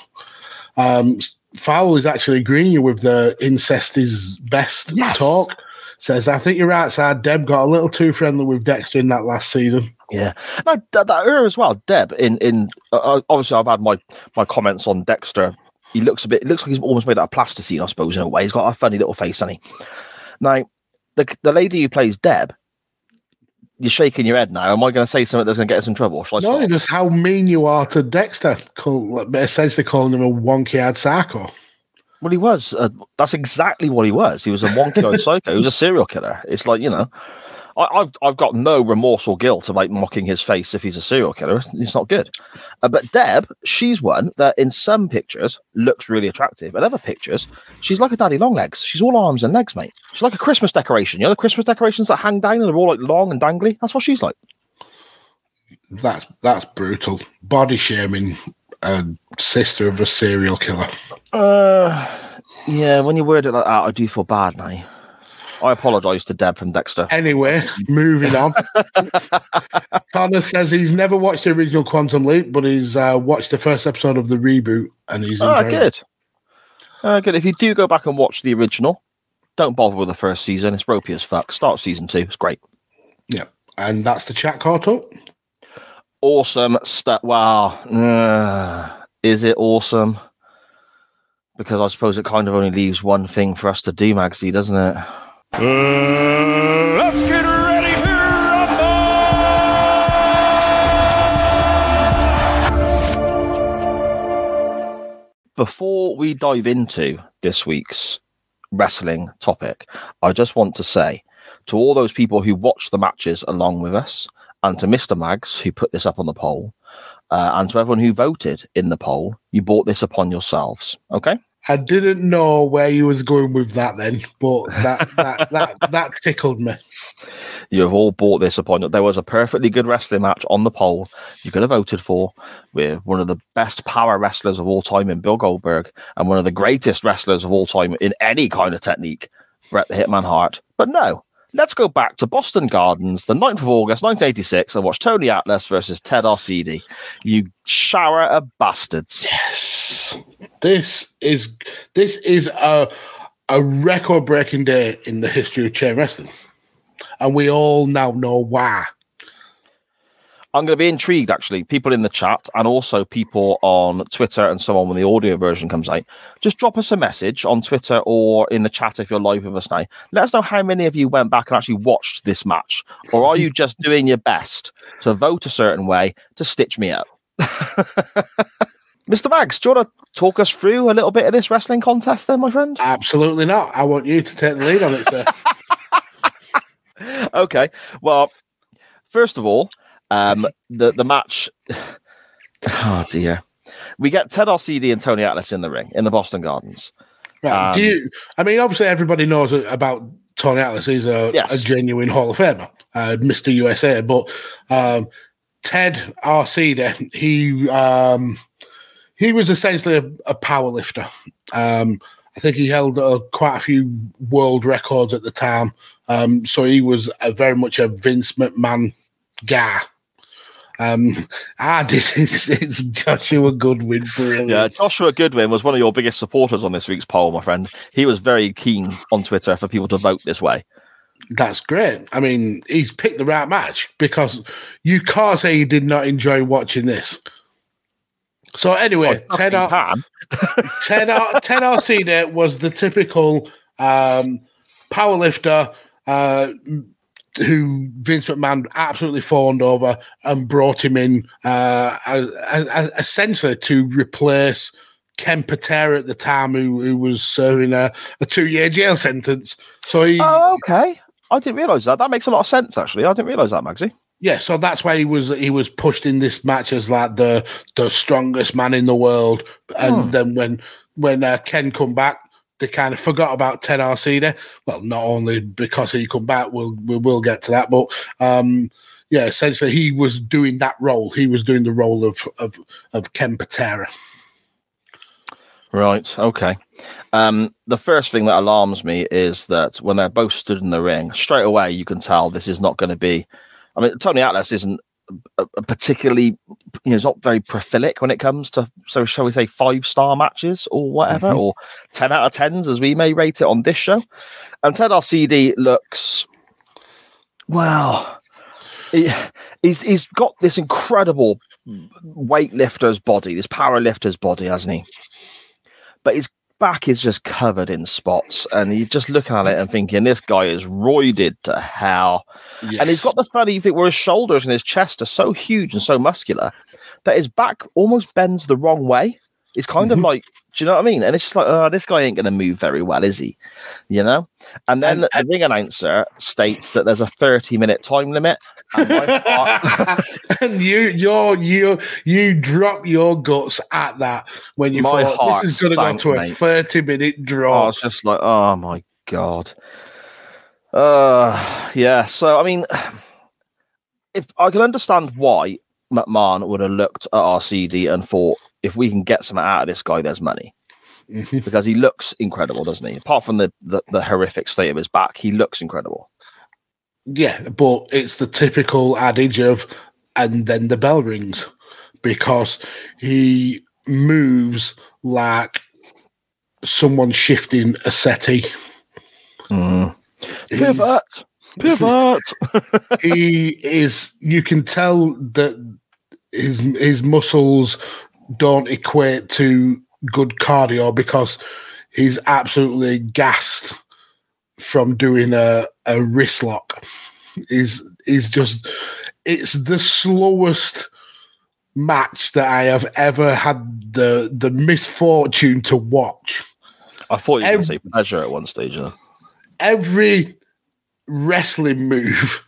Speaker 3: Um, Fowl is actually agreeing with the incest is best
Speaker 4: Yes.
Speaker 3: talk. Says, I think you're right, sir. Deb got a little too friendly with Dexter in that last season.
Speaker 4: Yeah, no, that, that her as well. Deb, in in uh, obviously, I've had my my comments on Dexter. He looks a bit. It looks like he's almost made out of plasticine, I suppose, in a way. He's got a funny little face, hasn't? Now, the the lady who plays Deb, you're shaking your head now. Am I going to say something that's going to get us in trouble? Shall I
Speaker 3: No,
Speaker 4: stop?
Speaker 3: just how mean you are to Dexter, call, essentially calling him a wonky-eyed psycho.
Speaker 4: Well, he was. Uh, that's exactly what he was. He was a wonky-eyed psycho. He was a serial killer. It's like you know, I, I've I've got no remorse or guilt about mocking his face if he's a serial killer. It's not good. Uh, but Deb, she's one that in some pictures looks really attractive, and other pictures she's like a daddy long legs. She's all arms and legs, mate. She's like a Christmas decoration. You know the Christmas decorations that hang down and they're all like long and dangly. That's what she's like.
Speaker 3: That's that's brutal. Body shaming a sister of a serial killer.
Speaker 4: Uh, yeah. When you word it like that, I do feel bad now. I apologise to Deb from Dexter.
Speaker 3: Anyway, moving on. Connor says he's never watched the original Quantum Leap, but he's uh, watched the first episode of the reboot and he's it.
Speaker 4: good. Uh, good. If you do go back and watch the original, don't bother with the first season. It's ropey as fuck. Start season two. It's great.
Speaker 3: Yeah, and that's the chat caught up.
Speaker 4: Awesome stuff. Wow. Uh, is it awesome? Because I suppose it kind of only leaves one thing for us to do, Magsy, doesn't it?
Speaker 6: let's get ready to rumble!
Speaker 4: Before we dive into this week's wrestling topic, I just want to say to all those people who watch the matches along with us, and to Mr. Mags who put this up on the poll, uh, and to everyone who voted in the poll, you bought this upon yourselves. Okay.
Speaker 3: I didn't know where you was going with that then, but that that that, that tickled me.
Speaker 4: you have all bought this upon. There was a perfectly good wrestling match on the poll you could have voted for with one of the best power wrestlers of all time in Bill Goldberg and one of the greatest wrestlers of all time in any kind of technique, Bret the Hitman Hart. But no, let's go back to Boston Gardens, the 9th of August, 1986, and watch Tony Atlas versus Ted Arcidi. You shower of bastards.
Speaker 3: Yes, this is this is a a record breaking day in the history of chain wrestling, and we all now know why.
Speaker 4: I'm going to be intrigued, actually. People in the chat and also people on Twitter and so on when the audio version comes out. Just drop us a message on Twitter or in the chat if you're live with us now. Let us know how many of you went back and actually watched this match, or are you just doing your best to vote a certain way to stitch me up? Mr. Mags, do you want to talk us through a little bit of this wrestling contest, then, my friend?
Speaker 3: Absolutely not. I want you to take the lead on it, sir.
Speaker 4: okay. Well, first of all, um, the the match. Oh dear, we get Ted Arcidi and Tony Atlas in the ring in the Boston Gardens.
Speaker 3: Right. Do
Speaker 4: Um,
Speaker 3: you? I mean, obviously, everybody knows about Tony Atlas. He's a,
Speaker 4: Yes.
Speaker 3: a genuine Hall of Famer, uh, Mister USA. But um, Ted Arcidi, he um, he was essentially a, a power lifter. Um, I think he held uh, quite a few world records at the time. Um, so he was a, very much a Vince McMahon guy. Um, I did. It's, it's Joshua Goodwin, brilliant.
Speaker 4: Yeah, Joshua Goodwin was one of your biggest supporters on this week's poll, my friend. He was very keen on Twitter for people to vote this way.
Speaker 3: That's great. I mean, he's picked the right match because you can't say you did not enjoy watching this. So anyway,
Speaker 4: Oh,
Speaker 3: Ted Ar-. Ted Ar- Ted was the typical um, powerlifter uh, who Vince McMahon absolutely fawned over and brought him in uh, as, as- essentially to replace Ken Patera at the time, who, who was serving a, a two-year jail sentence. So he,
Speaker 4: Oh, okay. I didn't realise that. That makes a lot of sense, actually. I didn't realise that, Magsy.
Speaker 3: Yeah, so that's why he was he was pushed in this match as like the the strongest man in the world, and
Speaker 4: Hmm.
Speaker 3: then when when uh, Ken come back, they kind of forgot about Ted Arcidi. Well, not only because he come back, we'll we will get to that, but um, yeah, essentially he was doing that role. He was doing the role of of of Ken Patera.
Speaker 4: Right. Okay. Um, the first thing that alarms me is that when they're both stood in the ring, straight away you can tell this is not going to be. I mean, Tony Atlas isn't particularly, you know, he's not very prolific when it comes to, so shall we say, five star matches or whatever,
Speaker 3: Mhm.
Speaker 4: or 10 out of 10s as we may rate it on this show. And Ted Arcidi looks, well, he, he's, he's got this incredible weightlifter's body, this power lifter's body, hasn't he? But his back is just covered in spots, and you're just looking at it and thinking, this guy is roided to hell. And he's got the funny thing where his shoulders and his chest are so huge and so muscular that his back almost bends the wrong way. It's kind of
Speaker 3: Mhm.
Speaker 4: like, do you know what I mean? And it's just like, oh, this guy ain't going to move very well, is he? You know? And then
Speaker 3: And-
Speaker 4: the ring announcer states that there's a 30 minute time limit. And my heart-
Speaker 3: and you, you, you, you drop your guts at that when you
Speaker 4: My
Speaker 3: thought
Speaker 4: heart
Speaker 3: this is going to go to a thirty-minute
Speaker 4: I
Speaker 3: draw.
Speaker 4: was just like, oh my god. Uh yeah. So I mean, if I can understand why McMahon would have looked at Arcidi and thought, if we can get something out of this guy, there's money
Speaker 3: Mhm.
Speaker 4: because he looks incredible, doesn't he? Apart from the, the the horrific state of his back, he looks incredible.
Speaker 3: Yeah, but it's the typical adage of, and then the bell rings because he moves like someone shifting a settee. He's-
Speaker 4: Pivot, pivot.
Speaker 3: he is, you can tell that his his muscles don't equate to good cardio because he's absolutely gassed from doing a, a wrist lock. Is is just it's the slowest match that I have ever had the the misfortune to watch.
Speaker 4: I thought you were going to say pleasure at one stage.
Speaker 3: Every wrestling move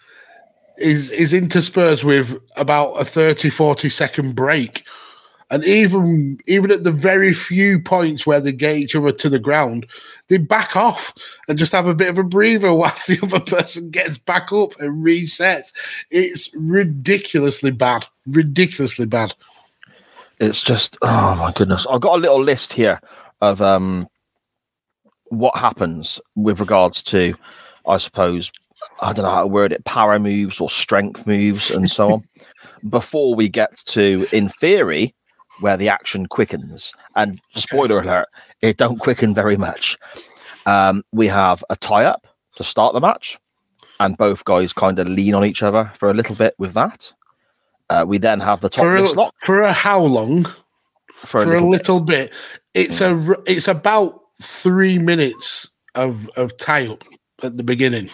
Speaker 3: is is interspersed with about a 30 40 second break And even even at the very few points where they get each other to the ground, they back off and just have a bit of a breather whilst the other person gets back up and resets. It's ridiculously bad. Ridiculously bad.
Speaker 4: It's just oh my goodness. I've got a little list here of um what happens with regards to, I suppose, I don't know how to word it, power moves or strength moves and so on. Before we get to, in theory, where the action quickens. And spoiler alert, it don't quicken very much. Um, we have a tie up to start the match, and both guys kind of lean on each other for a little bit with that. Uh, we then have the top
Speaker 3: For a,
Speaker 4: lock
Speaker 3: for a how long?
Speaker 4: for a
Speaker 3: For
Speaker 4: little,
Speaker 3: a
Speaker 4: bit.
Speaker 3: little bit. It's a it's about three minutes of of tie up at the beginning.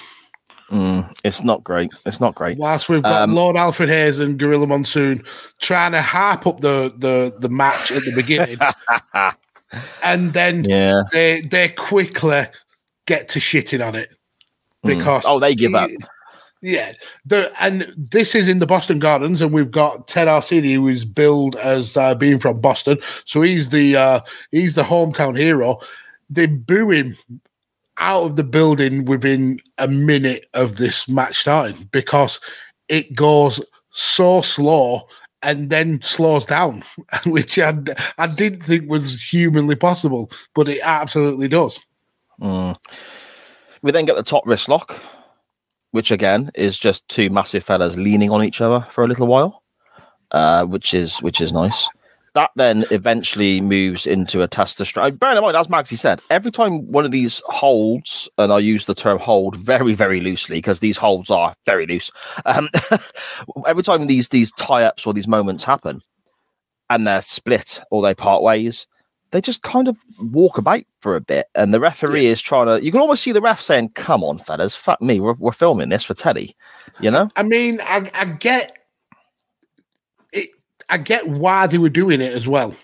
Speaker 4: Mm, it's not great. It's not great.
Speaker 3: Whilst we've got
Speaker 4: Um,
Speaker 3: Lord Alfred Hayes and Gorilla Monsoon trying to harp up the the the match at the beginning, and then
Speaker 4: Yeah.
Speaker 3: they they quickly get to shitting on it because
Speaker 4: Oh, they give up.
Speaker 3: Yeah, the and this is in the Boston Gardens, and we've got Ted Arcidi, who is billed as uh, being from Boston, so he's the uh, he's the hometown hero. They boo him out of the building within a minute of this match starting because it goes so slow and then slows down, which I, I didn't think was humanly possible, but it absolutely does.
Speaker 4: Mm. We then get the top wrist lock, which again is just two massive fellas leaning on each other for a little while, uh, which is which is nice. That then eventually moves into a tester of strength. Bear in mind, as Magsy said, every time one of these holds, and I use the term hold very, very loosely because these holds are very loose. Um, every time these these tie ups or these moments happen, and they're split or they part ways, they just kind of walk about for a bit, and the referee is trying to. You can almost see the ref saying, "Come on, fellas, fuck me, we're, we're filming this for Teddy," you know.
Speaker 3: I mean, I, I get. I get why they were doing it as well.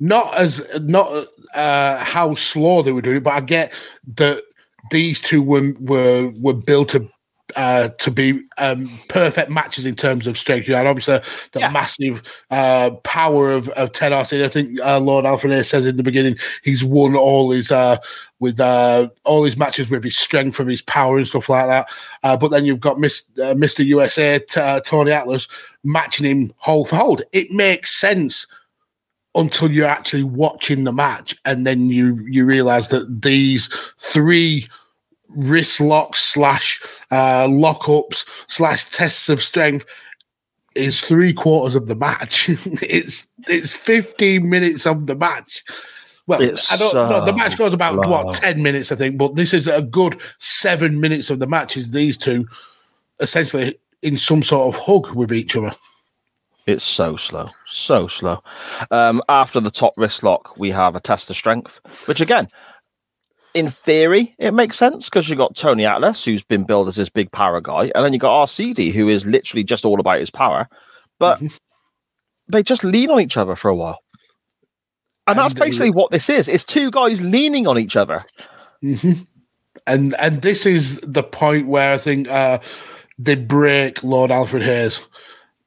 Speaker 3: Not as not uh, how slow they were doing it, but I get that these two were were were built to uh, to be um, perfect matches in terms of strength. You had obviously the
Speaker 4: Yeah.
Speaker 3: massive uh, power of, of Ted Arcidi. I think uh, Lord Alfred says in the beginning he's won all his uh, with uh, all his matches with his strength, of his power and stuff like that. Uh, but then you've got Miss, uh, Mr. USA t- uh, Tony Atlas matching him hold for hold. It makes sense until you're actually watching the match, and then you you realize that these three wrist locks slash uh, lockups slash tests of strength is three quarters of the match. it's it's 15 minutes of the match. Well,
Speaker 4: It's
Speaker 3: I don't know. The match goes about what 10 minutes, I think, but this is a good seven minutes of the match. Is these two essentially in some sort of hug with each other?
Speaker 4: It's so slow, so slow. Um, after the top wrist lock, we have a test of strength, which again, in theory, it makes sense because you got Tony Atlas, who's been billed as this big power guy, and then you got Arcidi, who is literally just all about his power. But
Speaker 3: Mm-hmm.
Speaker 4: they just lean on each other for a while. And that's
Speaker 3: And
Speaker 4: basically what this is. It's two guys leaning on each other.
Speaker 3: hmm And and this is the point where I think uh, they break Lord Alfred Hayes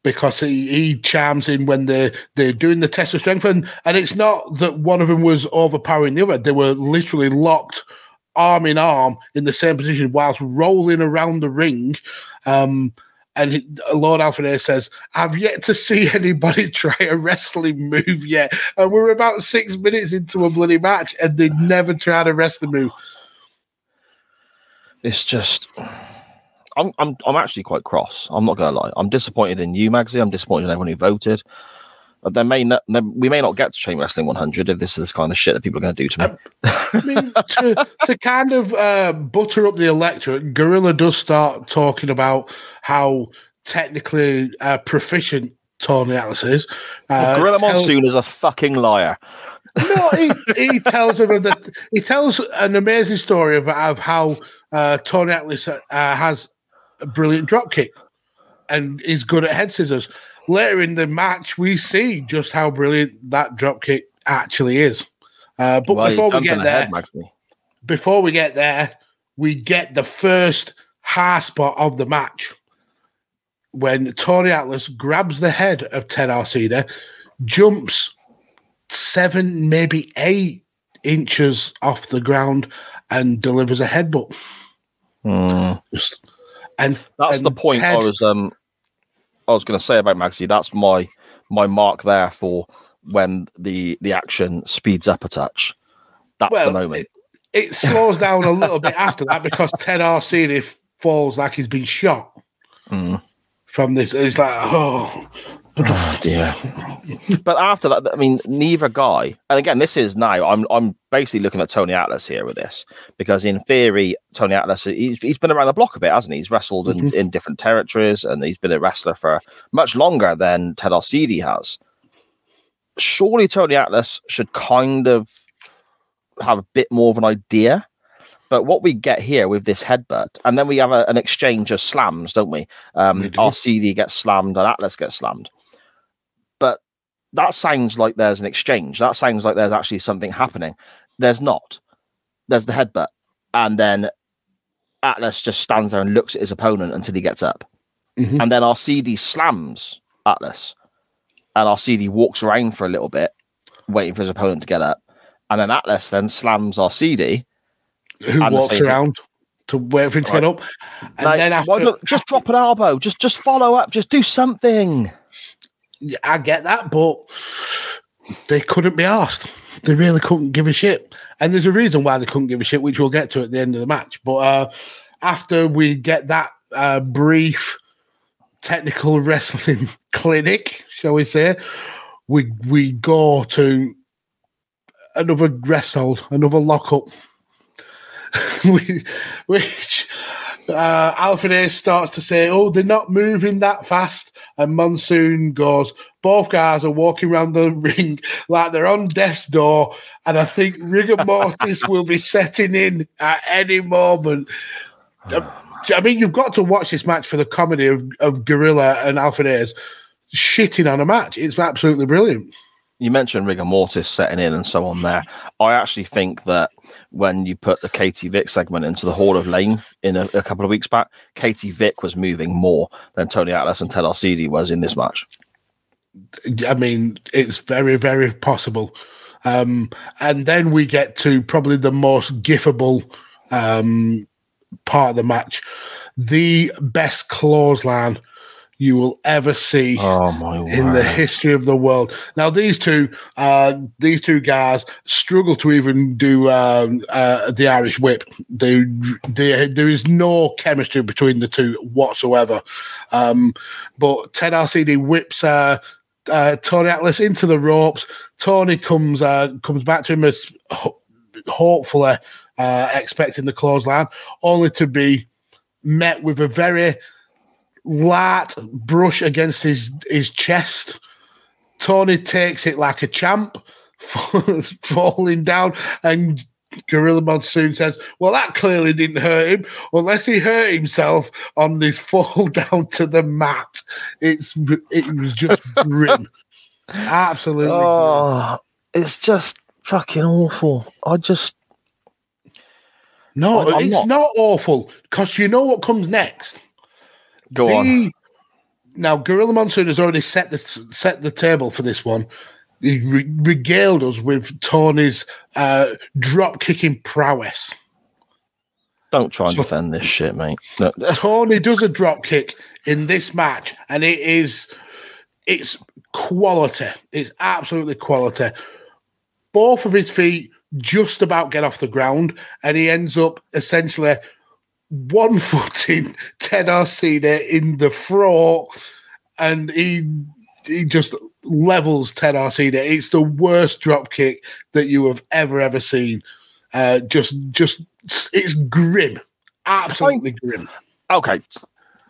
Speaker 3: because he, he charms in when they they're doing the test of strength and, and it's not that one of them was overpowering the other. They were literally locked arm in arm in the same position whilst rolling around the ring. Um, and Lord Hayes says, I've yet to see anybody try a wrestling move yet. And we're about six minutes into a bloody match and they never tried a wrestling move.
Speaker 4: It's just, I'm, I'm, I'm actually quite cross. I'm not gonna lie. I'm disappointed in you, Magsy. I'm disappointed in everyone who voted. There may not, there, we may not get to Chain Wrestling 100 if this is the kind of shit that people are going to do to me.
Speaker 3: I mean, to, to kind of uh, butter up the electorate, Gorilla does start talking about how technically uh, proficient Tony Atlas is. Uh,
Speaker 4: Gorilla
Speaker 3: tell-
Speaker 4: Monsoon is a fucking liar.
Speaker 3: No, he, he tells him the he tells an amazing story of, of how uh, Tony Atlas uh, has a brilliant drop kick and is good at head scissors. Later in the match, we see just how brilliant that drop kick actually is. Uh, but
Speaker 4: Well,
Speaker 3: before we get there,
Speaker 4: head,
Speaker 3: before we get there, we get the first high spot of the match when Tony Atlas grabs the head of Ted Arcidi, jumps seven, maybe eight inches off the ground and delivers a headbutt. Just, and
Speaker 4: That's
Speaker 3: and
Speaker 4: the point I was um I was going to say about Magsy. That's my my mark there for when the the action speeds up a touch. That's
Speaker 3: Well,
Speaker 4: the moment.
Speaker 3: It slows down a little bit after that because Ted Arcidi falls like he's been shot
Speaker 4: Mm.
Speaker 3: from this. It's like, oh,
Speaker 4: Oh dear. but after that, I mean, neither guy. And again, this is now. I'm I'm basically looking at Tony Atlas here with this because in theory, Tony Atlas he's, he's been around the block a bit, hasn't he? He's wrestled in, in different territories and he's been a wrestler for much longer than Ted Arcidi has. Surely Tony Atlas should kind of have a bit more of an idea. But what we get here with this headbutt, and then we have a, an exchange of slams, don't we? Um,
Speaker 3: We do.
Speaker 4: Arcidi gets slammed and Atlas gets slammed. That sounds like there's an exchange. That sounds like there's actually something happening. There's not. There's the headbutt, and then Atlas just stands there and looks at his opponent until he gets up,
Speaker 3: Mhm.
Speaker 4: and then Arcidi slams Atlas, and Arcidi walks around for a little bit, waiting for his opponent to get up, and then Atlas then slams Arcidi.
Speaker 3: who walks around to wait for him to get up. And
Speaker 4: Now,
Speaker 3: then after,
Speaker 4: just drop an elbow, just just follow up, just do something.
Speaker 3: I get that, but they couldn't be asked. They really couldn't give a shit. And there's a reason why they couldn't give a shit, which we'll get to at the end of the match. But uh, after we get that uh, brief technical wrestling clinic, shall we say, we we go to another rest hold, another lockup. which uh, Ace starts to say, "Oh, they're not moving that fast," and Monsoon goes, "Both guys are walking around the ring like they're on death's door, and I think rigor mortis will be setting in at any moment." I mean, you've got to watch this match for the comedy of, of Gorilla and Ace shitting on a match. It's absolutely brilliant.
Speaker 4: You mentioned rigor mortis setting in and so on there. I actually think that when you put the Katie Vick segment into the Hall of Lame in a, a couple of weeks back, Katie Vick was moving more than Tony Atlas and Ted Arcidi was in this match.
Speaker 3: I mean, it's very, very possible. Um, and then we get to probably the most gifable um, part of the match the best clothesline you will ever see
Speaker 4: Oh
Speaker 3: in the history of the world. Now, these two, uh, these two guys struggle to even do um, uh, the Irish Whip. They, they, there is no chemistry between the two whatsoever. Um, but Ted Arcidi whips uh, uh, Tony Atlas into the ropes. Tony comes uh, comes back to him as ho- hopefully uh, expecting the clothesline, only to be met with a very light brush against his his chest. Tony takes it like a champ, falling down, and Gorilla Monsoon says, "Well, that clearly didn't hurt him, unless he hurt himself on this fall down to the mat." It's it was just grim, absolutely. grim.
Speaker 4: Oh, it's just fucking awful. I just
Speaker 3: No,
Speaker 4: I-
Speaker 3: it's
Speaker 4: not-
Speaker 3: not, awful because you know what comes next.
Speaker 4: Go on.
Speaker 3: Now, Gorilla Monsoon has already set the set the table for this one. He re- regaled us with Tony's uh, drop kicking prowess.
Speaker 4: Don't try and
Speaker 3: So-
Speaker 4: defend this shit, mate. No.
Speaker 3: Tony does a drop kick in this match, and it is it's quality. It's absolutely quality. Both of his feet just about get off the ground, and he ends up essentially one footing Ted Arcidi in the throat, and he he just levels Ted Arcidi. It's the worst drop kick that you have ever ever seen. Uh, just just it's grim, absolutely grim.
Speaker 4: okay.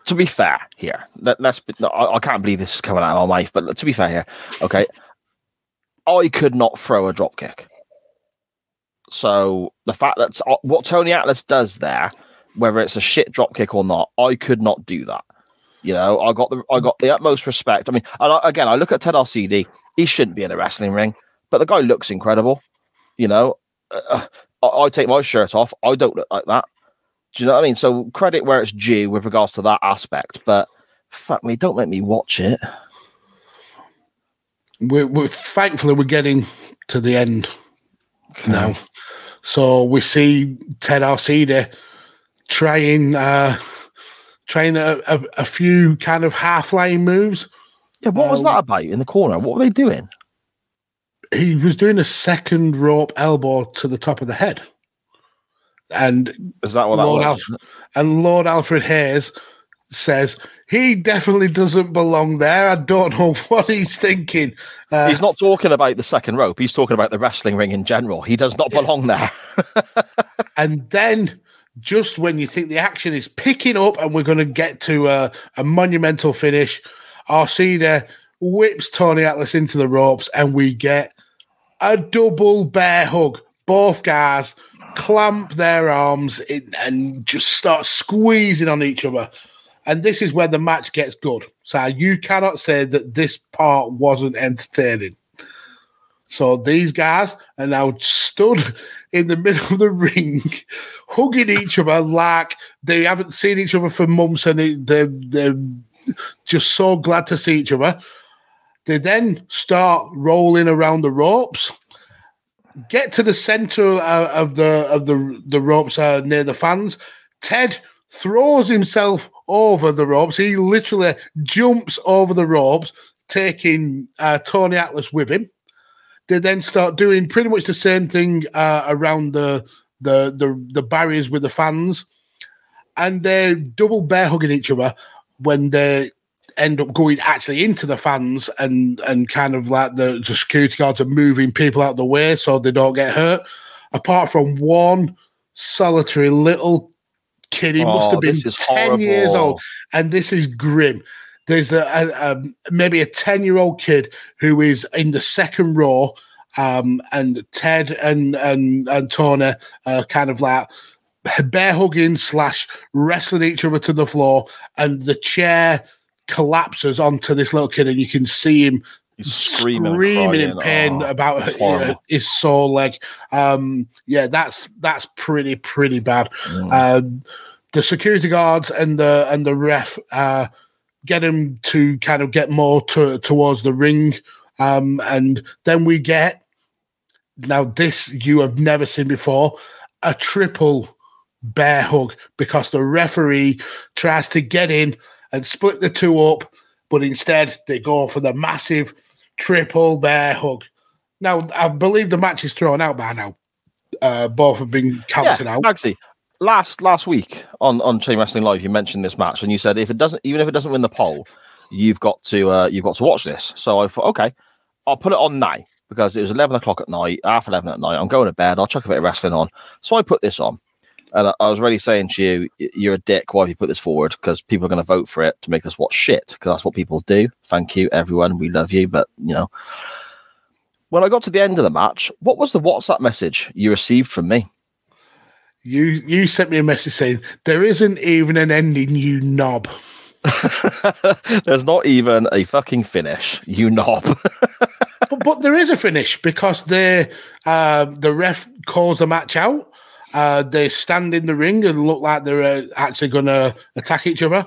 Speaker 4: To be fair, here, let's. No, I, I can't believe this is coming out of my mouth, but to be fair, here, okay, I could not throw a drop kick. So the fact that uh, what Tony Atlas does there, whether it's a shit drop kick or not, I could not do that. You know, I got the I got the utmost respect. I mean, and I, again, I look at Ted Arcidi. He shouldn't be in a wrestling ring, but the guy looks incredible. You know, uh, I, I take my shirt off. I don't look like that. Do you know what I mean? So credit where it's due with regards to that aspect, but fuck me, don't let me watch it.
Speaker 3: we're, we're thankfully we're getting to the end now. So we see Ted Arcidi trying uh, trying a, a, a few kind of half lane moves.
Speaker 4: Yeah, what was
Speaker 3: Uh,
Speaker 4: that about in the corner? What were they doing?
Speaker 3: He was doing a second rope elbow to the top of the head. And
Speaker 4: Is that what that
Speaker 3: Lord,
Speaker 4: was?
Speaker 3: Alf- and Lord Alfred Hayes says he definitely doesn't belong there. I don't know what he's thinking. Uh,
Speaker 4: He's not talking about the second rope. He's talking about the wrestling ring in general. He does not belong there.
Speaker 3: and then, just when you think the action is picking up and we're going to get to a, a monumental finish, Arcidi whips Tony Atlas into the ropes, and we get a double bear hug. Both guys clamp their arms in, and just start squeezing on each other. And this is where the match gets good. So you cannot say that this part wasn't entertaining. So these guys are now stood in the middle of the ring, hugging each other like they haven't seen each other for months, and they- they're, they're just so glad to see each other. They then start rolling around the ropes, get to the center uh, of the of the the ropes uh, near the fans. Ted throws himself over the ropes. He literally jumps over the ropes, taking uh, Tony Atlas with him they then start doing pretty much the same thing uh, around the, the the the barriers with the fans, and they're double bear hugging each other when they end up going actually into the fans and and kind of like the, the security guards are moving people out the way so they don't get hurt. Apart from one solitary little kid, he must
Speaker 4: Oh,
Speaker 3: have been ten years old, and this is grim. There's a, a, a maybe a ten year old kid who is in the second row, um, and Ted and and and Tony are kind of like bear hugging slash wrestling each other to the floor, and the chair collapses onto this little kid, and you can see him
Speaker 4: He's screaming,
Speaker 3: screaming in pain
Speaker 4: Oh,
Speaker 3: about uh, his sore leg. Um, yeah, that's that's pretty pretty bad.
Speaker 4: Mm.
Speaker 3: Um, the security guards and the and the ref uh, get him to kind of get more to, towards the ring, um, and then we get now this you have never seen before a triple bear hug because the referee tries to get in and split the two up, but instead they go for the massive triple bear hug. Now, I believe the match is thrown out by now. Uh, both have been counted
Speaker 4: yeah,
Speaker 3: out.
Speaker 4: Last last week on on Chain Wrestling Live, you mentioned this match, and you said if it doesn't, even if it doesn't win the poll, you've got to uh, you've got to watch this. So I thought, okay, I'll put it on now because it was eleven o'clock at night, half eleven at night. I'm going to bed. I'll chuck a bit of wrestling on. So I put this on, and I, I was already saying to you, you're a dick. Why have you put this forward? Because people are going to vote for it to make us watch shit. Because that's what people do. Thank you, everyone. We love you, but you know. When I got to the end of the match, what was the WhatsApp message you received from me?
Speaker 3: You you sent me a message saying there isn't even an ending, you knob.
Speaker 4: There's not even a fucking finish, you knob.
Speaker 3: but, but there is a finish because they uh, the ref calls the match out. Uh, they stand in the ring and look like they're uh, actually going to attack each other,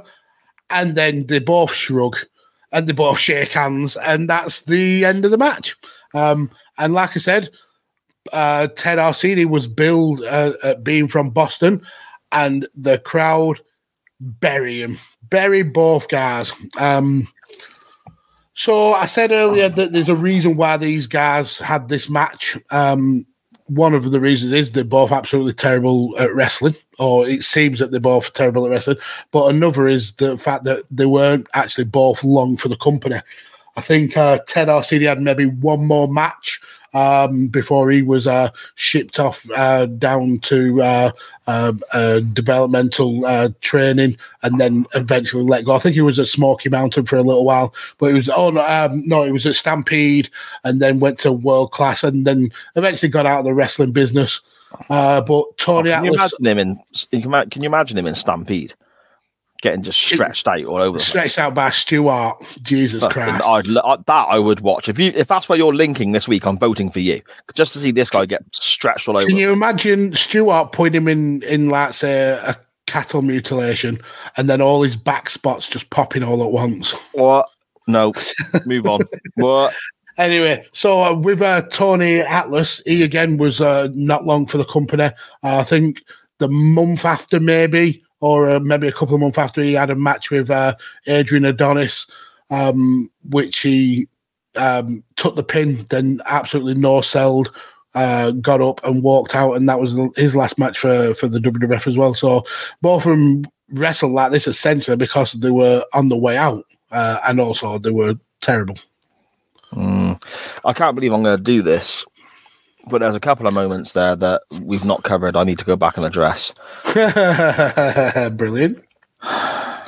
Speaker 3: and then they both shrug and they both shake hands, and that's the end of the match. Um, and like I said, uh, Ted Arcidi was billed uh, at being from Boston, and the crowd bury him, bury both guys. Um, so I said earlier that there's a reason why these guys had this match. Um, one of the reasons is they're both absolutely terrible at wrestling, or it seems that they're both terrible at wrestling. But another is the fact that they weren't actually both long for the company. I think uh, Ted Arcidi had maybe one more match um, before he was uh, shipped off uh, down to uh, uh, uh, developmental uh, training and then eventually let go. I think he was at Smoky Mountain for a little while, but it was oh no, um, no, it was at Stampede and then went to World Class and then eventually got out of the wrestling business. Uh, but Tony
Speaker 4: can you imagine him in? Can you imagine him in Stampede, getting just stretched out all over? place?
Speaker 3: stretched out by Stuart. Jesus
Speaker 4: Fucking-
Speaker 3: Christ!
Speaker 4: I'd, that I would watch if you if that's where you're linking this week. I'm voting for you just to see this guy get stretched all over.
Speaker 3: Can you imagine Stuart putting him in in like say a cattle mutilation and then all his back spots just popping all at once?
Speaker 4: What? No, move on. what?
Speaker 3: Anyway, so uh, with uh, Tony Atlas, he again was uh, not long for the company. Uh, I think the month after, maybe, or uh, maybe a couple of months after, he had a match with uh, Adrian Adonis, um, which he um, took the pin, then absolutely no sold, uh, got up and walked out, and that was his last match for for the WWF as well. So both of them wrestled like this essentially because they were on the way out, uh, and also they were terrible.
Speaker 4: Mm. I can't believe I'm going to do this, but there's a couple of moments there that we've not covered. I need to go back and address.
Speaker 3: Brilliant.
Speaker 4: I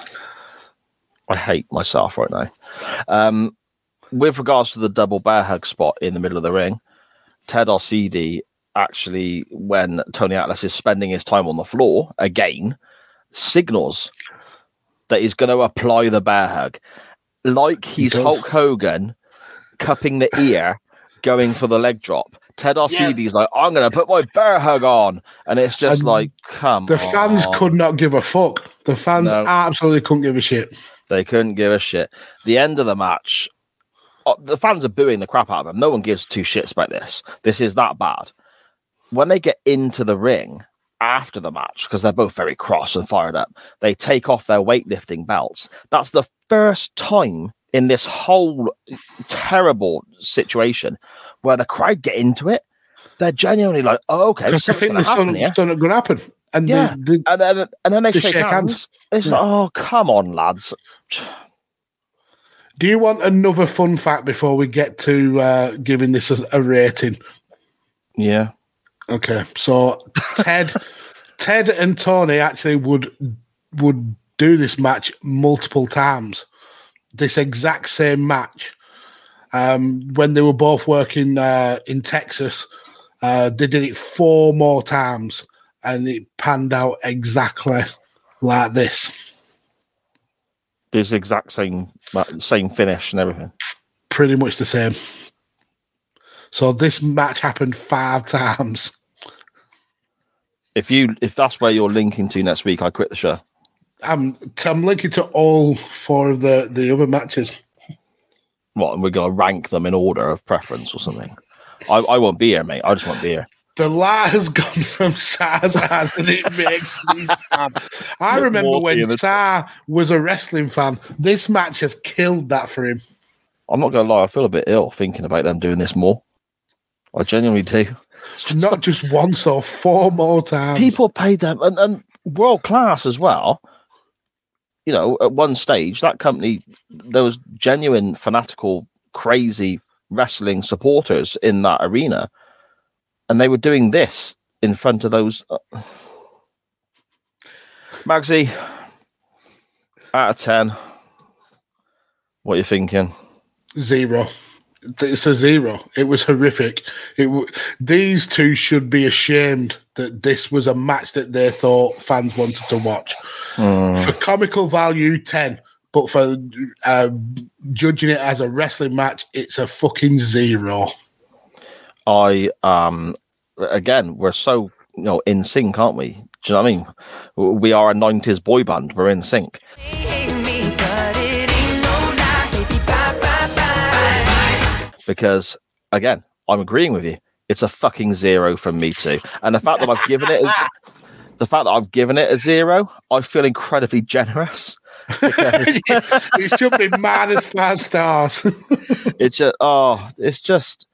Speaker 4: hate myself right now. Um, with regards to the double bear hug spot in the middle of the ring, Ted Arcidi actually, when Tony Atlas is spending his time on the floor again, signals that he's going to apply the bear hug, like he's
Speaker 3: does.
Speaker 4: Hulk Hogan cupping the ear, going for the leg drop. Ted Arcidi's like, I'm going to put my bear hug on, and it's just
Speaker 3: And
Speaker 4: like, come
Speaker 3: The fans could not give a fuck. The fans
Speaker 4: No.
Speaker 3: absolutely couldn't give a shit.
Speaker 4: They couldn't give a shit. The end of the match, uh, the fans are booing the crap out of them. No one gives two shits about this. This is that bad. When they get into the ring after the match, because they're both very cross and fired up, they take off their weightlifting belts. That's the first time in this whole terrible situation where the crowd get into it. They're genuinely like, oh, okay,
Speaker 3: I think this going to happen. And
Speaker 4: Yeah.
Speaker 3: they, they,
Speaker 4: And then, and then they
Speaker 3: They
Speaker 4: shake,
Speaker 3: shake
Speaker 4: hands.
Speaker 3: hands.
Speaker 4: It's
Speaker 3: Yeah.
Speaker 4: like, oh, come on, lads.
Speaker 3: do you want another fun fact before we get to uh, giving this a, a rating?
Speaker 4: Yeah.
Speaker 3: Okay, so Ted, Ted and Tony actually would would do this match multiple times. This exact same match. Um, when they were both working uh, in Texas, uh, they did it four more times, and it panned out exactly like this.
Speaker 4: This exact same that same finish and everything.
Speaker 3: Pretty much the same. So this match happened five times.
Speaker 4: If you if that's where you're linking to next week, I quit the show.
Speaker 3: I'm I'm linking to all four of the the other matches.
Speaker 4: What? And we're gonna rank them in order of preference or something. I, I won't be here, mate. I just won't be here.
Speaker 3: The light has gone from Sar's eyes and it makes me sad. I remember when
Speaker 4: the-
Speaker 3: Sar was a wrestling fan. This match has killed that for him.
Speaker 4: I'm not gonna lie. I feel a bit ill thinking about them doing this more. I genuinely do.
Speaker 3: Not just once or four more times.
Speaker 4: People paid them and, and world class as well. You know, at one stage, that company there was genuine fanatical, crazy wrestling supporters in that arena, and they were doing this in front of those. uh, Magsy, out of ten, what are you thinking?
Speaker 3: zero. It's a zero. It was horrific. It w- these two should be ashamed that this was a match that they thought fans wanted to watch. For comical value, ten. But for uh, judging it as a wrestling match, it's a fucking zero.
Speaker 4: I um again we're so you know in sync, aren't we? Do you know what I mean? We are a '90s boy band. We're in sync. Because again, I'm agreeing with you. It's a fucking zero from me too. And the fact that I've given it, the fact that I've given it a zero, I feel incredibly generous.
Speaker 3: It should be minus five stars.
Speaker 4: it's just oh, it's just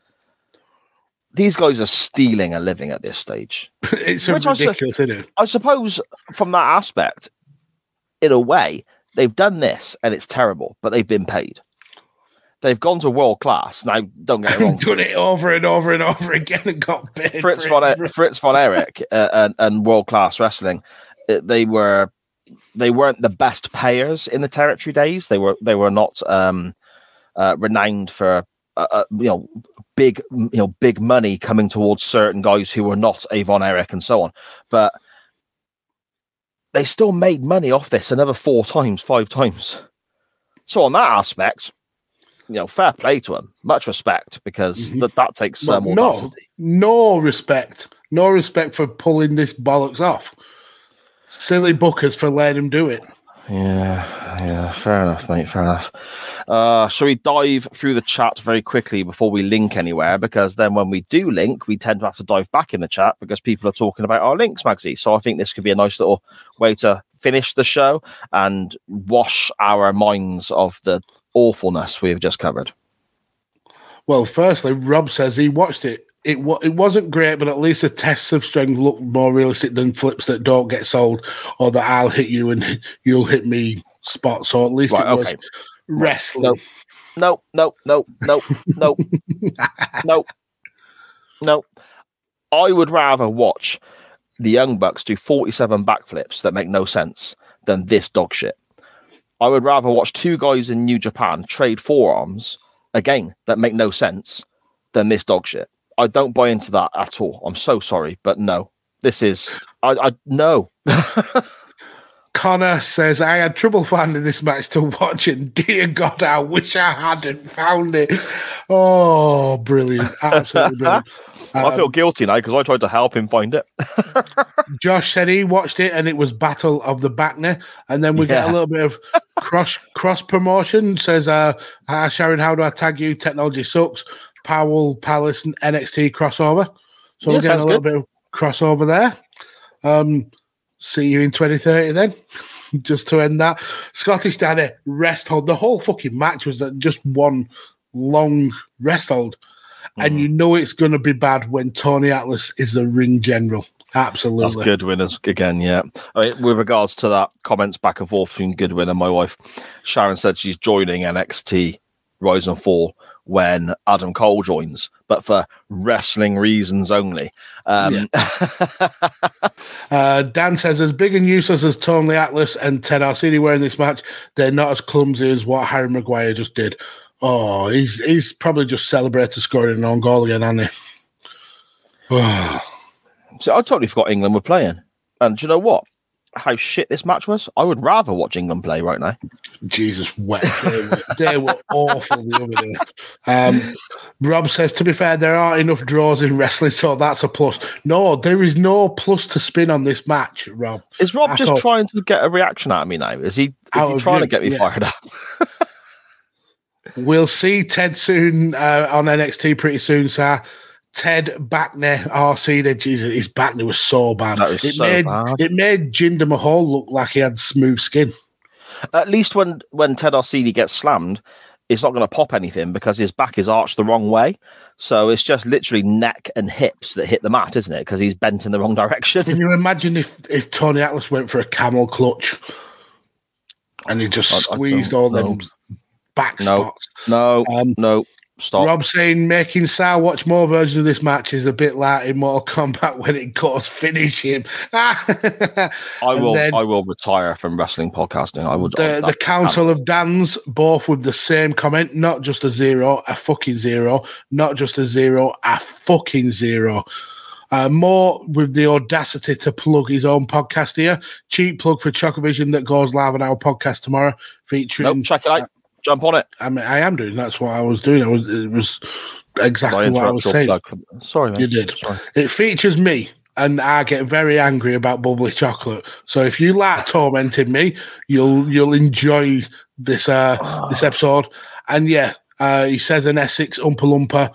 Speaker 4: these guys are stealing a living at this stage.
Speaker 3: it's
Speaker 4: Which I said-
Speaker 3: ridiculous, isn't it?
Speaker 4: I suppose from that aspect, in a way, they've done this and it's terrible, but they've been paid. They've gone to world class. Now, don't get me wrong.
Speaker 3: Done it over and over and over again and got paid.
Speaker 4: Fritz von
Speaker 3: it.
Speaker 4: Fritz von Erich uh, and, and world class wrestling, uh, they were they weren't the best payers in the territory days. They were they were not um, uh, renowned for uh, uh, you know big you know big money coming towards certain guys who were not Avon von Erich and so on. But they still made money off this another four times, five times. So on that aspect, you know, fair play to him. Much respect because th- that takes
Speaker 3: Well,
Speaker 4: some
Speaker 3: no,
Speaker 4: audacity.
Speaker 3: no respect. No respect for pulling this bollocks off. Silly bookers for letting him do it.
Speaker 4: Yeah, Yeah, fair enough, mate. Fair enough. Uh, shall we dive through the chat very quickly before we link anywhere? Because then when we do link, we tend to have to dive back in the chat because people are talking about our links, Magsy. So I think this could be a nice little way to finish the show and wash our minds of the awfulness we've just covered.
Speaker 3: Well, firstly, Rob says he watched it. It, wa- it wasn't great, but at least the tests of strength looked more realistic than flips that don't get sold or that I'll hit you and you'll hit me spot. So at least
Speaker 4: Right,
Speaker 3: it was
Speaker 4: okay.
Speaker 3: wrestling.
Speaker 4: No, no, no, no, no, no, no. I would rather watch the Young Bucks do 47 backflips that make no sense than this dog shit. I would rather watch two guys in New Japan trade forearms again that make no sense than this dog shit. I don't buy into that at all. I'm so sorry, but no. This is I, I no.
Speaker 3: Connor says, I had trouble finding this match to watch, and dear God, I wish I hadn't found it. Oh, brilliant. Absolutely brilliant.
Speaker 4: I
Speaker 3: Um,
Speaker 4: feel guilty now because I tried to help him find it.
Speaker 3: Josh said he watched it and it was Battle of the Backner. And then we get a little bit of cross cross promotion. Says, uh, Hi, Sharon, how do I tag you? Technology sucks. Powell Palace and NXT crossover. So
Speaker 4: Yeah,
Speaker 3: we're getting a little
Speaker 4: good.
Speaker 3: bit of crossover there. Um, see you in 2030 then. just to end that. Scottish Danny rest hold. The whole fucking match was that just one long rest hold.
Speaker 4: Mm.
Speaker 3: And you know it's going to be bad when Tony Atlas is the ring general.
Speaker 4: That's
Speaker 3: Absolutely.
Speaker 4: Goodwin as again, yeah. I mean, with regards to that comments back and forth between Goodwin and my wife, Sharon said she's joining NXT Rise and Fall when Adam Cole joins, but for wrestling reasons only. Um,
Speaker 3: Uh, Dan says, as big and useless as Tony Atlas and Ted Arcidi were in this match, they're not as clumsy as what Harry Maguire just did. Oh, he's he's probably just celebrated scoring an own goal again, hasn't he?
Speaker 4: so I totally forgot England were playing. And do you know what? How shit this match was. I would rather watch England play right now.
Speaker 3: Jesus wept. They were, they were awful the other day. Um, Rob says, to be fair, there aren't enough draws in wrestling, so that's a plus. No, there is no plus to spin on this match, Rob.
Speaker 4: Is Rob just
Speaker 3: all.
Speaker 4: trying to get a reaction out of me now? Is he? Is he trying
Speaker 3: you,
Speaker 4: to get me
Speaker 3: yeah.
Speaker 4: fired up?
Speaker 3: We'll see Ted soon uh, on NXT pretty soon, sir. Ted Backner, RC, then Jesus, his Backner was so bad.
Speaker 4: Was
Speaker 3: it
Speaker 4: so
Speaker 3: made
Speaker 4: bad.
Speaker 3: it made Jinder Mahal look like he had smooth skin.
Speaker 4: At least when when Ted Arcidi gets slammed, it's not going to pop anything because his back is arched the wrong way. So it's just literally neck and hips that hit the mat, isn't it? Because he's bent in the wrong direction.
Speaker 3: Can you imagine if if Tony Atlas went for a camel clutch and he just
Speaker 4: I- I
Speaker 3: squeezed
Speaker 4: don't
Speaker 3: all them back
Speaker 4: No.
Speaker 3: spots?
Speaker 4: No,
Speaker 3: Um,
Speaker 4: no, stop.
Speaker 3: Rob saying making Saul watch more versions of this match is a bit like in Mortal Kombat when it goes finish him.
Speaker 4: I will.
Speaker 3: then-
Speaker 4: I will retire from wrestling podcasting. I would.
Speaker 3: the, the
Speaker 4: that-
Speaker 3: Council of Dans, both with the same comment, not just a zero, a fucking zero, not just a zero, a fucking zero. Uh, more with the audacity to plug his own podcast here. Cheap plug for Chocovision that goes live on our podcast tomorrow, featuring.
Speaker 4: Nope, check it out. Jump on it.
Speaker 3: I mean, I am doing. That's what I was doing. I was. It was exactly what I was saying.
Speaker 4: plug. Sorry, man.
Speaker 3: You did.
Speaker 4: Sorry.
Speaker 3: It features me, and I get very angry about bubbly chocolate. So if you like tormenting me, you'll you'll enjoy this uh this episode. And yeah, uh, he says an Essex Oompa Loompa,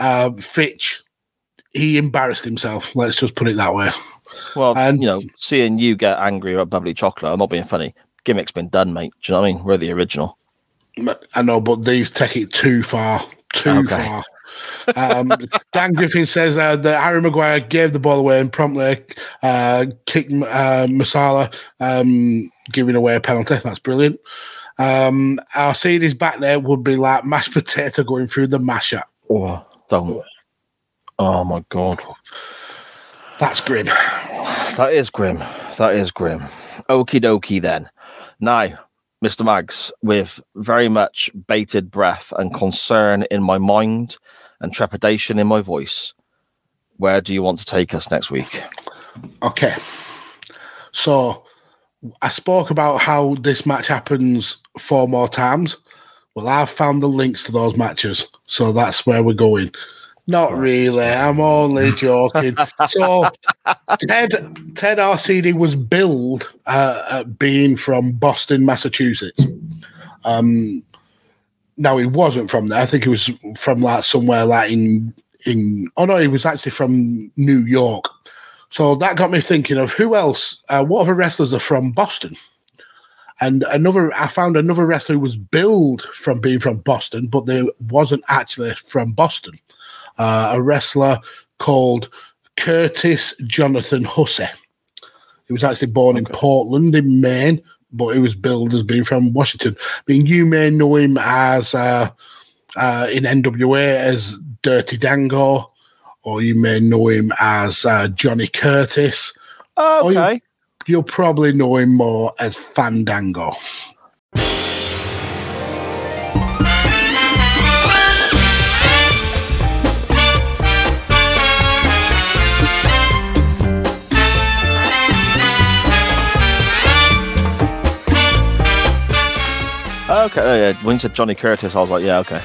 Speaker 3: uh, Fitch. He embarrassed himself. Let's just put it that way.
Speaker 4: Well,
Speaker 3: And-
Speaker 4: you know, seeing you get angry about bubbly chocolate, I'm not being funny. Gimmick's been done, mate. Do you know what I mean? We're the original.
Speaker 3: I know, but these take it too far. Too
Speaker 4: Okay.
Speaker 3: far. Um, Dan Griffin says uh, that Harry Maguire gave the ball away and promptly uh, kicked uh, Musiala, um, giving away a penalty. That's brilliant. Um, Arcidi's back there would be like mashed potato going through the masher.
Speaker 4: Oh, don't. Oh my god,
Speaker 3: That's grim.
Speaker 4: that is grim. That is grim. Okie dokie then. Now, Mr. Mags, with very much bated breath and concern in my mind and trepidation in my voice, where do you want to take us next week?
Speaker 3: Okay. So I spoke about how this match happens four more times. Well, I've found the links to those matches. So that's where we're going. Not really. I'm only joking. so, Ted Ted Arcidi was billed uh, at being from Boston, Massachusetts. Um, no, he wasn't from there. I think he was from like somewhere like in in. Oh no, he was actually from New York. So that got me thinking of who else. Uh, what other wrestlers are from Boston? And another, I found another wrestler who was billed from being from Boston, but they wasn't actually from Boston. Uh, a wrestler called Curtis Jonathan Hussey. He was actually born in Portland, in Maine, but he was billed as being from Washington. I mean, you may know him as uh, uh, in NWA as Dirty Dango, or you may know him as uh, Johnny Curtis. You-
Speaker 4: Okay.
Speaker 3: you'll probably know him more as Fandango.
Speaker 4: Okay. Oh, yeah. When you said Johnny Curtis, I was like, yeah, okay.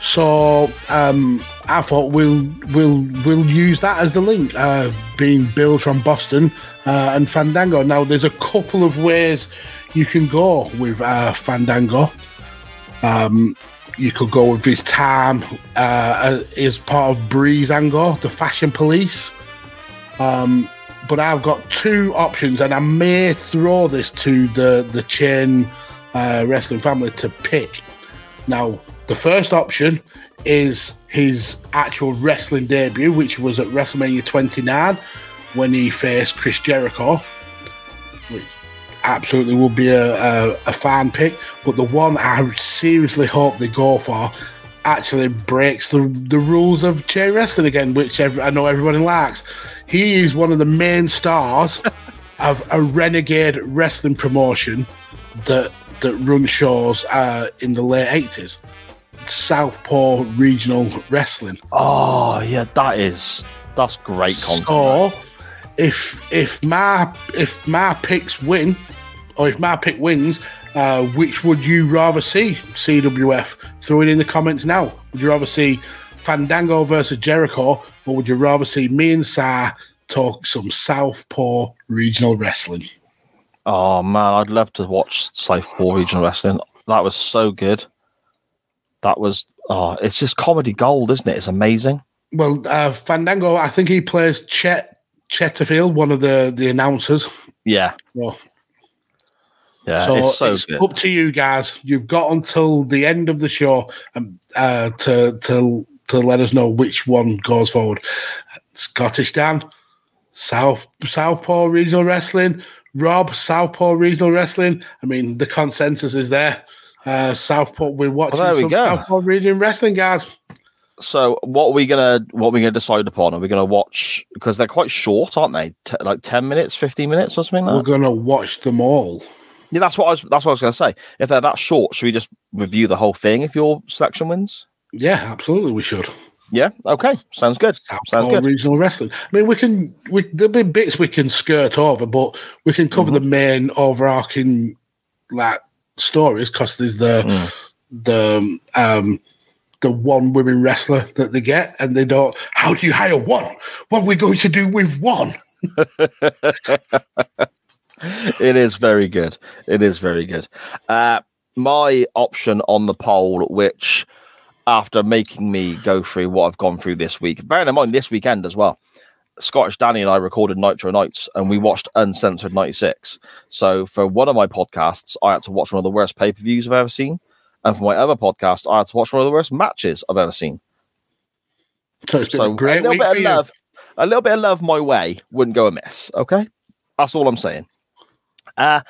Speaker 3: So um, I thought we'll we'll we'll use that as the link. Uh, being billed from Boston uh, and Fandango. Now there's a couple of ways you can go with uh, Fandango. Um, you could go with his time uh, as part of Breezango, the Fashion Police. Um, but I've got two options, and I may throw this to the the chain uh, wrestling family to pick. Now, the first option is his actual wrestling debut, which was at WrestleMania 29 when he faced Chris Jericho, which absolutely would be a, a, a fan pick. But the one I seriously hope they go for actually breaks the, the rules of chain wrestling again, which ev- I know everybody likes. He is one of the main stars of a renegade wrestling promotion that that run shows uh, in the late eighties. Southpaw Regional Wrestling.
Speaker 4: Oh, yeah, that is that's great content.
Speaker 3: So if if my if my picks win, or if my pick wins, uh, which would you rather see? CWF. Throw it in the comments now. Would you rather see Fandango versus Jericho, or would you rather see me and Sa talk some Southpaw Regional Wrestling?
Speaker 4: Oh man, I'd love to watch Southpaw Regional Wrestling. That was so good. That was oh, it's just comedy gold, isn't it? It's amazing.
Speaker 3: Well, uh, Fandango, I think he plays Chet Chetterfield, one of the the announcers.
Speaker 4: Yeah,
Speaker 3: Well,
Speaker 4: yeah,
Speaker 3: so
Speaker 4: it's so
Speaker 3: it's up to you guys. You've got until the end of the show um, uh, to to to let us know which one goes forward. Scottish Dan, South Southpaw Regional Wrestling, Rob Southpaw Regional Wrestling. I mean, the consensus is there. Uh, Southpaw, we're watching
Speaker 4: Well, there we
Speaker 3: some
Speaker 4: go.
Speaker 3: Southpaw Regional Wrestling, guys.
Speaker 4: So, what are we gonna what are we gonna decide upon? Are we gonna watch because they're quite short, aren't they? T- like ten minutes, fifteen minutes, or something like
Speaker 3: We're gonna watch them all.
Speaker 4: Yeah, that's what I was. That's what I was gonna say. If they're that short, should we just review the whole thing if your selection wins?
Speaker 3: Yeah, absolutely, we should.
Speaker 4: Yeah. Okay. Sounds good. Sounds good.
Speaker 3: regional wrestling. I mean, we can we there'll be bits we can skirt over, but we can cover the
Speaker 4: Mm-hmm.
Speaker 3: main overarching like stories because there's the
Speaker 4: Mm.
Speaker 3: the um the one women wrestler that they get, and they don't. How do you hire one? What are we going to do with one?
Speaker 4: it is very good. It is very good. Uh, my option on the poll, which after making me go through what I've gone through this week, bearing in mind this weekend as well, Scottish Danny and I recorded Nitro Nights and we watched Uncensored 96. So for one of my podcasts, I had to watch one of the worst pay per views I've ever seen. And for my other podcast, I had to watch one of the worst matches I've ever seen.
Speaker 3: So
Speaker 4: So
Speaker 3: a great
Speaker 4: a little bit of
Speaker 3: you.
Speaker 4: love, a little bit of love my way wouldn't go amiss. Okay, that's all I'm saying. Uh,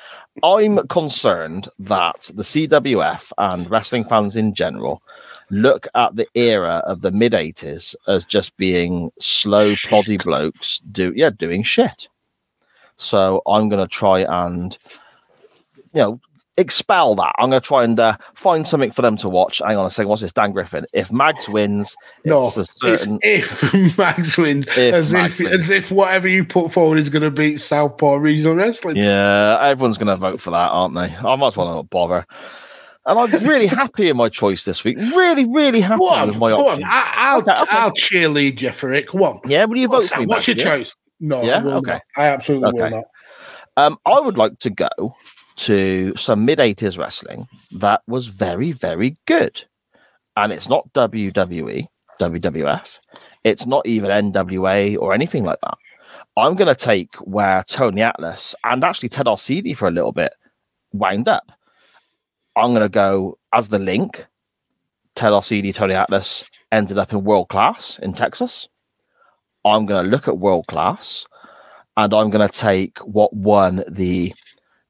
Speaker 4: I'm concerned that the CWF and wrestling fans in general look at the era of the mid 80s as just being slow, ploddy blokes do yeah doing shit. So I'm gonna try and you know expel that. I'm gonna try and uh, find something for them to watch. Hang on a second. What's this? Dan Griffin. If Mags wins,
Speaker 3: No,
Speaker 4: it's a
Speaker 3: it's if Mags wins,
Speaker 4: If
Speaker 3: as
Speaker 4: Max
Speaker 3: if
Speaker 4: wins.
Speaker 3: as if whatever you put forward is going to beat Southpaw Regional Wrestling.
Speaker 4: Yeah, everyone's going to vote for that, aren't they? I might as well not bother. and I'm really happy in my choice this week. Really, really happy
Speaker 3: on,
Speaker 4: with my option.
Speaker 3: on. I, I'll,
Speaker 4: Okay, okay.
Speaker 3: I'll cheerlead you for it. Come on.
Speaker 4: Yeah, will you vote
Speaker 3: What's,
Speaker 4: me?
Speaker 3: what's your
Speaker 4: yeah?
Speaker 3: choice? No,
Speaker 4: Yeah?
Speaker 3: I will
Speaker 4: Okay.
Speaker 3: not. I absolutely will not.
Speaker 4: Um, I would like to go to some mid 80s wrestling that was very, very good. And it's not WWE, WWF. It's not even NWA or anything like that. I'm going to take where Tony Atlas and actually Ted Arcidi for a little bit wound up. I'm going to go as the link. Ted Arcidi, Tony Atlas ended up in world class in Texas. I'm going to look at world class and I'm going to take what won the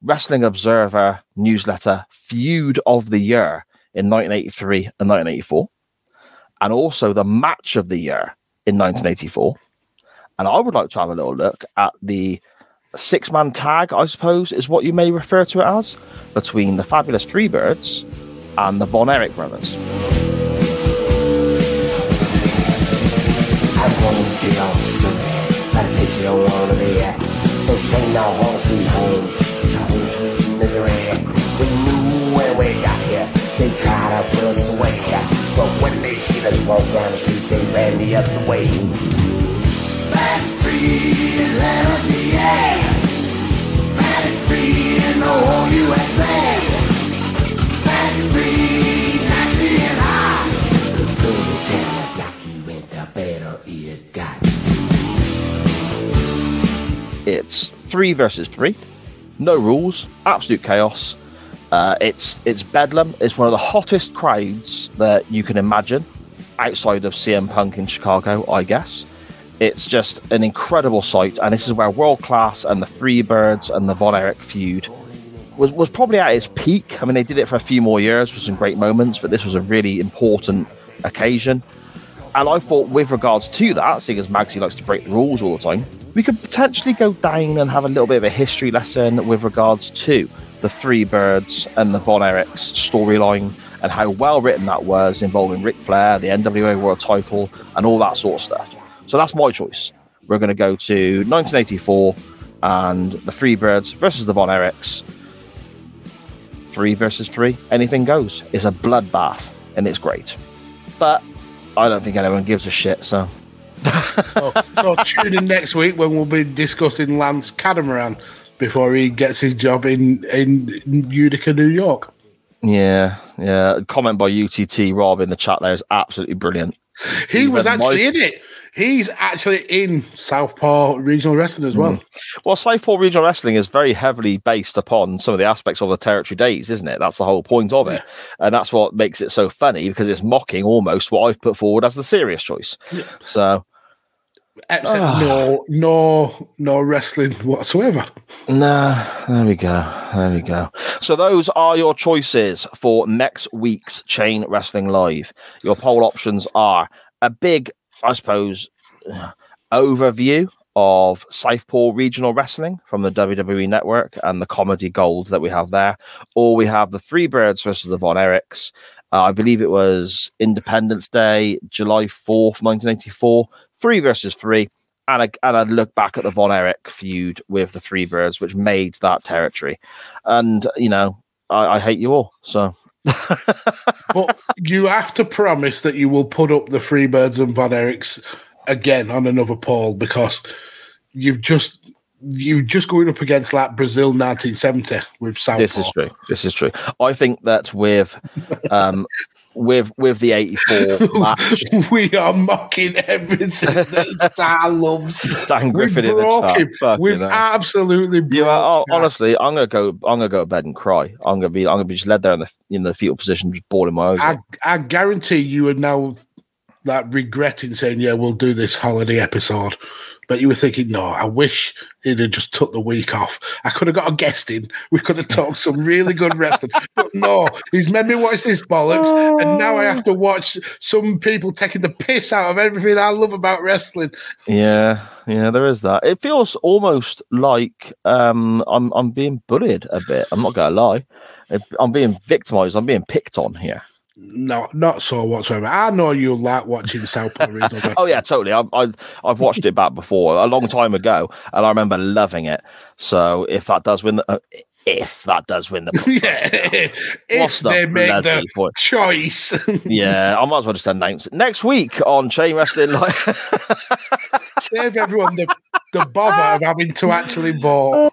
Speaker 4: Wrestling Observer newsletter feud of the year in 1983 and 1984, and also the match of the year in 1984. And I would like to have a little look at the six man tag, I suppose, is what you may refer to it as, between the Fabulous Freebirds and the Von Erich brothers.
Speaker 9: I'm going to your This ain't no home sweet home, home sweet misery. We knew when we got here, they tried to put us away. But when they see us walk down the street, they ran the other way. Back free Atlanta, yeah. Back free in the whole USA. Back free, nasty and high. The further down the you went, the better it
Speaker 4: It's three versus three, no rules, absolute chaos. Uh, it's it's bedlam. It's one of the hottest crowds that you can imagine outside of CM Punk in Chicago, I guess. It's just an incredible sight, and this is where World Class and the Freebirds and the Von Erich feud was, was probably at its peak. I mean, they did it for a few more years with some great moments, but this was a really important occasion. And I thought, with regards to that, seeing as Magsy likes to break the rules all the time, we could potentially go down and have a little bit of a history lesson with regards to the Freebirds and the Von Erichs storyline and how well written that was, involving Ric Flair, the NWA World Title, and all that sort of stuff. So that's my choice. We're going to go to 1984 and the Freebirds versus the Von Erichs. Three versus three, anything goes. It's a bloodbath, and it's great. But I don't think anyone gives a shit. So
Speaker 3: So, so tune in next week when we'll be discussing Lance Catamaran before he gets his job in in Utica, New York.
Speaker 4: yeah, yeah. Comment by UTT Rob in the chat there is absolutely brilliant.
Speaker 3: He was actually in it. He's actually in Southpaw Regional Wrestling as well. Mm.
Speaker 4: Well, Southpaw Regional Wrestling is very heavily based upon some of the aspects of the territory days, isn't it? That's the whole point of it. And that's what makes it so funny because it's mocking almost what I've put forward as the serious choice. So,
Speaker 3: Except
Speaker 4: Ah.
Speaker 3: no, no, no wrestling whatsoever.
Speaker 4: no, there we go. There we go. So, those are your choices for next week's Chain Wrestling Live. Your poll options are a big, I suppose, overview of Southpaw Regional Wrestling from the WWE Network and the comedy gold that we have there, or we have the Freebirds versus the Von Erichs. Uh, I believe it was Independence Day, July 4th, 1984, three versus three. And I, and I look back at the Von Erich feud with the Freebirds, which made that territory. And, you know, I, I hate you all. So,
Speaker 3: But you have to promise that you will put up the Freebirds and Von Erichs again on another poll because you've just you've just going up against like Brazil 1970 with Southpaw.
Speaker 4: this is true. This is true. I think that with um with with the 84 match,
Speaker 3: we are mocking everything that Star loves.
Speaker 4: Dan
Speaker 3: We've
Speaker 4: Griffin in the chat.
Speaker 3: We've
Speaker 4: hell.
Speaker 3: absolutely
Speaker 4: You are, oh, honestly, I'm gonna go. I'm gonna go to bed and cry. I'm gonna be. I'm gonna be just led there in the in the fetal position, just bawling my eyes.
Speaker 3: I. I guarantee you are now like regretting saying, "Yeah, we'll do this holiday episode," but you were thinking, "No, I wish he'd have just took the week off. I could have got a guest in. We could have talked some really good wrestling." but no, he's made me watch this bollocks, and now I have to watch some people taking the piss out of everything I love about wrestling.
Speaker 4: Yeah, yeah, there is that. It feels almost like um, I'm I'm being bullied a bit. I'm not gonna lie. I'm being victimized. I'm being picked on here.
Speaker 3: No, not so whatsoever. I know you like watching Southpaw Regional Wrestling.
Speaker 4: Oh yeah, totally. I've I've, I've watched it back before a long time ago, and I remember loving it. So if that does win, the, uh, if that does win the podcast.
Speaker 3: yeah, if
Speaker 4: the
Speaker 3: they make the
Speaker 4: point?
Speaker 3: choice.
Speaker 4: yeah, I might as well just announce it next week on Chain Wrestling Live.
Speaker 3: Save everyone the, the bother of having to actually vote.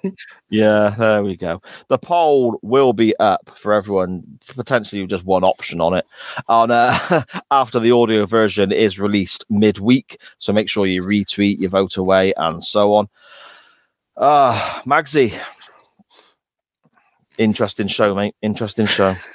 Speaker 4: Yeah, there we go. The poll will be up for everyone. Potentially, just one option on it. On uh, after the audio version is released midweek, so make sure you retweet, you vote away, and so on. Ah, Magsy, interesting show, mate. Interesting show.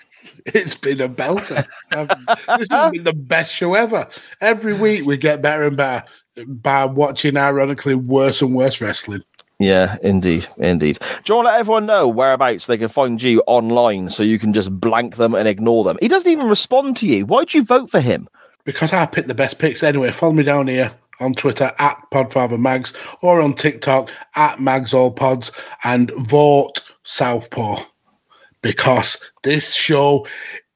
Speaker 3: It's been a belter. This has been the best show ever. Every week we get better and better by watching ironically worse and worse wrestling.
Speaker 4: Yeah, indeed, indeed. Do you want to let everyone know whereabouts they can find you online so you can just blank them and ignore them? He doesn't even respond to you. Why'd you vote for him?
Speaker 3: Because I pick the best picks anyway. Follow me down here on Twitter at PodfatherMags or on TikTok at MagsAllPods and vote Southpaw because this show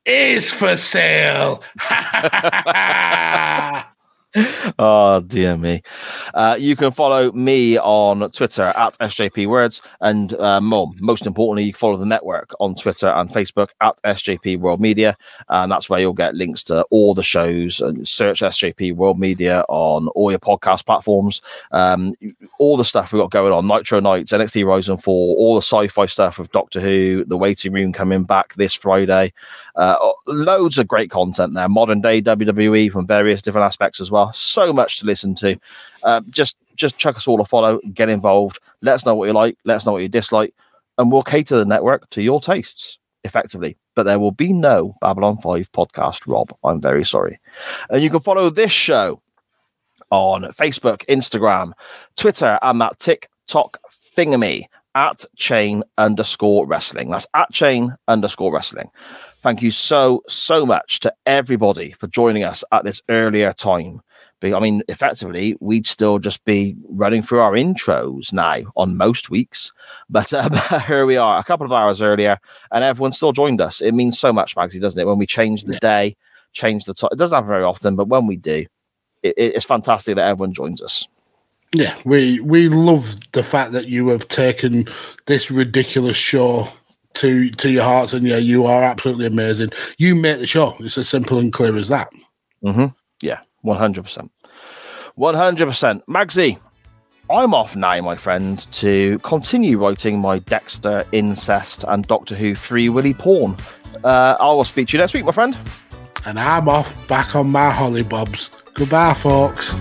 Speaker 3: is for sale.
Speaker 4: oh dear me. Uh, you can follow me on twitter at sjp words and uh, more, most importantly you follow the network on twitter and facebook at sjp world media and that's where you'll get links to all the shows and search sjp world media on all your podcast platforms. Um, all the stuff we've got going on nitro nights nxt rise and fall all the sci-fi stuff with doctor who the waiting room coming back this friday. Uh, loads of great content there. Modern day wwe from various different aspects as well so much to listen to. Uh, just just chuck us all a follow get involved. Let us know what you like let us know what you dislike and we'll cater the network to your tastes effectively. But there will be no babylon 5 podcast rob. I'm very sorry. And you can follow this show on facebook instagram twitter and that tiktok thingamy at chain underscore wrestling. That's at chain underscore wrestling. Thank you so so much to everybody for joining us at this earlier time i mean effectively we'd still just be running through our intros now on most weeks but um, here we are a couple of hours earlier and everyone still joined us it means so much Magsy, doesn't it when we change the day change the time it doesn't happen very often but when we do it, it's fantastic that everyone joins us
Speaker 3: Yeah, we we love the fact that you have taken this ridiculous show to to your hearts, and yeah, you are absolutely amazing. You make the show. It's as simple and clear as that.
Speaker 4: Mm-hmm. Yeah, one hundred percent, one hundred percent. Magsy, I'm off now, my friend, to continue writing my Dexter incest and Doctor Who three Willy porn. Uh, I will speak to you next week, my friend.
Speaker 3: And I'm off back on my hollybobs. Goodbye, folks.